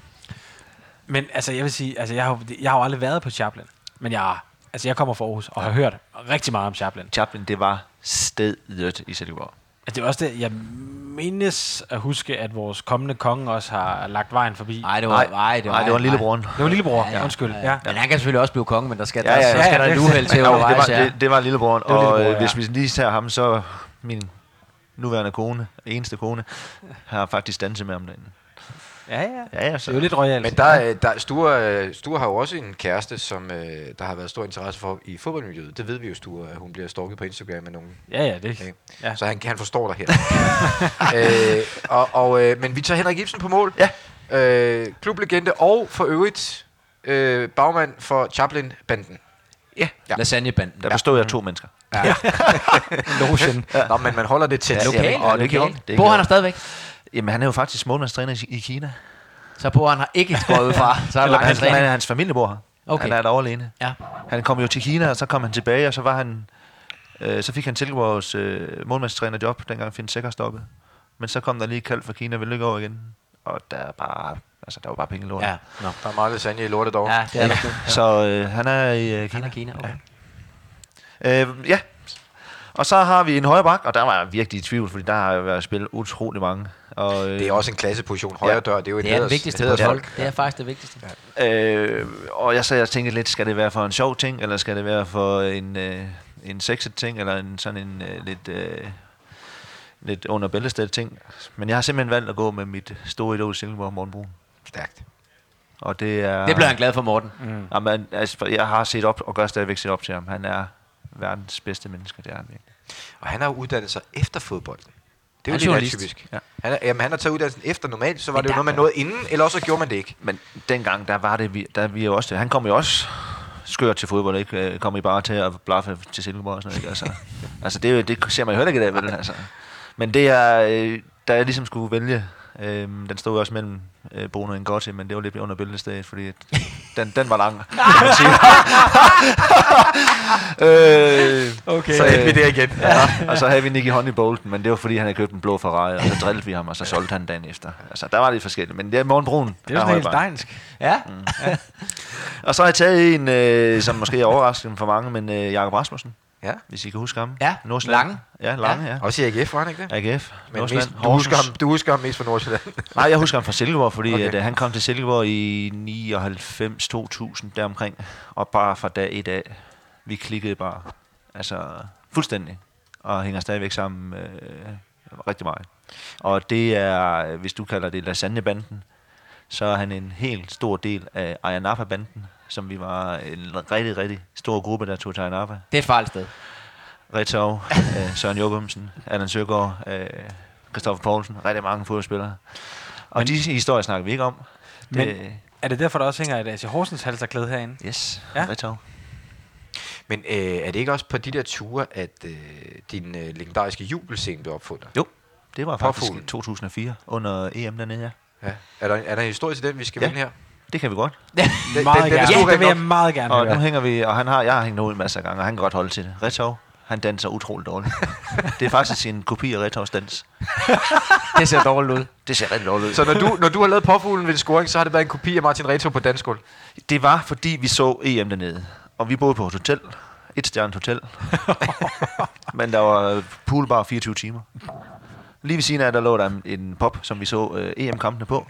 Men altså, jeg vil sige, altså, jeg har, jeg har jo aldrig været på Chaplin. Men jeg, altså, jeg kommer fra Aarhus og har hørt rigtig meget om Chaplin. Chaplin, det var stedet i Silkeborg. Altså, det er også det, jeg mindes at huske, at vores kommende konge også har lagt vejen forbi. Nej, det var, Nej, nej, det var, nej, det var lillebroren. Det var lillebror, Ja, ja, ja. undskyld. Ja. Men han kan selvfølgelig også blive konge, men der skal, Ja, der, ja, så ja, skal der ja, et det- uheld til Jo, det, var, ja. det, det var lillebroren, var og lillebror, øh, ja. hvis vi lige tager ham, så min nuværende kone, eneste kone, har faktisk danset med ham derinde. Ja, ja. Ja, ja, Det så. er jo lidt royalt. Men der, er- der, Sture, øh, Sture har jo også en kæreste, som øh, der har været stor interesse for i fodboldmiljøet. Det ved vi jo, Sture, at hun bliver stalket på Instagram med nogen. Ja, ja, det Okay. Ja. Ja. Så han, han forstår dig her. *laughs* øh, og, og, øh, men vi tager Henrik Ibsen på mål. Ja. Øh, klublegende og for øvrigt øh, bagmand for Chaplin-banden. Ja, Ja. Lasagnebanden. der bestod jeg af to mennesker. *laughs* Logen. Ja. Nå, men man holder det tæt. Ja, Lokal, og det lokal. Det Bor han der stadigvæk? Jamen, han er jo faktisk målmandstræner i, i Kina. Så bor han har ikke gået ud fra. Så er Eller langt han, hans familie bor her. Okay. Han er der alene. Ja. Han kom jo til Kina, og så kom han tilbage, og så var han... Øh, så fik han Silkeborgs øh, målmandstrænerjob, dengang Finn Sækker stoppede. Men så kom der lige kald fra Kina, vil du ikke over igen? Og der er bare... Altså, der var bare penge i lorten. Ja, nå. Der er meget lasagne i lortet dog. Ja, det er der sgu. *laughs* Så øh, han er i øh, Han Kina. er Kina, okay. Øh, ja. Og så har vi en højre bak, og der var jeg virkelig i tvivl, fordi der har jo været spillet utrolig mange. Og, øh, Det er også en klasseposition. Højre Ja. dør, det er jo et Det er den heders, vigtigste heders folk. Det er faktisk det vigtigste. Øh, og jeg så jeg tænkte lidt, skal det være for en sjov ting, eller skal det være for en, øh, en sexet ting, eller en sådan en øh, lidt, øh, lidt under bæltestedet ting. Men jeg har simpelthen valgt at gå med mit store idol Silkeborg, Morten Brun. Stærkt. Og det er... Det bliver han glad for, Morten. Mm. Jamen, altså, jeg har set op, og gør stadigvæk set op til ham. Han er verdens bedste menneske, det er han virkelig. Og han har jo uddannet sig efter fodbolden. Det er Han jo er lidt atypisk. Ja. Han, er, jamen, han har taget uddannelsen efter normalt, så var Men det jo noget, man nåede inden, eller også så gjorde man det ikke. Men dengang, der var det, vi, der vi jo også, han kom jo også skørt til fodbold, ikke? Øh, Kom I bare til at blaffe til Silkeborg og sådan noget, ikke? Altså, *laughs* altså det, er det ser man jo heller ikke i dag, vel? Altså. Men det er, øh, da jeg ligesom skulle vælge, øh, den stod også mellem øh, Bruno og Ngotti, men det var lidt under bæltestedet, fordi *laughs* den, den var lang. sige. *laughs* øh, Okay. Så endte vi der igen. ja, og så havde vi Nicky Honey Bolton, men det var fordi, han havde købt en blå Ferrari, og så drillede vi ham, og så solgte han dagen efter. Altså, der var lidt forskelligt, men det er Morten Brun. Det er jo sådan helt steinsk. Ja. *laughs* Og så har jeg taget en, øh, som måske er overraskende for mange, men øh, Jakob Rasmussen, Ja. hvis I kan huske ham. Ja, Nordsjælland. Lange. Ja, Lange, ja. Også i AGF, var han ikke det? AGF. Men Nordsjælland. mest, du, husker ham, du husker ham mest fra Nordsjælland. *laughs* Nej, jeg husker ham fra Silkeborg, fordi Okay. at, øh, han kom til Silkeborg i 99-2000 deromkring. Og bare fra dag et af, vi klikkede bare. Altså, fuldstændig. Og hænger stadigvæk sammen øh, rigtig meget. Og det er, hvis du kalder det lasagnebanden, så er han en helt stor del af Ayanapa-banden, som vi var en rigtig, rigtig stor gruppe, der tog til Ayanapa. Det er et fejl sted. Retov, *laughs* øh, Søren Jokumsen, Allan Søgaard, øh, Christoffer Poulsen, rigtig mange fodboldspillere. Og Men, de historier snakker vi ikke om. Det, Men- Er det derfor, der også hænger et AC Horsens halserklæde herinde? yes, Ja. Retov. Men øh, er det ikke også på de der ture, at øh, din øh, legendariske jubelscene blev opfundet? Jo, det var faktisk Påfuglen. i 2004 under EM dernede, ja. Ja. Er, der, er der en historie til den, vi skal Ja. vinde her? Det kan vi godt. *laughs* Den, Meget den, den, gerne. den, Ja, det vil jeg meget gerne Og høre. nu hænger vi, og han har, jeg har hængt ud masser af gange, og han kan godt holde til det. Retov, han danser utroligt dårligt. *laughs* det er faktisk en kopi af Retovs dans. *laughs* Det ser dårligt ud. Det ser rigtig dårligt ud. Så når du, når du har lavet påfuglen ved scoring, så har det været en kopi af Martin Reto på Danskål? Det var, fordi vi så EM dernede, og vi boede på et hotel. Et stjernet hotel. Men der var poolbar 24 timer. Lige ved siden af, der lå der en, en pop, som vi så øh, EM-kampene på.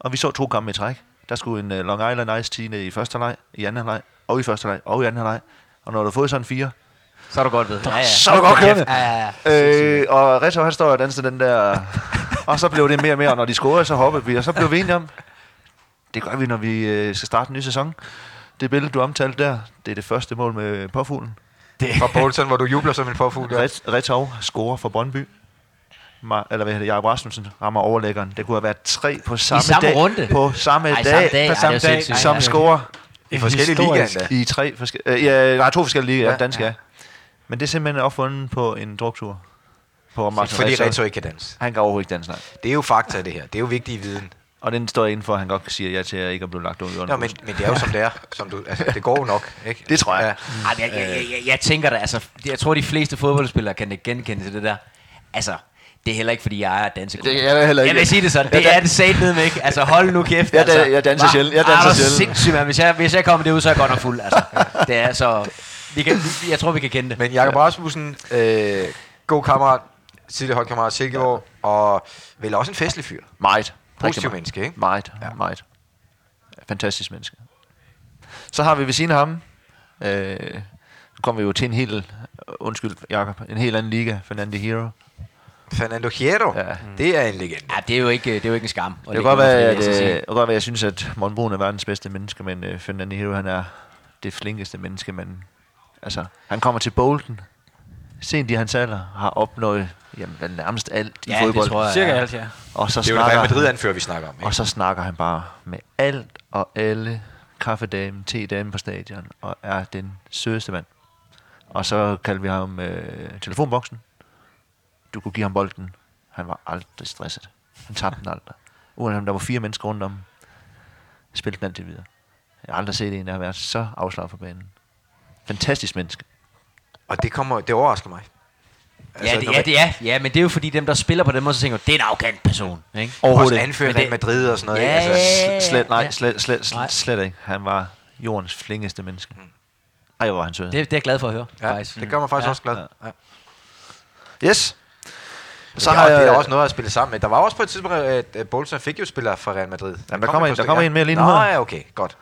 Og vi så to kampe i træk. Der skulle en øh, Long Island Ice Tea ned i første leg, i anden leg, og i første leg, og i anden leg. Og når du har fået sådan fire, Så er du godt ved. Ja, ja. så er du godt kørende. Ja, ja, ja. Øh, og Reto, han står og danser den der... og så blev det mere og mere, og når de scorede, så hoppede vi, og så blev vi enige om, det gør vi, når vi øh, skal starte en ny sæson. Det billede, du omtalte der, det er det første mål med påfuglen. Fra Poulsen, hvor du jubler som en påfugl. Ja. Ret, Retov scorer for Brøndby. Eller hvad hedder det, Jacob Rasmussen rammer overlæggeren. Det kunne have været tre på samme, samme dag. runde? På samme Ej, dag. samme dag. på Ej, samme jo dag. Som Ej, scorer I forskellige ligaer i tre forskellige... Øh, ja, nej, to forskellige ligaer. Ja, Ja, danske, ja. Men det er simpelthen opfundet på en druktur. På Martin Fordi. Reto ikke kan danse. Han kan overhovedet ikke danse, nej. Det er jo fakta, det her. Det er jo vigtig viden. Og den står inden for, at han godt kan sige ja til, at jeg ikke er blevet lagt ud i Nå, men, men det er jo som det er. Som du, altså, det går jo nok, ikke? Det tror jeg. Ja. Ej, men jeg, jeg, jeg, jeg, tænker da, altså, jeg tror, de fleste fodboldspillere kan genkende til det der. Altså, det er heller ikke, fordi jeg er dansekone. Det er jeg heller ikke. Jeg vil sige det sådan, Jeg det er det sat ned med, ikke? Altså, hold nu kæft. Jeg altså. dan- jeg danser sjældent. Jeg danser sjældent. sindssygt, man. Hvis jeg, hvis jeg kommer derud, så er jeg godt nok fuld, altså. Det er så... Vi kan, jeg tror, vi kan kende det. Men Jakob Rasmussen, øh, god kammerat, tidligere holdkammerat Silkeborg, og vel også en festlig fyr. Meget. Positiv menneske, ikke? Meget, ja. meget. Fantastisk menneske. Så har vi ved siden af ham, øh, nu kommer vi jo til en helt, undskyld Jakob, en helt anden liga, Fernando Hero. Fernando Hierro, Ja. ja. det er en legende. Ja, det er jo ikke, det er jo ikke en skam. Det kan godt være, at, øh, det kan godt være, at jeg synes, at Morten Brun er verdens bedste menneske, men øh, Fernando Hero, han er det flinkeste menneske, men altså, han kommer til Bolton, sent i hans alder, har opnået jamen, nærmest alt i Ja, det fodbold. tror jeg. Cirka ja. alt, ja. Og så Det er jo snakker Real han- Madrid-anfører, vi snakker om. Ikke? Og så snakker han bare med alt og alle kaffedame, te-dame på stadion, og er den sødeste mand. Og så kaldte vi ham øh, telefonboksen. Du kunne give ham bolden. Han var aldrig stresset. Han tabte den aldrig. Uanset om der var fire mennesker rundt om, spillede den altid videre. Jeg har aldrig set en, der har været så afslaget på banen. Fantastisk menneske. Og det, kommer, det overrasker mig. Ja, det, ja, det er. Ja, men det er jo fordi dem, der spiller på den måde, så tænker det er en arrogant person. Ikke? Også ikke. anfører det- Madrid og sådan noget. Ja, ikke? Altså, Slet, nej, slet, slet, slet, slet ikke. Han var jordens flinkeste menneske. Ej, hvor var han sød. Det, det er jeg glad for at høre, ja, faktisk. det gør mig faktisk Ja. også glad. Ja. Yes. Så Så det, har det er jeg... også noget at spille sammen med. Der var også på et tidspunkt, at Bolton fik jo spillere fra Real Madrid. Jamen, der kommer en- der kommer en mere lige nu ja, okay, godt.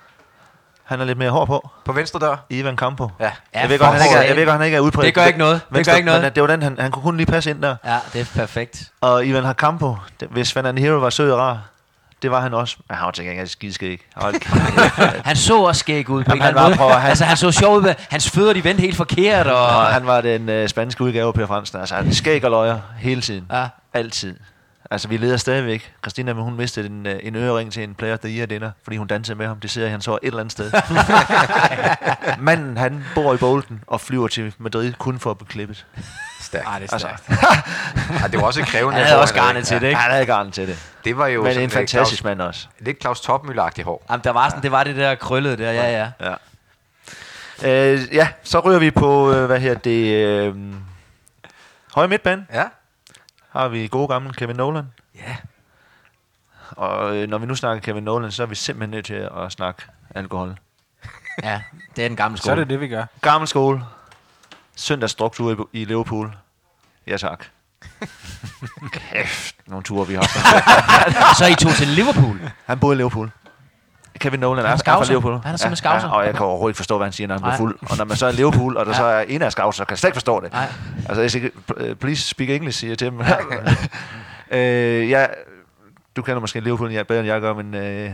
Han er lidt mere hård på. På venstre dør? Ivan Campo. Ja. Ja, jeg, ved godt, han ikke er, jeg ved godt, han ikke er udpræget. Det gør ikke noget. Det Venstre, gør ikke noget. Men det var den, han, han kunne kun lige passe ind der. Ja, det er perfekt. Og Ivan har Campo, det, hvis Fernando Hero var sød og rar, det var han også. Men han var til gengæld skideskæg. Han *laughs* så også skæg ud på Jamen, en han eller anden måde. han- Altså, han så sjov ud. med- Hans fødder, de vendte helt forkert. Og, og han var den øh, spanske udgave af Per Fransen. Altså, han skæg og løjer hele tiden. Ja. Altid. Altså, vi leder stadigvæk. Christina, men hun mistede en, øh, en ørering til en player of the year dinner, fordi hun dansede med ham. Det ser han så et eller andet sted. *laughs* Manden, han bor i Bolton og flyver til Madrid kun for at blive klippet. Stærkt. Ej, det er Altså, stærkt. Ja, *laughs* det var også krævende. Han havde også garnet til det, ikke? Han havde garn til det. Det var jo Men sådan en fantastisk Claus, mand også. lidt Claus Topmøller-agtig hår. Jamen, der var, sådan, det var det der krøllede der, ja, ja. Ja. Øh, ja, så ryger vi på, øh, hvad her det, øh, høje midtbane. Ja. Har vi gode gamle Kevin Nolan. Ja. Og øh, når vi nu snakker Kevin Nolan, så er vi simpelthen nødt til at snakke alkohol. Ja, det er den gamle Så skole. er det det, vi gør. Gammel skole. Søndagsstruktur i, i Liverpool. Ja tak. Kæft, nogle ture vi har. *laughs* Så I tog til Liverpool? Han boede i Liverpool. Kevin Nolan er, er fra. Liverpool. Han er simpelthen scouser. Ja, og jeg kan overhovedet ikke forstå, hvad han siger, når han bliver Nej. fuld. Og når man så er i Liverpool, og der Ja. så er en af scouser, så kan jeg slet ikke forstå det. Nej. Altså, jeg siger, "Pl- please speak English, siger jeg til dem. *laughs* øh, ja, du kender måske Liverpool jeg, bedre, end jeg gør, men øh,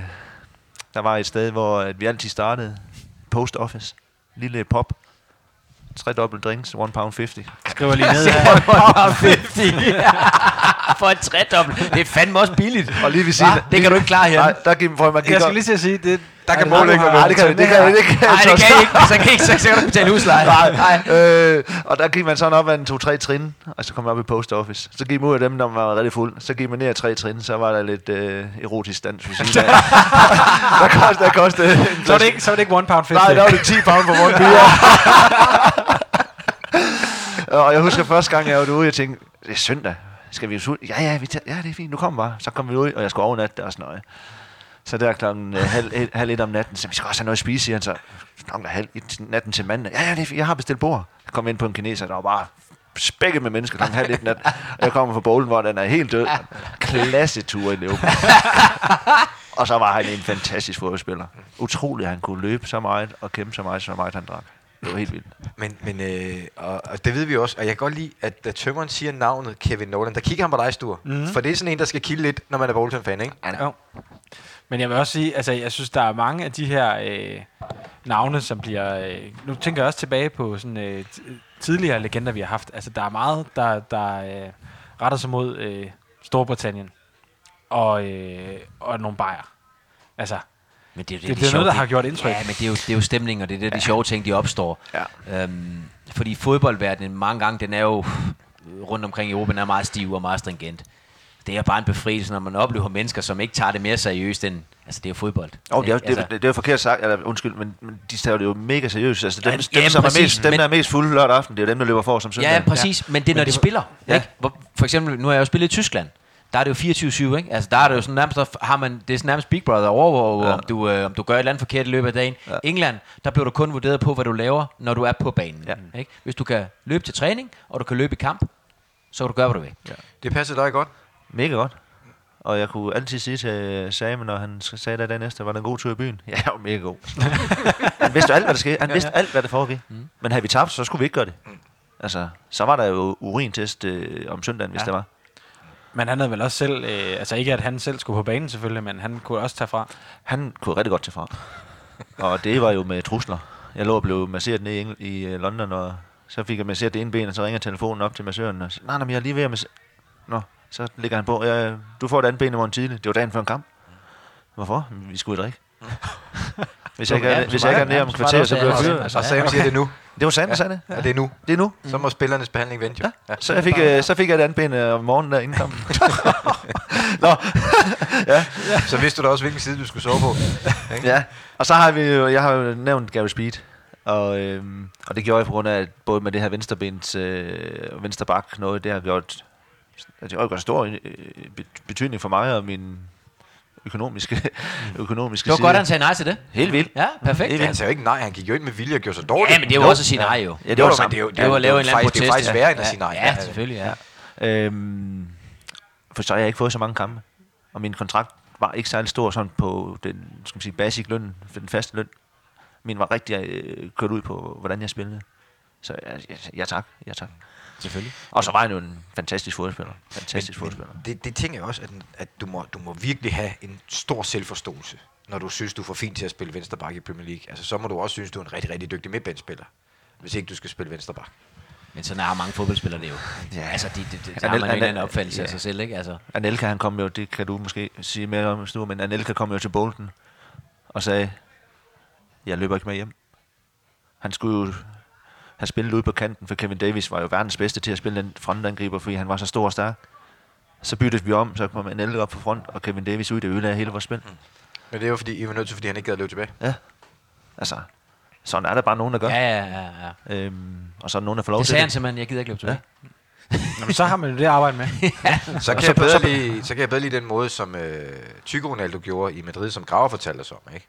der var et sted, hvor at vi altid startede. Post office. Lille pop. Tre dobbelt drinks, 1 pound 50. Skriver lige ned *laughs* her. 50. *laughs* *laughs* For et tredobbelt. Det er fandme også billigt. Og lige ved siden? Det kan du ikke klare her. Nej, der gik, for man gik Jeg skal op- lige til at sige, det, Der kan Nej, mål ikke være Nej, det kan det, det kan det kan Nej, det kan ikke. Så kan ikke, så kan du betale husleje. Nej, øh, og der gik man sådan op ad en to-tre trin, og så kom man op i post office. Så gik man ud af dem, når man var rigtig fuld. Så gik man ned ad tre trin, så var der lidt øh, erotisk dans af. *laughs* der kostede, der kostede så, er det ikke, så er det ikke one pound 50. Nej, der var det 10 pound på morgen bier. og jeg husker første gang, jeg var derude, jeg tænkte, det er søndag. Skal vi ud? Ja, ja, vi tager, ja, det er fint, nu kommer bare. Så kom vi ud, og jeg skulle overnatte og sådan noget. Så der klokken øh, halv, halv et om natten, så vi skal også have noget at spise, siger han så. Klokken halv et natten til mandag. Ja, ja, det jeg har bestilt bord. Jeg kom ind på en kineser, der var bare spækket med mennesker klokken halv et nat. Og jeg kommer fra bowlen, hvor den er helt død. Klassetur i Liverpool. *laughs* og så var han en fantastisk fodboldspiller. Utroligt, at han kunne løbe så meget og kæmpe så meget, så meget han drak. Det var helt vildt. Men, men øh, og, og det ved vi også, og jeg kan godt lide, at da tømmeren siger navnet Kevin Nolan, der kigger han på dig, Stur. Mm-hmm. For det er sådan en, der skal kilde lidt, når man er Bolton-fan, ikke? Jo. Men jeg vil også sige, altså jeg synes, der er mange af de her øh, navne, som bliver... Øh, nu tænker jeg også tilbage på sådan øh, tidligere legender, vi har haft. Altså der er meget, der, der øh, retter sig mod øh, Storbritannien og, øh, og nogle bajer. Altså, Men det, er jo Det er de noget, der har gjort indtryk. Ja, men det er jo, det er jo stemning, og det er det, de sjove ting, de opstår. Ja. Øhm, fordi fodboldverdenen mange gange, den er jo rundt omkring i Europa, den er meget stiv og meget stringent. Det er bare en befrielse, når man oplever mennesker, som ikke tager det mere seriøst end... Altså, det er jo fodbold. Oh, det, er, Ikke? det, altså, det, det er jo forkert sagt, eller undskyld, men, men de tager det jo mega seriøst. Altså, dem, Ja, dem, ja, som er præcis, mest, dem, men- der er mest fulde lørdag aften, det er dem, der løber for som søndag. Ja, præcis. Ja. Men det er, når de spiller. Ja. Ja. Ikke? Hvor, for eksempel, nu har jeg jo spillet i Tyskland. Der er det jo 24-7, ikke? Altså, der er det jo sådan nærmest, der har man, det er sådan nærmest Big Brother over, Ja. ja. om, du, øh, om du gør et eller andet forkert i løbet af dagen. Ja. Ja. England, der bliver du kun vurderet på, hvad du laver, når du er på banen. Ja. Ikke? Hvis du kan løbe til træning, og du kan løbe i kamp, så kan du gøre, hvad du vil. Det passer dig godt. Mega godt. Og jeg kunne altid sige til Sam, når han sagde det den næste, var det en god tur i byen? *laughs* Ja, jeg var mega god. *laughs* han vidste alt, hvad der skete. Han vidste alt, hvad der foregik. Mm. Men havde vi tabt, så skulle vi ikke gøre det. Altså, så var der jo urintest øh, om søndagen, hvis Ja. ja. det var. Men han havde vel også selv, øh, altså ikke at han selv skulle på banen selvfølgelig, men han kunne også tage fra. Han kunne rigtig godt til fra. Og det var jo med trusler. Jeg lå og blev masseret ned i, Engl- i øh, London, og så fik jeg masseret det ene ben, og så ringer telefonen op til massøren og siger, nej, nej, men jeg er lige ved at massere. Nå, så ligger han på, ja, du får et andet ben i morgen tidlig. Det var dagen før en kamp. Hvorfor? Vi skulle jo drikke. *laughs* hvis jeg ikke er, Ja, hvis jeg ikke er nede om et kvarter, så bliver jeg fyret. Altså, Og Sam siger det nu. *laughs* Det var sandt, ja. sagde det. Ja. det er nu. Det er nu. Så må spillernes behandling vente jo. Ja. Så, jeg fik, øh, så fik jeg et andet ben øh, om morgenen der inden kampen. *laughs* Nå, Så vidste du da også, hvilken side du skulle sove på. ja. Og så har vi jo, jeg har jo nævnt Gary Speed. Og, øhm, og det gjorde jeg på grund af, at både med det her venstrebens øh, venstre bak, noget det har gjort, det har gjort stor øh, be- betydning for mig og min økonomiske, *laughs* økonomiske Det var side. godt, han sagde nej til det. Helt vildt. Ja, perfekt. Ja, han sagde jo ikke nej, han gik jo ind med vilje og gjorde sig dårligt. Ja, men det er jo også at sige nej, jo. Ja, det var det men samme. det jo, Det var at lave en eller anden faktisk, Det er protest. faktisk værre end at sige nej. Ja, selvfølgelig, ja. Øhm, for så har jeg ikke fået så mange kampe. Og min kontrakt var ikke særlig stor sådan på den skal man sige, basic løn, for den faste løn. Min var rigtig øh, kørt ud på, hvordan jeg spillede. Så ja, ja, ja tak, ja tak. Selvfølgelig. Og så var han jo en fantastisk fodspiller. Fantastisk Men, fodspiller. men det, det tænker jeg også, at, at du, må, du må virkelig have en stor selvforståelse, når du synes, du er for fint til at spille venstreback i Premier League. Altså, så må du også synes, du er en rigtig, rigtig dygtig midtbanespiller, hvis ikke du skal spille venstreback. Men sådan er mange fodboldspillere det jo. Ja. Altså, de, de, de, Anel- der har man jo en Anel- anden opfattelse af ja. sig selv, ikke? Altså, Anelka, han kom jo, det kan du måske sige mere om nu, men Anelka kom jo til Bolton og sagde, jeg løber ikke med hjem. Han skulle jo have spillet ude på kanten, for Kevin Davis var jo verdens bedste til at spille den frontangriber, fordi han var så stor og stærk. Så byttede vi om, så kom Anelka op på front, og Kevin Davis ud, det ødelagde hele vores spil. Men det er jo fordi, I var nødt til, fordi han ikke gad at løbe tilbage. Ja. Altså, sådan er der bare nogen, der gør. ja, ja, ja, ja. Øhm, og så er der nogen, der får lov Det til sagde han simpelthen, jeg gider ikke løbe tilbage. Jamen, så har man jo det at arbejde med. *laughs* Så kan, så- jeg bedre så- lige, så kan jeg bedre lide den måde, som øh, Tycho Ronaldo gjorde i Madrid, som Graver fortalte os om. Ikke?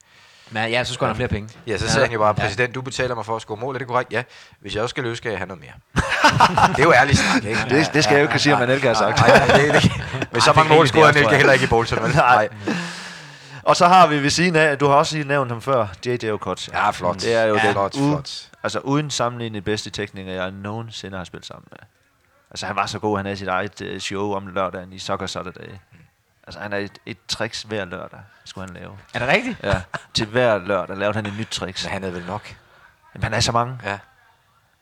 Men ja, så skulle han have flere penge. Ja, så sagde han jo bare, præsident, du betaler mig for at score mål, er det korrekt? Ja, hvis jeg også skal løse, skal jeg have noget mere. *laughs* det er jo ærligt snak, ikke? Det, det skal jeg jo ikke sige, om Anelka har sagt. Nej, nej, det, *laughs* det, med så mange det mål scorede det jeg. heller ikke i Bolton, vel? *laughs* Nej. Og så har vi ved siden af, du har også lige nævnt ham før, J.J. Okocha. Ja, flot. Det er jo Ja, den flot, u- flot. Altså uden sammenlignet bedste tekniker, jeg nogensinde har spillet sammen med. Altså han var så god, han havde sit eget øh, show om lørdagen i Soccer Saturday. Altså han er et, et tricks hver lørdag, skulle han lave. Er det rigtigt? Ja, til hver lørdag lavede han et nyt tricks. Så han er vel nok. Jamen, han er så mange. Ja.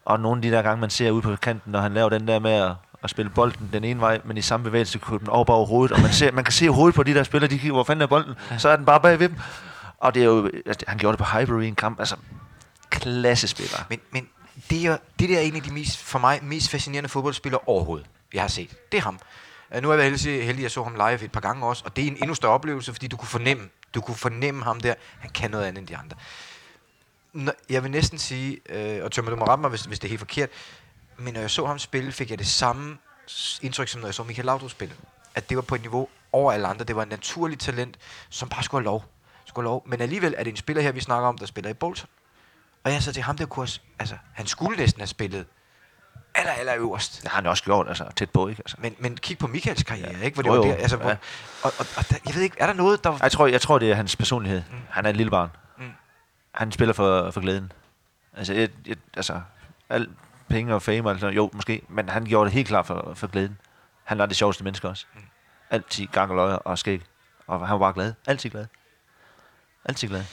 Og nogle af de der gange, man ser ude på kanten, når han laver den der med at, at spille bolden den ene vej, men i samme bevægelse kunne den over over hovedet, og man, ser, man kan se hovedet på de der spillere, de kigger, hvor fanden er bolden, så er den bare bag ved dem. Og det er jo, altså, han gjorde det på Highbury i en kamp, altså klassespiller. Men, men det, er, det der er en af de mest, for mig mest fascinerende fodboldspillere overhovedet, jeg har set. Det er ham. Øh, nu er jeg heldig, heldig, at jeg så ham live et par gange også, og det er en endnu større oplevelse, fordi du kunne fornemme, du kunne fornemme ham der. Han kan noget andet end de andre. Nå, jeg vil næsten sige, øh, og Tømmer, du må ramme mig, hvis, hvis det er helt forkert, men når jeg så ham spille, fik jeg det samme indtryk, som når jeg så Michael Laudrup spille. At det var på et niveau over alle andre. Det var en naturlig talent, som bare skulle have lov. Skulle have lov. Men alligevel er det en spiller her, vi snakker om, der spiller i Bolton. Og jeg så til ham der kurs, altså, han skulle næsten have spillet aller, aller øverst. Det har han også gjort, altså tæt på, ikke? Altså. Men, men kig på Michaels karriere, ja. ikke? Hvor det Jo, var jo. der, altså, hvor, Ja. og, og, og der, jeg ved ikke, er der noget, der... Jeg tror, jeg tror, det er hans personlighed. Mm. Han er et lille barn. Mm. Han spiller for, for glæden. Altså, et, et, altså, al penge og fame og alt sådan noget, jo, måske, men han gjorde det helt klart for, for glæden. Han var det sjoveste menneske også. Mm. Altid gang og løjer og skæg. Og han var bare glad. Altid glad. Altid glad.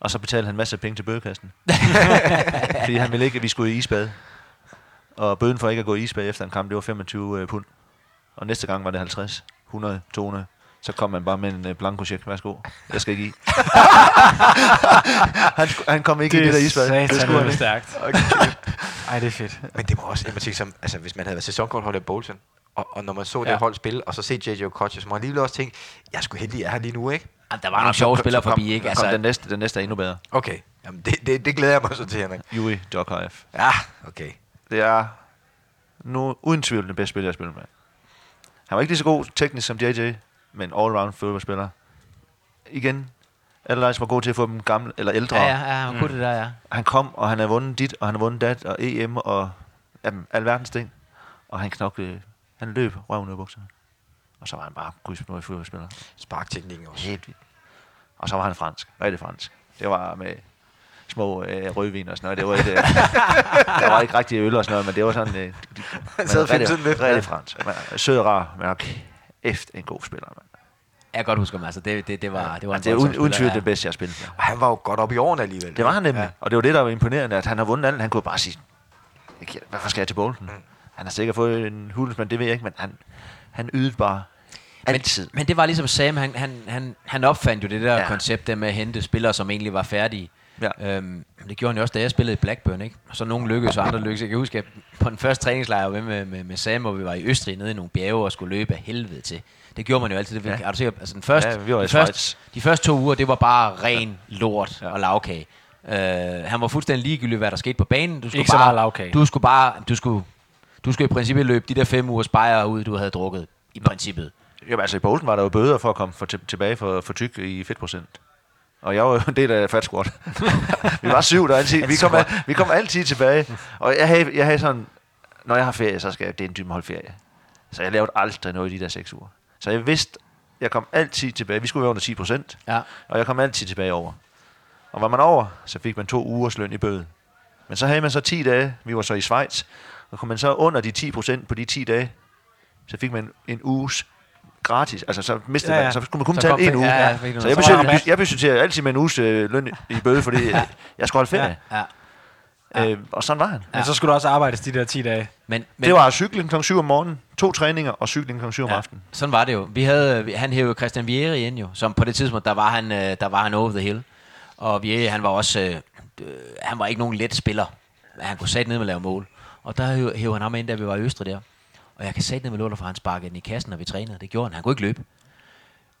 Og så betalte han en masse penge til bøgekassen. *laughs* Fordi han ville ikke, at vi skulle i isbad. Og bøden for ikke at gå i isbad efter en kamp, det var 25 øh, pund. Og næste gang var det 50, 100, 200. Så kom man bare med en øh, blanko check. Værsgo. Jeg skal ikke i. *laughs* han, han kom ikke i det der isbad. Det skulle han det ikke. stærkt. *laughs* Ej, det er fedt. Men det må også, jeg må sige, som, altså, hvis man havde været sæsonkortholder i Bolton, Og, og når man så det Ja. hold spille, og så se J.J. Okocha, så må man alligevel også tænke, jeg skulle heldig, jeg er her lige nu, ikke? Jamen, der var nogle sjove spillere kom- forbi, ikke? Altså, den, næste, den næste er endnu bedre. Okay, Jamen, det, det, det glæder jeg mig så til, Henrik. Yuri Djokovic. Ja, okay. Det er nu uden tvivl den bedste spiller, jeg har spillet med. Han var ikke lige så god teknisk som JJ, men all-round fodboldspiller. Igen, Allardyce var god til at få dem gamle, eller ældre. ja, ja, ja, han kunne det der, ja. Han kom, og han har vundet dit, og han har vundet dat, og EM, og jamen, alverdens ting. Og han knoklede, han løb røven ud af bukserne. Og så var han bare gudsbenået fodboldspiller. Sparkteknikken også. Helt vildt. Og så var han fransk. Rigtig fransk. Det var med små øh, rødvin og sådan noget. Det var, ikke, øh, det var ikke rigtig øl og sådan noget, men det var sådan... Øh, de, *laughs* Han sad fik sådan lidt. Rigtig fransk. Man, sød og rar, men efter en god spiller. Man. Jeg kan godt huske ham, altså. Det, det, det var, det var en Det er uden, tvivl det bedste, jeg har spillet med. Og han var jo godt op i årene alligevel. Det var han nemlig. Ja. Og det var det, der var imponerende, at han har vundet alt. Han kunne bare sige, "Jeg kan- hvorfor skal jeg til bolden? Mm. Han har sikkert fået en hulsmand, det ved jeg ikke, men han, han ydede bare altid. Men det var ligesom Sam, han, han, han, han opfandt jo det der. Ja. koncept der med at hente spillere, som egentlig var færdige. Ja. Øhm, det gjorde han jo også, da jeg spillede i Blackburn, ikke? Og så nogle lykkedes, og andre lykkedes. Jeg kan huske, at på den første træningslejr, jeg var med, med, med Sam, hvor vi var i Østrig, nede i nogle bjerge og skulle løbe af helvede til. Det gjorde man jo altid. Det, ja. Ja. Er du sikker? Altså den første, Ja, vi var i de, første, de første to uger, det var bare ren lort ja. og lavkage. Uh, han var fuldstændig ligegyldig, hvad der skete på banen. Du skulle Ikke så bare, meget lagkage. Du skulle bare, du skulle, du skulle i princippet løbe de der fem ugers bajer ud, du havde drukket. I princippet. Jamen, altså i Bolton var der jo bøder for at komme for, tilbage for, for tyk i fedtprocent. Og jeg var jo en del af Fat Squad. *laughs* vi var syv, der altid, vi, kom, vi kom altid tilbage. Og jeg havde, jeg havde sådan, når jeg har ferie, så skal jeg, det er en holde ferie. Så jeg lavede aldrig noget i de der seks uger. Så jeg vidste, jeg kom altid tilbage. Vi skulle være under 10 procent. Ja. Og jeg kom altid tilbage over. Og var man over, så fik man to ugers løn i bøde. Men så havde man så 10 dage, vi var så i Schweiz, og kom man så under de 10 procent på de 10 dage, så fik man en uges gratis. Altså så mistede Ja, ja, ja. man, så skulle man kun Så en uge. ja, ja, så jeg rabat. jeg budgetterede altid med en uges øh, løn i bøde, fordi øh, *laughs* jeg skulle holde ferie. Ja. Ja. Øh, og sådan var han. Men så skulle du også arbejdes de der 10 dage. Men, men, Det var cykling kl. 7 om morgenen, to træninger og cykling kl. 7 om Ja, aftenen. sådan var det jo. Vi havde, vi- han hævde Christian Vieri ind jo, som på det tidspunkt, der var han, øh, der var han over the hill. Og Vieri, han var også, øh, øh, han var ikke nogen let spiller. Men Han kunne sætte ned med at lave mål. Og der hævde han ham ind, da vi var i Østrig der. Og jeg kan sætte med låter, for han sparkede den i kassen, når vi trænede. Det gjorde han. Han kunne ikke løbe.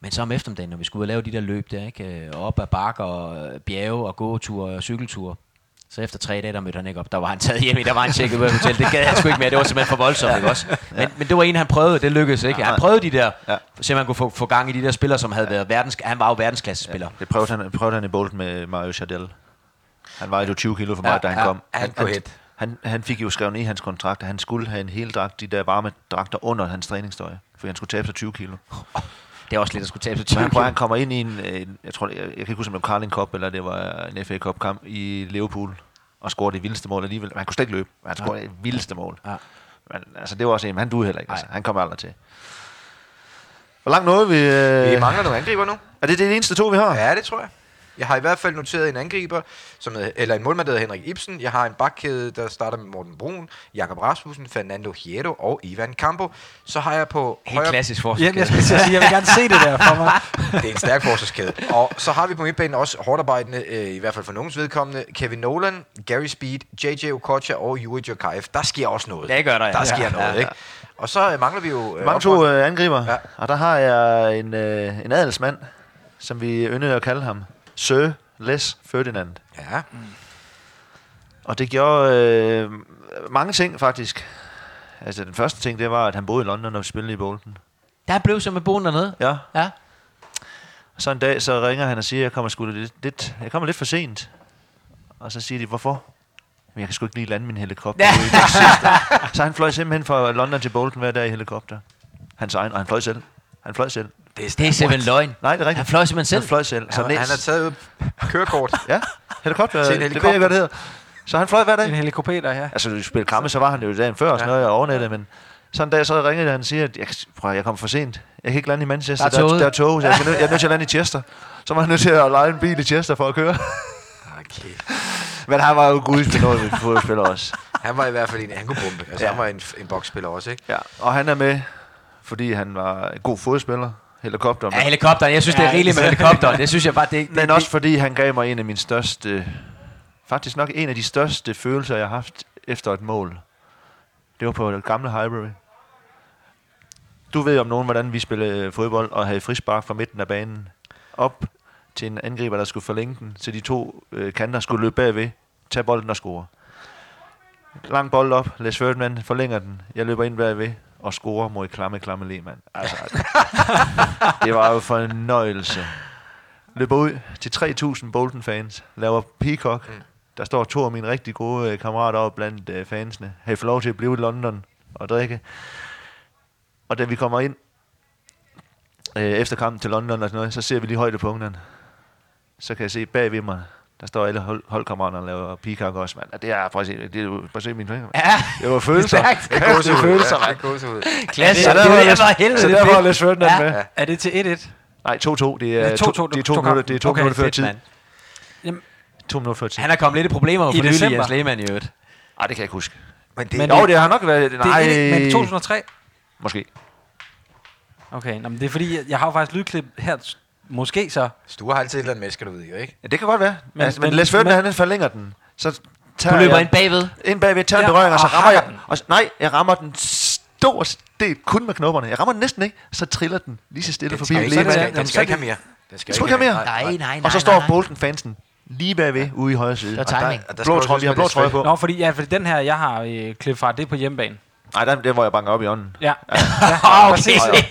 Men så om eftermiddagen, når vi skulle ud og lave de der løb der, ikke? øh, op ad bakker og øh, bjerge og gåture og cykelture, så efter tre dage, der mødte han ikke op. Der var han taget hjem i, der var han tjekket ud af hotel. Det gad han sgu ikke mere. Det var simpelthen for voldsomt, ikke også? Men, men det var en, han prøvede. Det lykkedes ikke. Han prøvede de der, Ja. så man kunne få, få gang i de der spillere, som havde været verdens... Han var jo verdensklassespiller. Det prøvede han, prøvede han i Bolton med Mario Chardel. Han var jo 20 kilo for mig, Ja, da han ja. kom. Han han, hit. Han, han fik jo skrevet ned i hans kontrakt, at han skulle have en hel dragt, de der varme dragter under hans træningstøj, for han skulle tabe sig 20 kilo. Det er også lidt at skulle tabe sig Så han, 20 han kommer ind i en, en jeg tror, jeg, jeg kan ikke huske, om det var Carling Cup, eller det var en FA Cup kamp i Liverpool, og scorede det vildeste mål alligevel. Men han kunne slet ikke løbe, men han scorede det vildeste mål. Ja. Men altså, det var også en, men han duede heller ikke. Altså, han kom aldrig til. Hvor langt nåede vi? Øh, Vi mangler nogle angriber nu. er det det eneste to, vi har? Ja, det tror jeg. Jeg har i hvert fald noteret en angriber, som hedder, eller en målmand, der hedder Henrik Ibsen. Jeg har en bakkæde, der starter med Morten Brun, Jakob Rasmussen, Fernando Hierro og Ivan Campo. Så har jeg på Helt højre... klassisk Ja, forskel. jeg, skal sige, jeg vil gerne se det der for mig. *laughs* Det er en stærk forsvarskæde. Og så har vi på midtbanen også hårdt arbejdende, øh, i hvert fald for nogens vedkommende, Kevin Nolan, Gary Speed, JJ Okocha og Yuri Djokaev. Der sker også noget. Det gør der, ja. Der sker Ja, noget, ja, ikke? Og så øh, mangler vi jo... Øh, Mange to øh, angriber, Ja. ja. og der har jeg en, øh, en adelsmand, som vi yndede at kalde ham. Sir Les Ferdinand. Ja, Og det gjorde øh, mange ting, faktisk. Altså, den første ting, det var, at han boede i London og spillede i Bolton. Der blev så med boen dernede. Ja. Ja. Og så en dag, så ringer han og siger, at jeg kommer, sgu lidt, lidt, jeg kommer lidt for sent. Og så siger de, hvorfor? Men jeg kan sgu ikke lige lande min helikopter. Manchester." så han fløj simpelthen fra London til Bolton hver dag i helikopter. Hans egen, og han fløj selv. Han fløj selv. det er, Det er simpelthen løgn. Nej, det er rigtigt. Han fløj simpelthen selv. Han fløj selv. Så han, han har taget kørekort. *laughs* Ja, helikopter. Til en Det ved helikopter. jeg, hvad det hedder. Så han fløj hver dag. En helikopter, ja. Altså, du spillede kampe, så var han jo dagen før og sådan noget, og overnettet, men sådan en dag, så ringede han og siger, at jeg, prøv, jeg kommer for sent. Jeg kan ikke lande i Manchester. Der er Der, er tog, så jeg, nødt- jeg er nødt til at lande i Chester. Så var han nødt til at lege en bil i Chester for at køre. Okay. Men han var jo guds med noget, vi fodboldspiller også. Han var i hvert fald en, han kunne bombe. Altså, Ja. han var en, en boksspiller også, ikke? Ja, og han er med, fordi han var en god fodspiller. Helikopter. Ja, helikopteren. Jeg synes, det er Ja, rigeligt med helikopteren. Det synes jeg bare, det, *laughs* det, Men også fordi han gav mig en af mine største, faktisk nok en af de største følelser, jeg har haft efter et mål. Det var på det gamle Highbury. du ved om nogen, hvordan vi spillede fodbold og havde frispark fra midten af banen op til en angriber, der skulle forlænge den, så de to øh, kanter skulle løbe bagved, tage bolden og score. Lang bold op, Les Ferdinand forlænger den, jeg løber ind bagved og scorer mod klamme, klamme Lehmann. Altså, *laughs* det var jo fornøjelse. Løber ud til 3.000 Bolton-fans, laver Peacock. Mm. Der står to af mine rigtig gode øh, kammerater op blandt øh, fansene. Har I fået lov til at blive i London og drikke? Og da vi kommer ind øh, efter kampen til London og sådan noget, så ser vi lige højdepunkterne. Så kan jeg se bag ved mig, der står alle hold, holdkammeraterne og laver peacock også, mand. Og det er, se, det er, jo- prøv at se mine fingre. Ja, Det var følelser. Stærkt. *laughs* Det var følelser, Ja, mand. klasse. Så det, der var det, var helvede, Så det der er var. Les Ferdinand Ja. med. Er det til 1-1? Nej, 2-2. Det er Ja, 2-2, to, det er to to minutter, det er to Okay, minutter før tid. Mand. Jamen, To minutter før tid. Han er kommet lidt i problemer I for nylig, december. Jens Lehmann i øvrigt. Ej, det kan jeg ikke huske. Men det, Men- Jo, det har nok været... det Nej, er 1-1, men 2003? Måske. Okay, nå, men det er fordi, jeg, har jo faktisk lydklip her, måske så. Sture har altid et eller andet du vide, jo, ikke? Ja, det kan godt være. Men, altså, men, men- Les Ferdinand, han forlænger den. Så Du tager løber jeg ind bagved. ind bagved, tager en Ja, berøring, og så rammer jeg... den. Og, nej, jeg rammer den stor del kun med knopperne. Jeg rammer den næsten ikke, så triller den lige så stille Den forbi skal, er den det- skal, den skal er ikke det- have mere. Den skal ikke have mere. Nej, nej, nej. Og så står. Bolton fansen lige bagved ude i højre side. Det var Og der- timing. Og der Blå trøje, vi har blå trøje på. Nå, fordi, ja, fordi den her, jeg har øh, klip fra, det er på hjemmebane. Nej, der, det er, hvor jeg banker op i ånden. Ja, ja, *laughs* præcis. okay.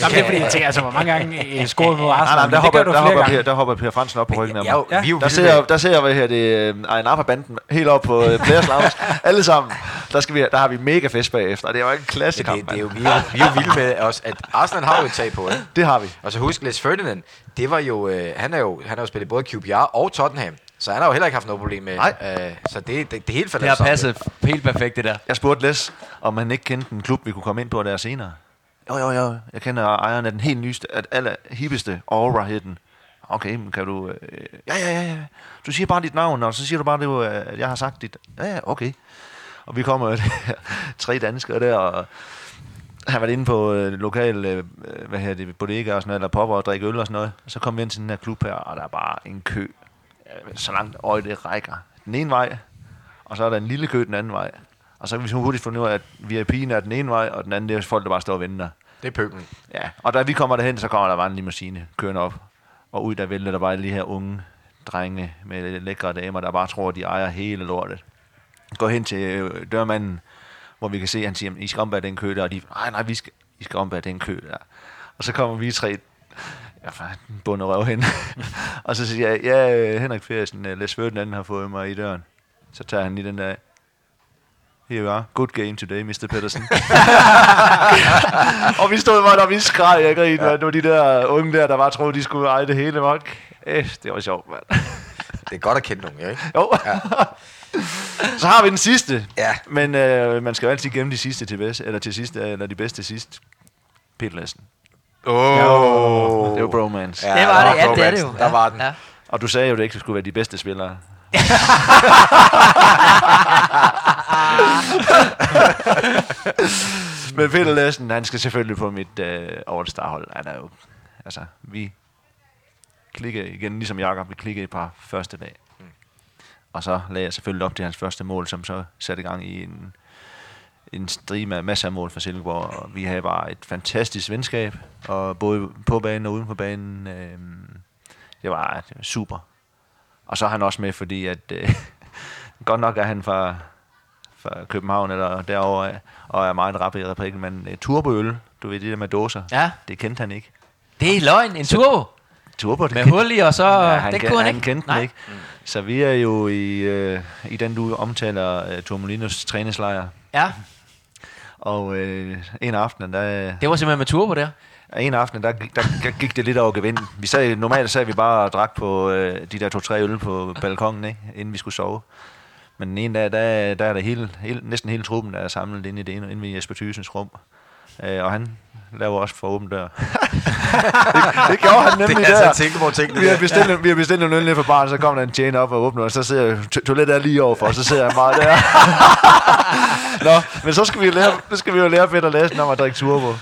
Jamen, det er fordi, jeg tænker, altså, hvor mange gange øh, *laughs* scoret mod Nej, Arsenal, nej, men der det hopper, gør du der, hopper per, der hopper Per Fransen op på ryggen af mig. Ja, jo, Ja. vi er jo Der ser, jeg, med- der ser jeg, hvad her, det er en Napa-banden helt op på uh, Players Lounge. *laughs* Alle sammen. Der, skal vi, der har vi mega fest bagefter. og Det var en klasse Men kamp, det, det er jo, vi, er, jo- vi er jo vilde med os, at Arsenal har jo et tag på, ikke? Det har vi. Og så husk, Les Ferdinand, det var jo, øh, han, er jo, han har jo spillet både QPR og Tottenham, så han har jo heller ikke haft noget problem med, Nej. øh, så det, det, det er helt Det faldet har passet helt perfekt, det der. Jeg spurgte Les, om han ikke kendte en klub, vi kunne komme ind på der senere. Jo, jo, jo. Jeg kender ejeren af den helt nyeste, at aller hippeste Aura hed den. Okay, men kan du... Øh, ja, ja, ja, ja. Du siger bare dit navn, og så siger du bare, det, at jeg har sagt dit... Ja, ja, okay. Og vi kommer der, *laughs* tre danskere der, og han var inde på øh, lokal, øh, hvad her det, bodega og sådan noget, eller popper og drikke øl og sådan noget. Og så kom vi ind til den her klub her, og der er bare en kø, øh, så langt øje det rækker. Den ene vej, og så er der en lille kø den anden vej. Og så kan vi så hurtigt finde ud af, at VIP'en er den ene vej, og den anden det er folk, der bare står og venter. Det er pøblen. Ja, og da vi kommer derhen, så kommer der bare en limousine kørende op. Og ud der vælter der bare de her unge drenge med lækre damer, der bare tror, at de ejer hele lortet. Går hen til øh, dørmanden, hvor vi kan se, at han siger, I skal ombære den kø der, og de, nej, nej, vi skal, I skal ombære den kø der. Og så kommer vi tre, ja, bunde røv hen. *laughs* og så siger jeg, ja, Henrik Fersen, øh, Les Ferdinand har fået mig i døren. Så tager han lige den der, Here you are. Good game today, Mr. Pedersen. *laughs* og vi stod bare, og vi skreg, jeg grin, ja. De der unge der, der bare troede, de skulle eje det hele, mok. Eh, det var sjovt, mand. *laughs* Det er godt at kende nogen, ikke? Jo. Ja. Så har vi den sidste. Ja. Men øh, man skal jo altid gemme de sidste til bedst, eller til sidst, eller de bedste til sidst. Peter Lassen. Åh. Oh. Det var bromance. Ja, det var det, ja, det er det jo. Der var den. Ja. Og du sagde jo, at det ikke skulle være de bedste spillere. *laughs* Men Peter Lassen, han skal selvfølgelig på mit øh, All-Star-hold. Han er jo, altså, vi klikker igen, ligesom Jakob, vi klikker et par første dag. Og så lagde jeg selvfølgelig op til hans første mål, som så satte i gang i en, en strid med masser af mål for Silkeborg. Og vi havde bare et fantastisk venskab, og både på banen og uden for banen. Øh, det, var, super. Og så er han også med, fordi at øh, *laughs* godt nok er han fra, fra København eller derovre, af, og er meget rap i replikken, men uh, turboøl, du ved, det der med dåser, Ja. det kendte han ikke. Det er løgn. En turbo. Turbo, det Med hul i, og så... Ja, han, den kunne han han ikke. kendte den ikke. Så vi er jo i, øh, i den, du omtaler, uh, Tormolinos træningslejr. Ja, Og øh, en aften, der, det var simpelthen med turbo der. en aften, der, gik- der, der gik det lidt over gevind. Vi sad, normalt sad vi bare og drak på øh, de der to-tre øl på balkongen, ikke? inden vi skulle sove. Men den ene dag, der, der er det hele, hele, næsten hele truppen, der er samlet inde i det ene, inde i Jesper Thysens rum. Øh, og han laver også for åben dør. *laughs* det, det gjorde han nemlig Det er der. altså tænke, hvor tingene Vi har bestilt, ja. vi har bestilt en øl ned for baren, så kommer der en tjener op og åbner, og så sidder to- toilettet er lige overfor, og så sidder han bare der. *laughs* Nå, men så skal vi jo lære, så skal vi jo lære Peter Lassen om at drikke turbo.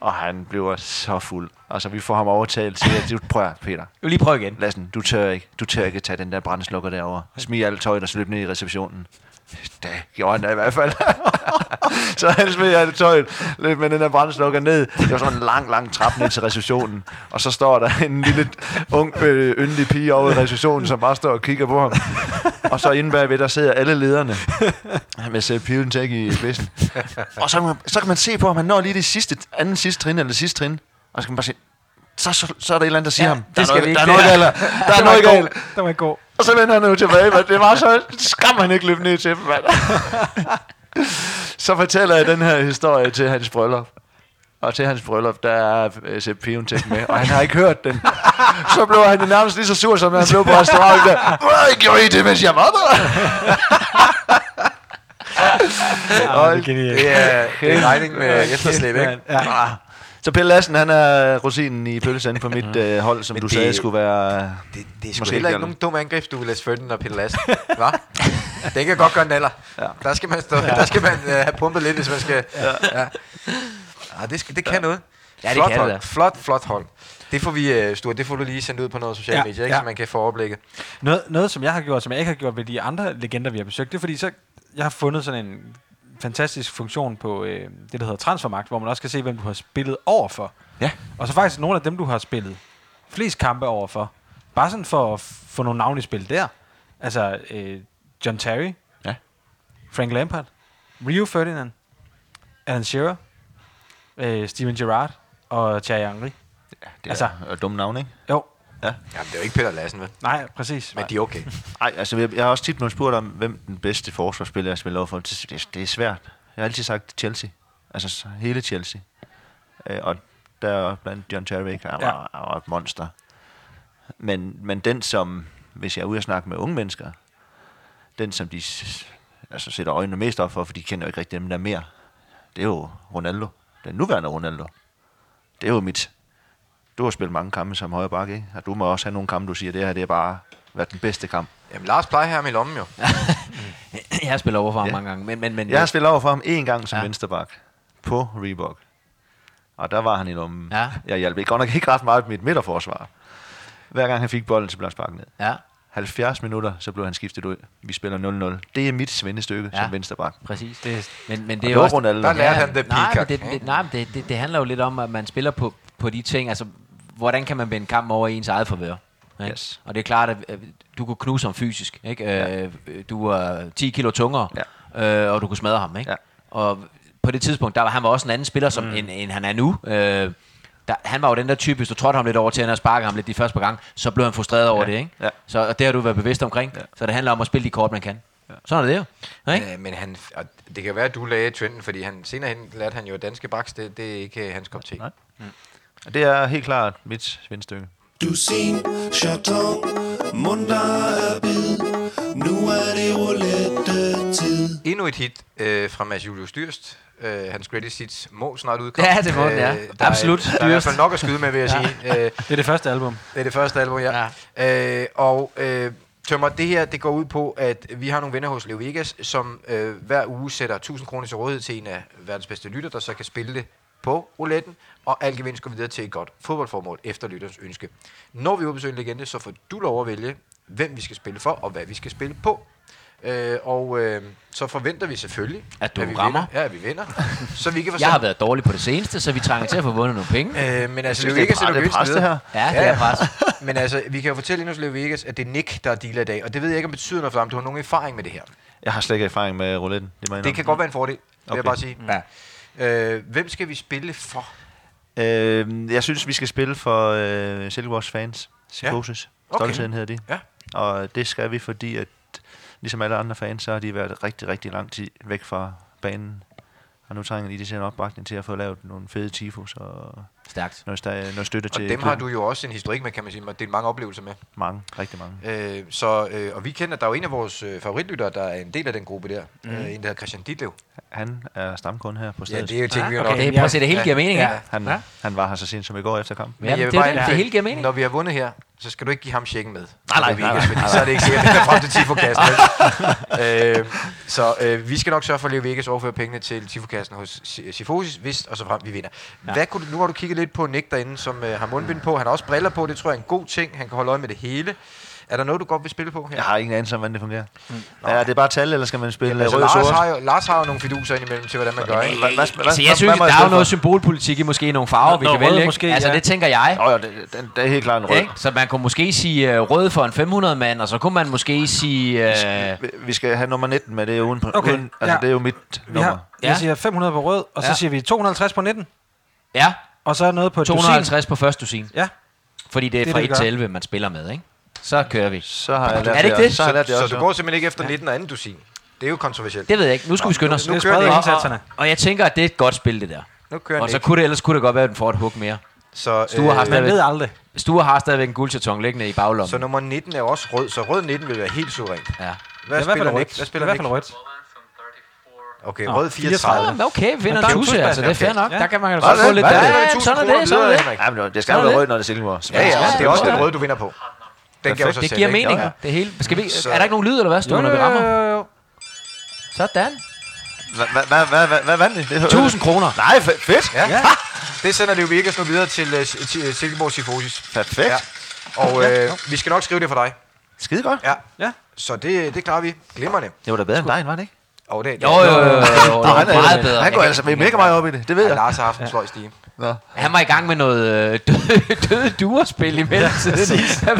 Og han bliver så fuld. Altså, vi får ham overtalt til, at du prøver, Peter. Jeg vil lige prøve igen. Lassen, du tør ikke, du tør ikke tage den der brændslukker derover. Smig alt tøjet og løb ned i receptionen. Det gjorde han da i hvert fald. *laughs* så han smed jeg tøjet lidt med den der brændslukker ned. Det var sådan en lang, lang trap ned til receptionen. Og så står der en lille ung, øh, yndig pige over i receptionen, som bare står og kigger på ham. Og så inde bagved, der sidder alle lederne med Sepp Piventek i spidsen. Og så kan, man, så kan man se på, om han når lige det sidste, anden sidste trin, eller det sidste trin. Og så kan man bare se, så, så, så er der et eller andet, der siger Ja, ham, det der er skal noget, vi der er ikke. noget galt. Der er noget galt. Der var god. Og så vender han jo tilbage, men det var så skam, han ikke løb ned til dem, mand. *laughs* så fortæller jeg den her historie til hans bryllup. Og til hans bryllup, der er øh, Sepp Piontek med, og han har ikke hørt den. *laughs* Så blev han nærmest lige så sur, som han blev på restauranten. *laughs* Hvad gjorde I det, mens jeg var der? Ja, det er genialt. Det er, det er regning med efterslæb, ikke? Ja. Så Pelle Lassen, han er rosinen i pølsen på mit *laughs* øh, hold, som Men du det- sagde skulle være... Det, det er sgu Måske heller ikke nogen dum angreb, du vil lade Ferdinand og Peter Lassen. Hva? det kan godt gøre en alder. Ja. Der skal man, stå, der skal man uh, have pumpet lidt, hvis man skal... Ja. ja. Ah, det, skal, det kan ja. noget. Ja, det flot kan hold. det. Flot, flot hold. Det får vi, Stuart, det får du lige sendt ud på noget sociale Ja, medier, ikke? ja. så man kan få overblikket. Noget, noget, som jeg har gjort, som jeg ikke har gjort ved de andre legender, vi har besøgt, det er fordi, så, jeg har fundet sådan en fantastisk funktion på øh, det, der hedder transfermagt, hvor man også kan se, hvem du har spillet overfor. Ja. Og så faktisk nogle af dem, du har spillet flest kampe overfor. Bare sådan for at få nogle navne i spil der. Altså øh, John Terry, Ja. Frank Lampard, Rio Ferdinand, Alan Shearer, øh, Steven Gerrard og Thierry Henry. Det er altså, dumme navn, ikke? Jo, Jamen, det er jo ikke Peter Lassen, vel? nej, præcis. Men de er okay. *laughs* Nej, altså jeg, jeg har også tit blevet spurgt om, hvem den bedste forsvarsspiller, jeg spiller over for. Det, det, det er svært. Jeg har altid sagt Chelsea. Altså så hele Chelsea. Øh, og der er blandt John Terry, han var, Ja. ja. var et monster. Men, men den, som, hvis jeg er ude og snakke med unge mennesker, den, som de altså, sætter øjnene mest op for, for de kender jo ikke rigtig dem der mere, det er jo Ronaldo. Den nuværende Ronaldo. Det er jo mit... Du har spillet mange kampe som højre bakke, ikke? Og du må også have nogle kampe, du siger, det her det er bare været den bedste kamp. Jamen, Lars plejer her med i lommen jo. *laughs* *laughs* jeg har spillet over for ham Ja. mange gange. Men, men, men, Jeg har spillet over for ham en gang som Ja. vensterbak på Reebok. Og der var han i lommen. Ja. Jeg hjalp ikke godt nok ikke ret meget med mit midterforsvar. Hver gang han fik bolden, så blev han sparket ned. Ja, 70 minutter, så blev han skiftet ud. Vi spiller 0-0. Det er mit svendestykke Ja. som vensterbak. præcis. Det, men, men det er jo også... Ronaldo. Der lærte han det nej, men det, det, nej, men det, det, det handler jo lidt om, at man spiller på, på de ting. Altså, hvordan kan man vende kampen over i ens eget forvør? Ikke? Yes. Og det er klart, at du kunne knuse ham fysisk. Ikke? Ja. Øh, du er 10 kilo tungere, ja. øh, og du kunne smadre ham. Ikke? Ja. Og på det tidspunkt, der var han var også en anden spiller, som, mm. end, end han er nu. Øh, der, han var jo den der type, hvis du trådte ham lidt over til, at han sparket ham lidt de første par gange, så blev han frustreret over Ja. det. Ikke? Ja. Så og det har du været bevidst omkring. Ja. Så det handler om at spille de kort, man kan. Ja. Sådan er det jo. Ikke? Øh, men han, og det kan være, at du lagde trenden, fordi han, senere hen lærte han jo danske baks. Det, det er ikke hans kop te. Nej. Og det er helt klart mit svendestykke. Dusin, chaton, munter er bid. Nu er det roulette-tid. Endnu et hit øh, fra Mads Julius Dyrst. Øh, hans Greatest Hits må snart udkomme. Ja, det må den, ja. der er- Absolut, Der er i hvert fald nok at skyde med, vil jeg sige. Øh, Det er det første album. Det er det første album, ja. ja. Øh, og øh, Tømmer, det her det går ud på, at vi har nogle venner hos Leo Vegas, som øh, hver uge sætter 1000 kroner til rådighed til en af verdens bedste lytter, der så kan spille det på rouletten, og al gevinst går videre til et godt fodboldformål efter lytterens ønske. Når vi besøger en legende, så får du lov at vælge, hvem vi skal spille for, og hvad vi skal spille på. Øh, og øh, så forventer vi selvfølgelig, At du vi rammer. Vinder. Ja, at vi vinder. så vi kan *laughs* få Jeg har været dårlig på det seneste, så vi trænger til at få vundet nogle penge. Øh, men altså, Leo er Vegas er det pres, det her. Ja, det er pres. *laughs* Men altså, vi kan jo fortælle hos Leo Vegas, at det er Nick, der er dealer i dag. Og det ved jeg ikke, om det betyder noget for ham. Du har nogen erfaring med det her. Jeg har slet ikke erfaring med rouletten. Det, jeg Det kan godt være en fordel, vil okay. jeg Okay. bare sige. Ja. Øh, hvem skal vi spille for? Øh, jeg synes, vi skal spille for øh, Silkeborgs fans. Psychosis. Ja. Okay. Stoltheden hedder de. Ja. Og det skal vi, fordi at, ligesom alle andre fans, så har de været rigtig, rigtig lang tid væk fra banen. Og nu trænger de til en opbakning til at få lavet nogle fede tifos og Stærkt. noget, sta- noget støtte Og til dem har klubben. du jo også en historik med, kan man sige. Og det er mange oplevelser med. Mange, rigtig mange. Øh, så, øh, og vi kender, der er jo en af vores øh, favoritlyttere, der er en del af den gruppe der. Mm. Øh, en, der hedder Christian Ditlev. Han er stamkunde her på Ja, stedet. det er jo ting, vi jo Okay, det, prøv at se, det hele giver mening, Ja. ja. han, Ja. han var her så sent som i går efter kampen. Men jeg vil det, bare det, det, hele giver mening. Når vi har vundet her, så skal du ikke give ham checken med. Nej, nej, Til nej, nej, nej. Så er det ikke sikkert, at det frem til Tifokassen. *laughs* øh, så øh, vi skal nok sørge for, at Leo Vegas overfører pengene til Tifokassen hos Si- Sifosis, hvis og så frem vi vinder. Ja. Hvad kunne du, nu har du kigget lidt på Nick derinde, som øh, har mundbind på. Han har også briller på, det tror jeg er en god ting. Han kan holde øje med det hele. Er der noget, du godt vil spille på her? Jeg har ingen anelse om, hvordan det fungerer. Ja, det er bare tal, eller skal man spille Jamen, altså, rød Lars, sort? har jo, Lars har jo nogle fiduser indimellem til, hvordan man gør, ikke? Hvad, Altså, jeg synes, der er jo noget symbolpolitik i måske nogle farver, vi kan rød vælge. måske? Altså, ja. det tænker jeg. Nå, ja, det, det, det er helt klart en rød. Ikke? Så man kunne måske sige uh, rød for en 500 mand, og så kunne man måske sige... Uh, Vi- Vi skal have nummer 19 med, det er uden på. Okay, Uden, altså, ja. det er jo mit Vi nummer. har, jeg Ja. siger 500 på rød, og så Ja. siger vi 250 på 19, ja, og så noget på 250 på første dusin. Ja. Fordi det er Det er fra det, vi 1 til gør. 11, man spiller med, ikke? Så kører vi. Så har jeg lært Er det ikke det? Så har jeg lært det Så også. du går simpelthen ikke efter 19 og anden dusin. Det er jo kontroversielt. Det ved jeg ikke. Nu skal vi skynde os. nu Det er kører af og, og, indsatserne. og jeg tænker, at det er et godt spil, det der. Nu kører Og så kunne det, ellers kunne det godt være, at den får et hug mere. Så, Sture har øh, Man stadigvæk, ved aldrig. Sture har stadigvæk en guldchaton liggende i baglommen. så nummer 19 er også rød, så rød 19 vil være helt suverænt. ja. Hvad er hvert spiller Nick? Hvad er spiller i hvert fald Nick? rødt. Okay, Nå, rød 34. 34. Ja, okay, vi finder der er en tusse, altså det er fair nok. Ja. Der kan man jo er få lidt... Er? Ja, sådan er det, sådan er det. Henrik. Ja, men det skal jo være det. rødt, når det er Silkeborg. Ja, ja, det er også den røde, du vinder på. Den sig Det giver mening. Det hele. Skal vi, er der ikke nogen lyd, eller hvad, Stue, når vi rammer? Sådan. Hvad- hvad- hvad- hvad- hvad- Hvad vandt det? Det er- 1000 kroner. Nej, fe- fedt. Ja. Det sender det jo virkelig nu videre til uh, Silkeborg Sifosis. Perfekt. Og øh, vi skal nok skrive det for dig. Skide godt. Ja. Ja. Så det, det klarer vi. Glimrende. Det var da bedre end dig, var det ikke? Og det, Jo, jo, jo, jo, jo, jo han, er- meget bedre. Han går altså mega meget op i det, det ved Ja, jeg. Lars har haft en sløj stime. Nå. Han var i gang med noget øh, døde, døde duerspil i mellemtiden.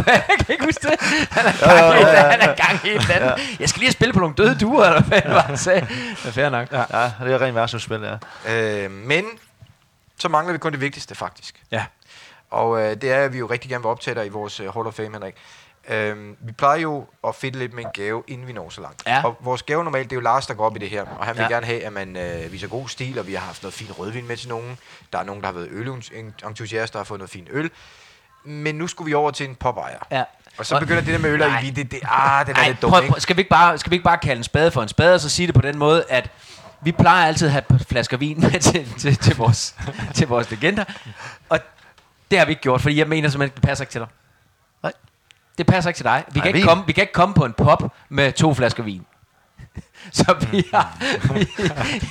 jeg kan ikke huske det. Han er i gang, i et- han er gang i et eller andet. Jeg skal lige spille på nogle døde duer, eller hvad han var, han sagde. Ja, fair nok. Ja. Ja, det er rent værtsudspil, ja. Øh, men så mangler vi kun det vigtigste, faktisk. Ja. Og øh, det er, at vi jo rigtig gerne vil optage dig i vores øh, Hall of Fame, Henrik. Øh, vi plejer jo at fedte lidt med en gave, inden vi når så langt. Ja. Og vores gave normalt, det er jo Lars, der går op i det her. Og han vil Ja. gerne have, at man øh, viser god stil, og vi har haft noget fint rødvin med til nogen. Der er nogen, der har været ølentusiaster, der har fået noget fint øl. Men nu skulle vi over til en popejer. Ja. Og så begynder det der med øl og det, det, ah, den er Ej, lidt dum, prøv, prøv, skal, vi ikke bare, skal vi ikke bare kalde en spade for en spade, og så sige det på den måde, at vi plejer altid at have et par flasker vin *laughs* med til, til, til, vores, til vores legender. Og det har vi ikke gjort, fordi jeg mener simpelthen, det passer ikke til dig. Nej. Det passer ikke til dig. Vi, Nej, kan ikke, komme, vi kan ikke komme på en pop med to flasker vin. *laughs* Så vi har... Vi,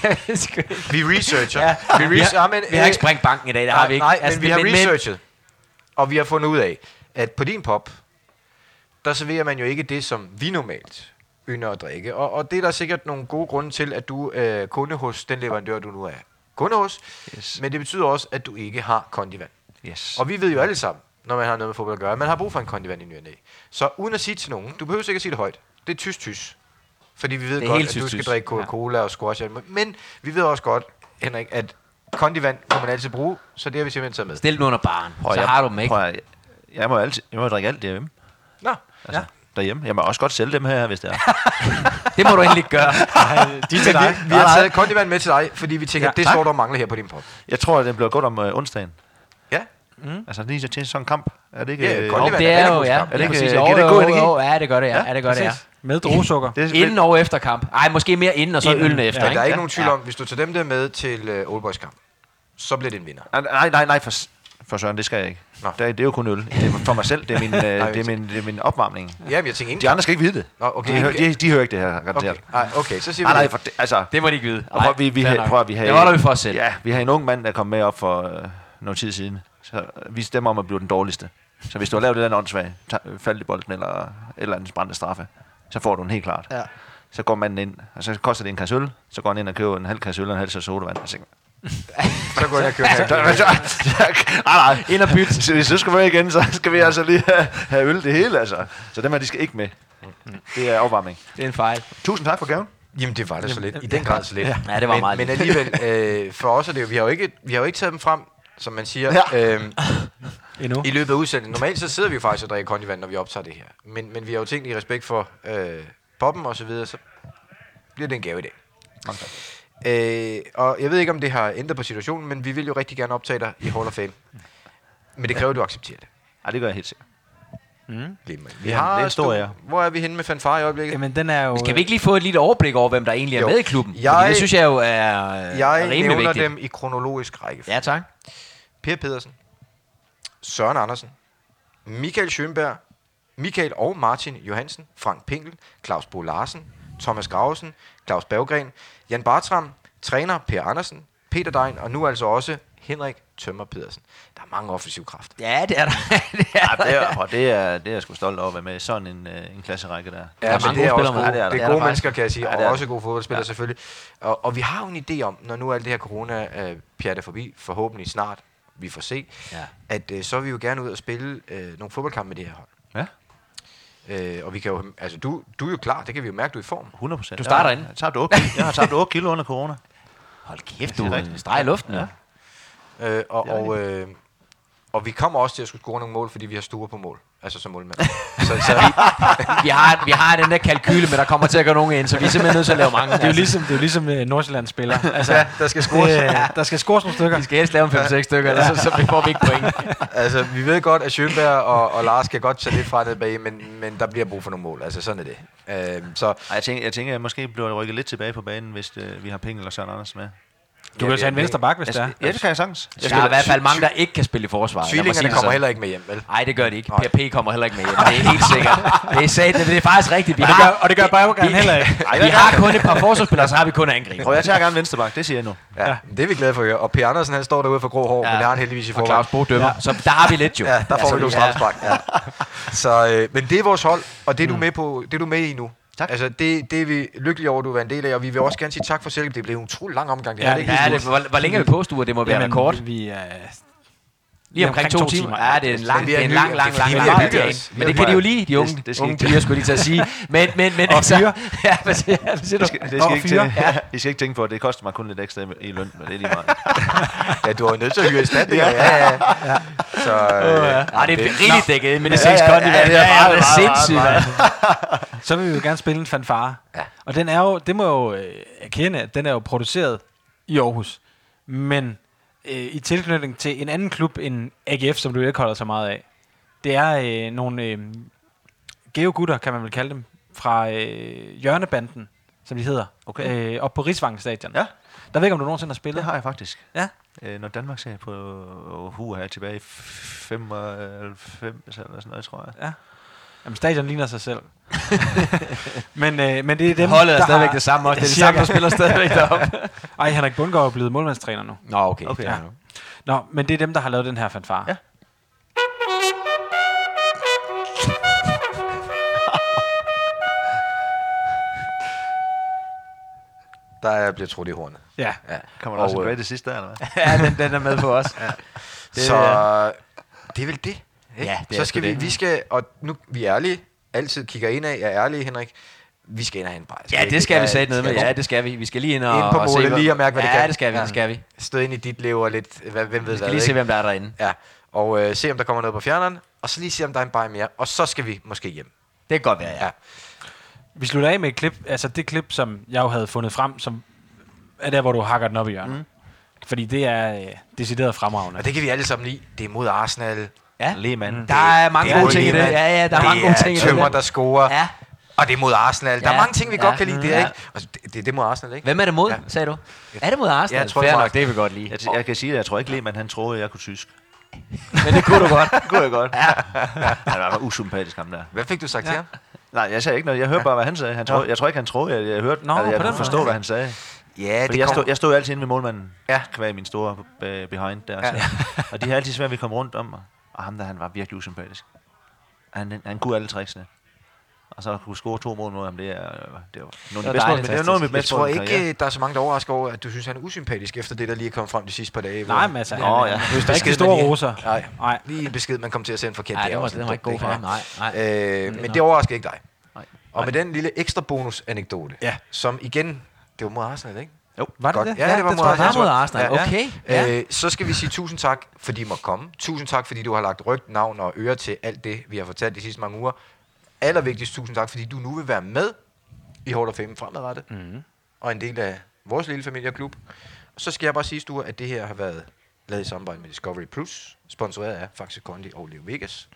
jeg ikke. Vi researcher. Ja, vi, vi, researcher. har, vi har ikke sprængt banken i dag, det har vi ikke. Nej, altså, men vi har men- researchet. Og vi har fundet ud af, at på din pop, der serverer man jo ikke det, som vi normalt ynder at drikke. Og, og det er der sikkert nogle gode grunde til, at du er kunde hos den leverandør, du nu er kunde hos. Yes. Men det betyder også, at du ikke har kondivand. Yes. Og vi ved jo alle sammen, når man har noget med fodbold at gøre, man har brug for en kondivand i ny. Så uden at sige til nogen, du behøver ikke at sige det højt. Det er tysk-tysk. Fordi vi ved godt, at du skal drikke Coca-Cola og squash. Men vi ved også godt, Henrik, at kondivand kan man altid bruge, så det har vi simpelthen taget med. Stil den under baren, Prøv, så jeg- har du dem ikke. Prøv, jeg, jeg må altid, jeg må drikke alt derhjemme. Nå, Altså, ja. derhjemme. Jeg må også godt sælge dem her, hvis det er. *laughs* Det må du endelig ikke gøre. De er til dig. vi har taget kondivand med til dig, fordi vi tænker, Ja, at det tak. står der mangler her på din pop. Jeg tror, at den bliver godt om øh, onsdagen. Ja, Altså lige så til sådan en kamp. Er det ikke... Ja, øh, Kondivand det er jo, ja. Er det ikke- præcis. giver Jo, det god energi? jo, ja, det gør det, ja. ja det gør det, ja. Med druesukker. det er Inden og efter kamp. Ej, måske mere inden, og så Inden, ølene efter, ja. men der er ikke Ja. nogen tvivl Ja. om, hvis du tager dem der med til uh, Old Boys kamp, så bliver det en vinder. Nej, Nej, nej, nej, for, for Søren, det skal jeg ikke. Nå. Det, er, det er jo kun øl. Det er for mig selv. Det er min, *laughs* øh, det er min, det er min opvarmning. Ja, men jeg tænker De andre skal ikke vide det. Nå, okay. De, hører, de, de hører ikke det her, Okay, garanteret. nej, okay, så siger Nej, vi nej, det. for det, altså... Det må de ikke vide. Prøv, vi, vi, prøv, vi har, Det holder vi for os selv. Ja, vi har en ung mand, der kom med op for øh, noget tid siden. Så vi stemmer om at blive den dårligste. Så hvis du har lavet det der åndssvagt, faldt i bolden eller eller andet brændte straffe, så får du den helt klart. Ja. Så går manden ind, og så koster det en kasse øl, så går han ind og køber en halv kasse øl og en halv kasse sodavand. Og så tænker, Så går jeg og så, her. så, nej, nej. Ind og bytte. Så hvis du skal med igen, så skal vi altså lige have, have øl det hele, altså. Så dem her, de skal ikke med. Det er opvarmning. Det er en fejl. Tusind tak for gaven. Jamen, det var det så lidt. I den grad så lidt. Ja, det var men, meget Men lidt. alligevel, øh, for os er det jo, vi har jo ikke, vi har jo ikke taget dem frem, som man siger, Ja. øhm, *laughs* Endnu. i løbet af udsendelsen. Normalt så sidder vi jo faktisk og drikker kondivand, når vi optager det her. Men, men vi har jo tænkt i respekt for øh, poppen og så videre, så bliver det en gave i dag. Øh, og jeg ved ikke, om det har ændret på situationen, men vi vil jo rigtig gerne optage dig i Hall of Fame. Men det kræver, at du accepterer det. Ja, det gør jeg helt sikkert. Glimrende. Vi Ja, det er en stor. Hvor er vi henne med fanfare i øjeblikket? Jamen, den er jo... Skal vi ikke lige få et lille overblik over, hvem der egentlig er Jo. med i klubben? Jeg- Fordi det synes jeg jo er, Jeg er rimelig nævner vigtigt. dem i kronologisk rækkefølge. Ja, tak. Per Pedersen, Søren Andersen, Michael Schönberg, Michael og Martin Johansen, Frank Pinkel, Claus Bo Larsen, Thomas Gravesen, Claus Berggren, Jan Bartram, træner Per Andersen. Peter Dein, og nu altså også Henrik Tømmer Pedersen. Der er mange offensive kræfter. Ja, det er der. *laughs* det er Ja, det er, og det er, det er jeg sgu stolt over at være med i sådan en, øh, en klasserække der. Ja, er men det er gode også spillere gode, med. det er, Ja, det er det er der gode mennesker, kan jeg sige, Ja, og er også gode fodboldspillere ja. selvfølgelig. Og, og vi har jo en idé om, når nu alt det her corona øh, pjatter forbi, forhåbentlig snart, vi får se, Ja. at øh, så vil vi jo gerne ud og spille øh, nogle fodboldkampe med det her hold. Ja, Øh, og vi kan jo, altså du, du er jo klar, det kan vi jo mærke, du er i form. 100 procent. Du starter jeg, inde. har tabt 8, kilo. jeg har tabt 8 kilo under corona. Hold kæft, Det du er en streg i luften. Ja. Øh, og, og, øh, og vi kommer også til at skulle score nogle mål, fordi vi har store på mål. Altså som målmand. så, så vi, Vi, har, vi har den der kalkyle, men der kommer til at gå nogen ind, så vi er simpelthen nødt til at lave mange. Det er jo ligesom, det er jo ligesom uh, Nordsjælland spiller. Altså, ja, der skal scores. øh, der skal scores nogle stykker. Vi skal helst lave en 5-6 stykker, ellers så, så får vi ikke point. *laughs* altså, vi ved godt, at Schönberg og, og Lars kan godt tage lidt fra ned bag, men, men der bliver brug for nogle mål. Altså, sådan er det. Øh, så Ej, jeg tænker, jeg tænker, jeg måske bliver rykket lidt tilbage på banen, hvis øh, vi har Penge eller Søren Andersen med. Du kan jo tage en venstre bak, hvis det er. Ja, det kan jeg sagtens. Jeg Der er i hvert fald mange, der ikke kan spille i forsvaret. tvillingerne det kommer heller ikke med hjem, vel? Nej, det gør de ikke. Nej. PRP kommer heller ikke med hjem. Det er helt sikkert. Det er, sat, det er faktisk rigtigt. Vi Og det har, gør, og det gør Bayern heller ikke. *laughs* Ej, vi har kun et par forsvarsspillere, så har vi kun angriber. Prøv, jeg tager gerne venstreback, det siger jeg nu. Ja, det er vi glade for. Og Per Andersen, han står derude for grå hår, ja. men det har han heldigvis i Og forvejen. Claus Bo dømmer. Ja. Så der har vi lidt jo. Ja, der får Altså, vi nogle ja. strafspark. Ja. Så, øh, men det er vores hold, og det er du med på, det er du med i nu. Tak. Altså, det, det er vi lykkelige over, at du er en del af, og vi vil også gerne sige tak for selv. Det blev en utrolig lang omgang. Det Ja, er det ikke Ja, helt det, hvor, hvor længe er vi på, Stue? Det må være Jamen, rekord. Vi er Lige omkring to timer. Ja, det er en lang, det er en lang, lang, lang, lang, lang Men det kan de jo lide, de unge, Det- unge piger, skulle de til at sige. Men, men, men, *laughs* Og fyre. *laughs* Ja, hvad siger, hvad siger du? Det skal, det skal Og I ikke tænke, ja. I skal ikke tænke på, at det koster mig kun lidt ekstra i løn, men det er lige meget. Ja, du er jo nødt til at hyre erstatning. ja, ja, ja. Så, øh, Ja, det er rigeligt dækket med det seks kondi. ja, Ja, det ja, er det er sindssygt. *laughs* Så vil vi jo gerne spille en fanfare. Ja. Og den er jo, det må jo øh, erkende, at den er jo produceret i Aarhus. Men øh, i tilknytning til en anden klub end AGF, som du ikke holder så meget af. Det er øh, nogle øh, geogutter, kan man vel kalde dem, fra øh, Hjørnebanden, som de hedder, Okay. øh, op på Rigsvangen Stadion. Ja. Der ved jeg ikke, om du nogensinde har spillet. Det har jeg faktisk. Ja. Øh, når Danmark ser på Hu her tilbage i 95 eller sådan noget, tror jeg. Ja. Jamen, stadion ligner sig selv. *laughs* men, øh, men det er dem, Holdet er der stadigvæk har- det samme også. Det er de Cirka. samme, der spiller stadigvæk *laughs* deroppe. Ej, Henrik Bundgaard er blevet målmandstræner nu. Nå, okay. Okay. Ja. Nå, men det er dem, der har lavet den her fanfare. Ja. *laughs* der er blevet trudt i hornet. Ja. Ja. Kommer der også Og, en øh, great sidst der, eller hvad? ja, den, den er med på os. Ja. Det, så det er vel det. Ikke? Ja, det så skal vi, det. vi skal, og nu vi er ærlige, altid kigger ind af, er ærlige, Henrik. Vi skal ind og have en bajer. Ja, det skal vi sætte ned med. Ja, det skal vi. Vi skal lige ind og, Ind på og se, hvad- lige og mærke, hvad det ja, kan. det skal vi, Ja. det skal vi. Stå ind i dit liv og lidt, hvad, hvem ved Vi skal hvad, lige se, hvem der er derinde. Ja, og øh, se om der kommer noget på fjerneren, og så lige se om der er en bajer mere, og så skal vi måske hjem. Det kan godt være, ja. Ja. Vi slutter af med et klip, altså det klip, som jeg jo havde fundet frem, som er der, hvor du hakker den op i hjørnet. Mm. Fordi det er øh, decideret fremragende. Og det kan vi alle sammen lide. Det er mod Arsenal. Ja. Lehmann. Der er mange Det gode ting i det. Ja, ja, der er det mange gode ting i det. tømmer, der scorer. Ja. Og det er mod Arsenal. Der er mange ting, vi Ja. godt kan lide. Det er, ikke? Altså, det, det, det er mod Arsenal, ikke? Hvem er det mod, Ja. sagde du? Er det mod Arsenal? Ja, jeg tror, det Fair er nok, det kan vi godt lide. Jeg, jeg kan sige, at jeg tror ikke, Lehmann han troede, at jeg kunne tysk. *laughs* Men det kunne du godt. *laughs* Det kunne jeg godt. Ja. *laughs* Han var usympatisk, ham der. Hvad fik du sagt ja. til ham? Nej, jeg sagde ikke noget. Jeg hørte bare, hvad han sagde. Han troede, jeg tror ikke, han troede, jeg, jeg hørte, Nå, på jeg den kunne forstå, hvad han sagde. Ja, Fordi det jeg, stod, jeg stod altid inde ved målmanden, Ja. kvæg min store øh, behind der. Ja. Ja. Og de havde altid svært ved at komme rundt om mig. Og ham der, han var virkelig usympatisk. Han, han kunne alle tricksene. Og så kunne score to mål mod ham, det er, det var nogle af de Det bedste. Det er noget af mit Jeg tror ikke, karrieren. øh, der er så mange, der overrasker over, at du synes, han er usympatisk efter det, der lige er kommet frem de sidste par dage. hvor- Nej, men altså, Nå, han, ja. han høster ikke store roser. Nej, Nej. lige en besked, man kom til at sende forkert. Nej, det det var, det en var ikke god for ham. Nej, nej. Øh, Det er men det overrasker ikke dig. Nej. Og med den lille ekstra bonus anekdote, Ja. som igen, det var mod Arsenal, ikke? Var det Godt. det? Ja, det var mod tror jeg, Arsenal. Det mod Arsenal. Ja. Okay. Ja. Øh, så skal vi sige tusind tak, fordi I må komme. Tusind tak, fordi du har lagt ryg, navn og øre til alt det, vi har fortalt de sidste mange uger. Allervigtigst tusind tak, fordi du nu vil være med i Hall of Fame fremadrettet. Mm. Og en del af vores lille familieklub. Og så skal jeg bare sige, Sture, at det her har været lavet i samarbejde med Discovery Plus, sponsoreret af Faxe Kondi og Leo Vegas.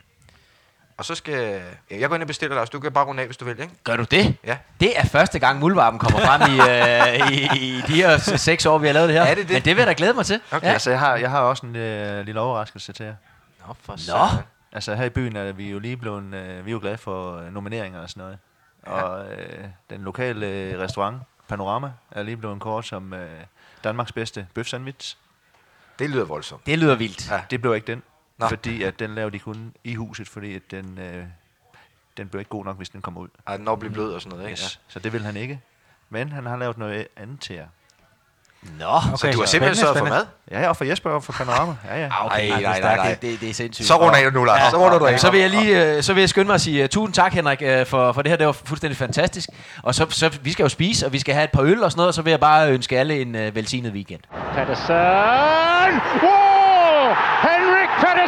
Og så skal ja, jeg gå ind og bestille dig, så du kan bare runde af, hvis du vil, ikke? Gør du det? Ja. Det er første gang, muldvarpen kommer frem i, øh, i, i de her seks år, vi har lavet det her. Er det det? Men det vil jeg da glæde mig til. Okay. Ja. Altså, jeg har, jeg har også en øh, lille overraskelse til jer. Nå, for Nå. satan. Altså her i byen er vi jo lige blevet, øh, vi er jo glade for øh, nomineringer og sådan noget. Ja. Og øh, den lokale øh, restaurant, Panorama, er lige blevet kort som øh, Danmarks bedste bøf sandwich. Det lyder voldsomt. Det lyder vildt. Ja. Det blev ikke den, Nå. Fordi at den lavede de kun i huset, fordi at den, øh, den blev ikke god nok, hvis den kommer ud. Ej, den når at blive blød og sådan noget, ikke? Yes. Så det vil han ikke. Men han har lavet noget andet til jer. Nå. Ja. Så du har simpelthen sørget for mad? Ja, ja, og for Jesper og for Panorama. Ja, ja. Ah, Okay, er nej, stærkt. nej, nej. Det, det, det er sindssygt. Så runder jeg nu, Lars. Så runder du af. Så vil jeg lige øh, så vil jeg skynde mig at sige uh, tusind tak, Henrik, uh, for, for det her. Det var fuldstændig fantastisk. Og så, så vi skal jo spise, og vi skal have et par øl og sådan noget, og så vil jeg bare ønske alle en uh, velsignet weekend. Pedersen! Whoa!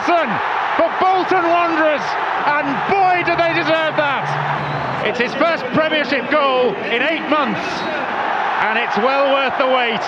Henrik for Bolton Wanderers, and boy, do they deserve that! It's his first Premiership goal in eight months, and it's well worth the wait.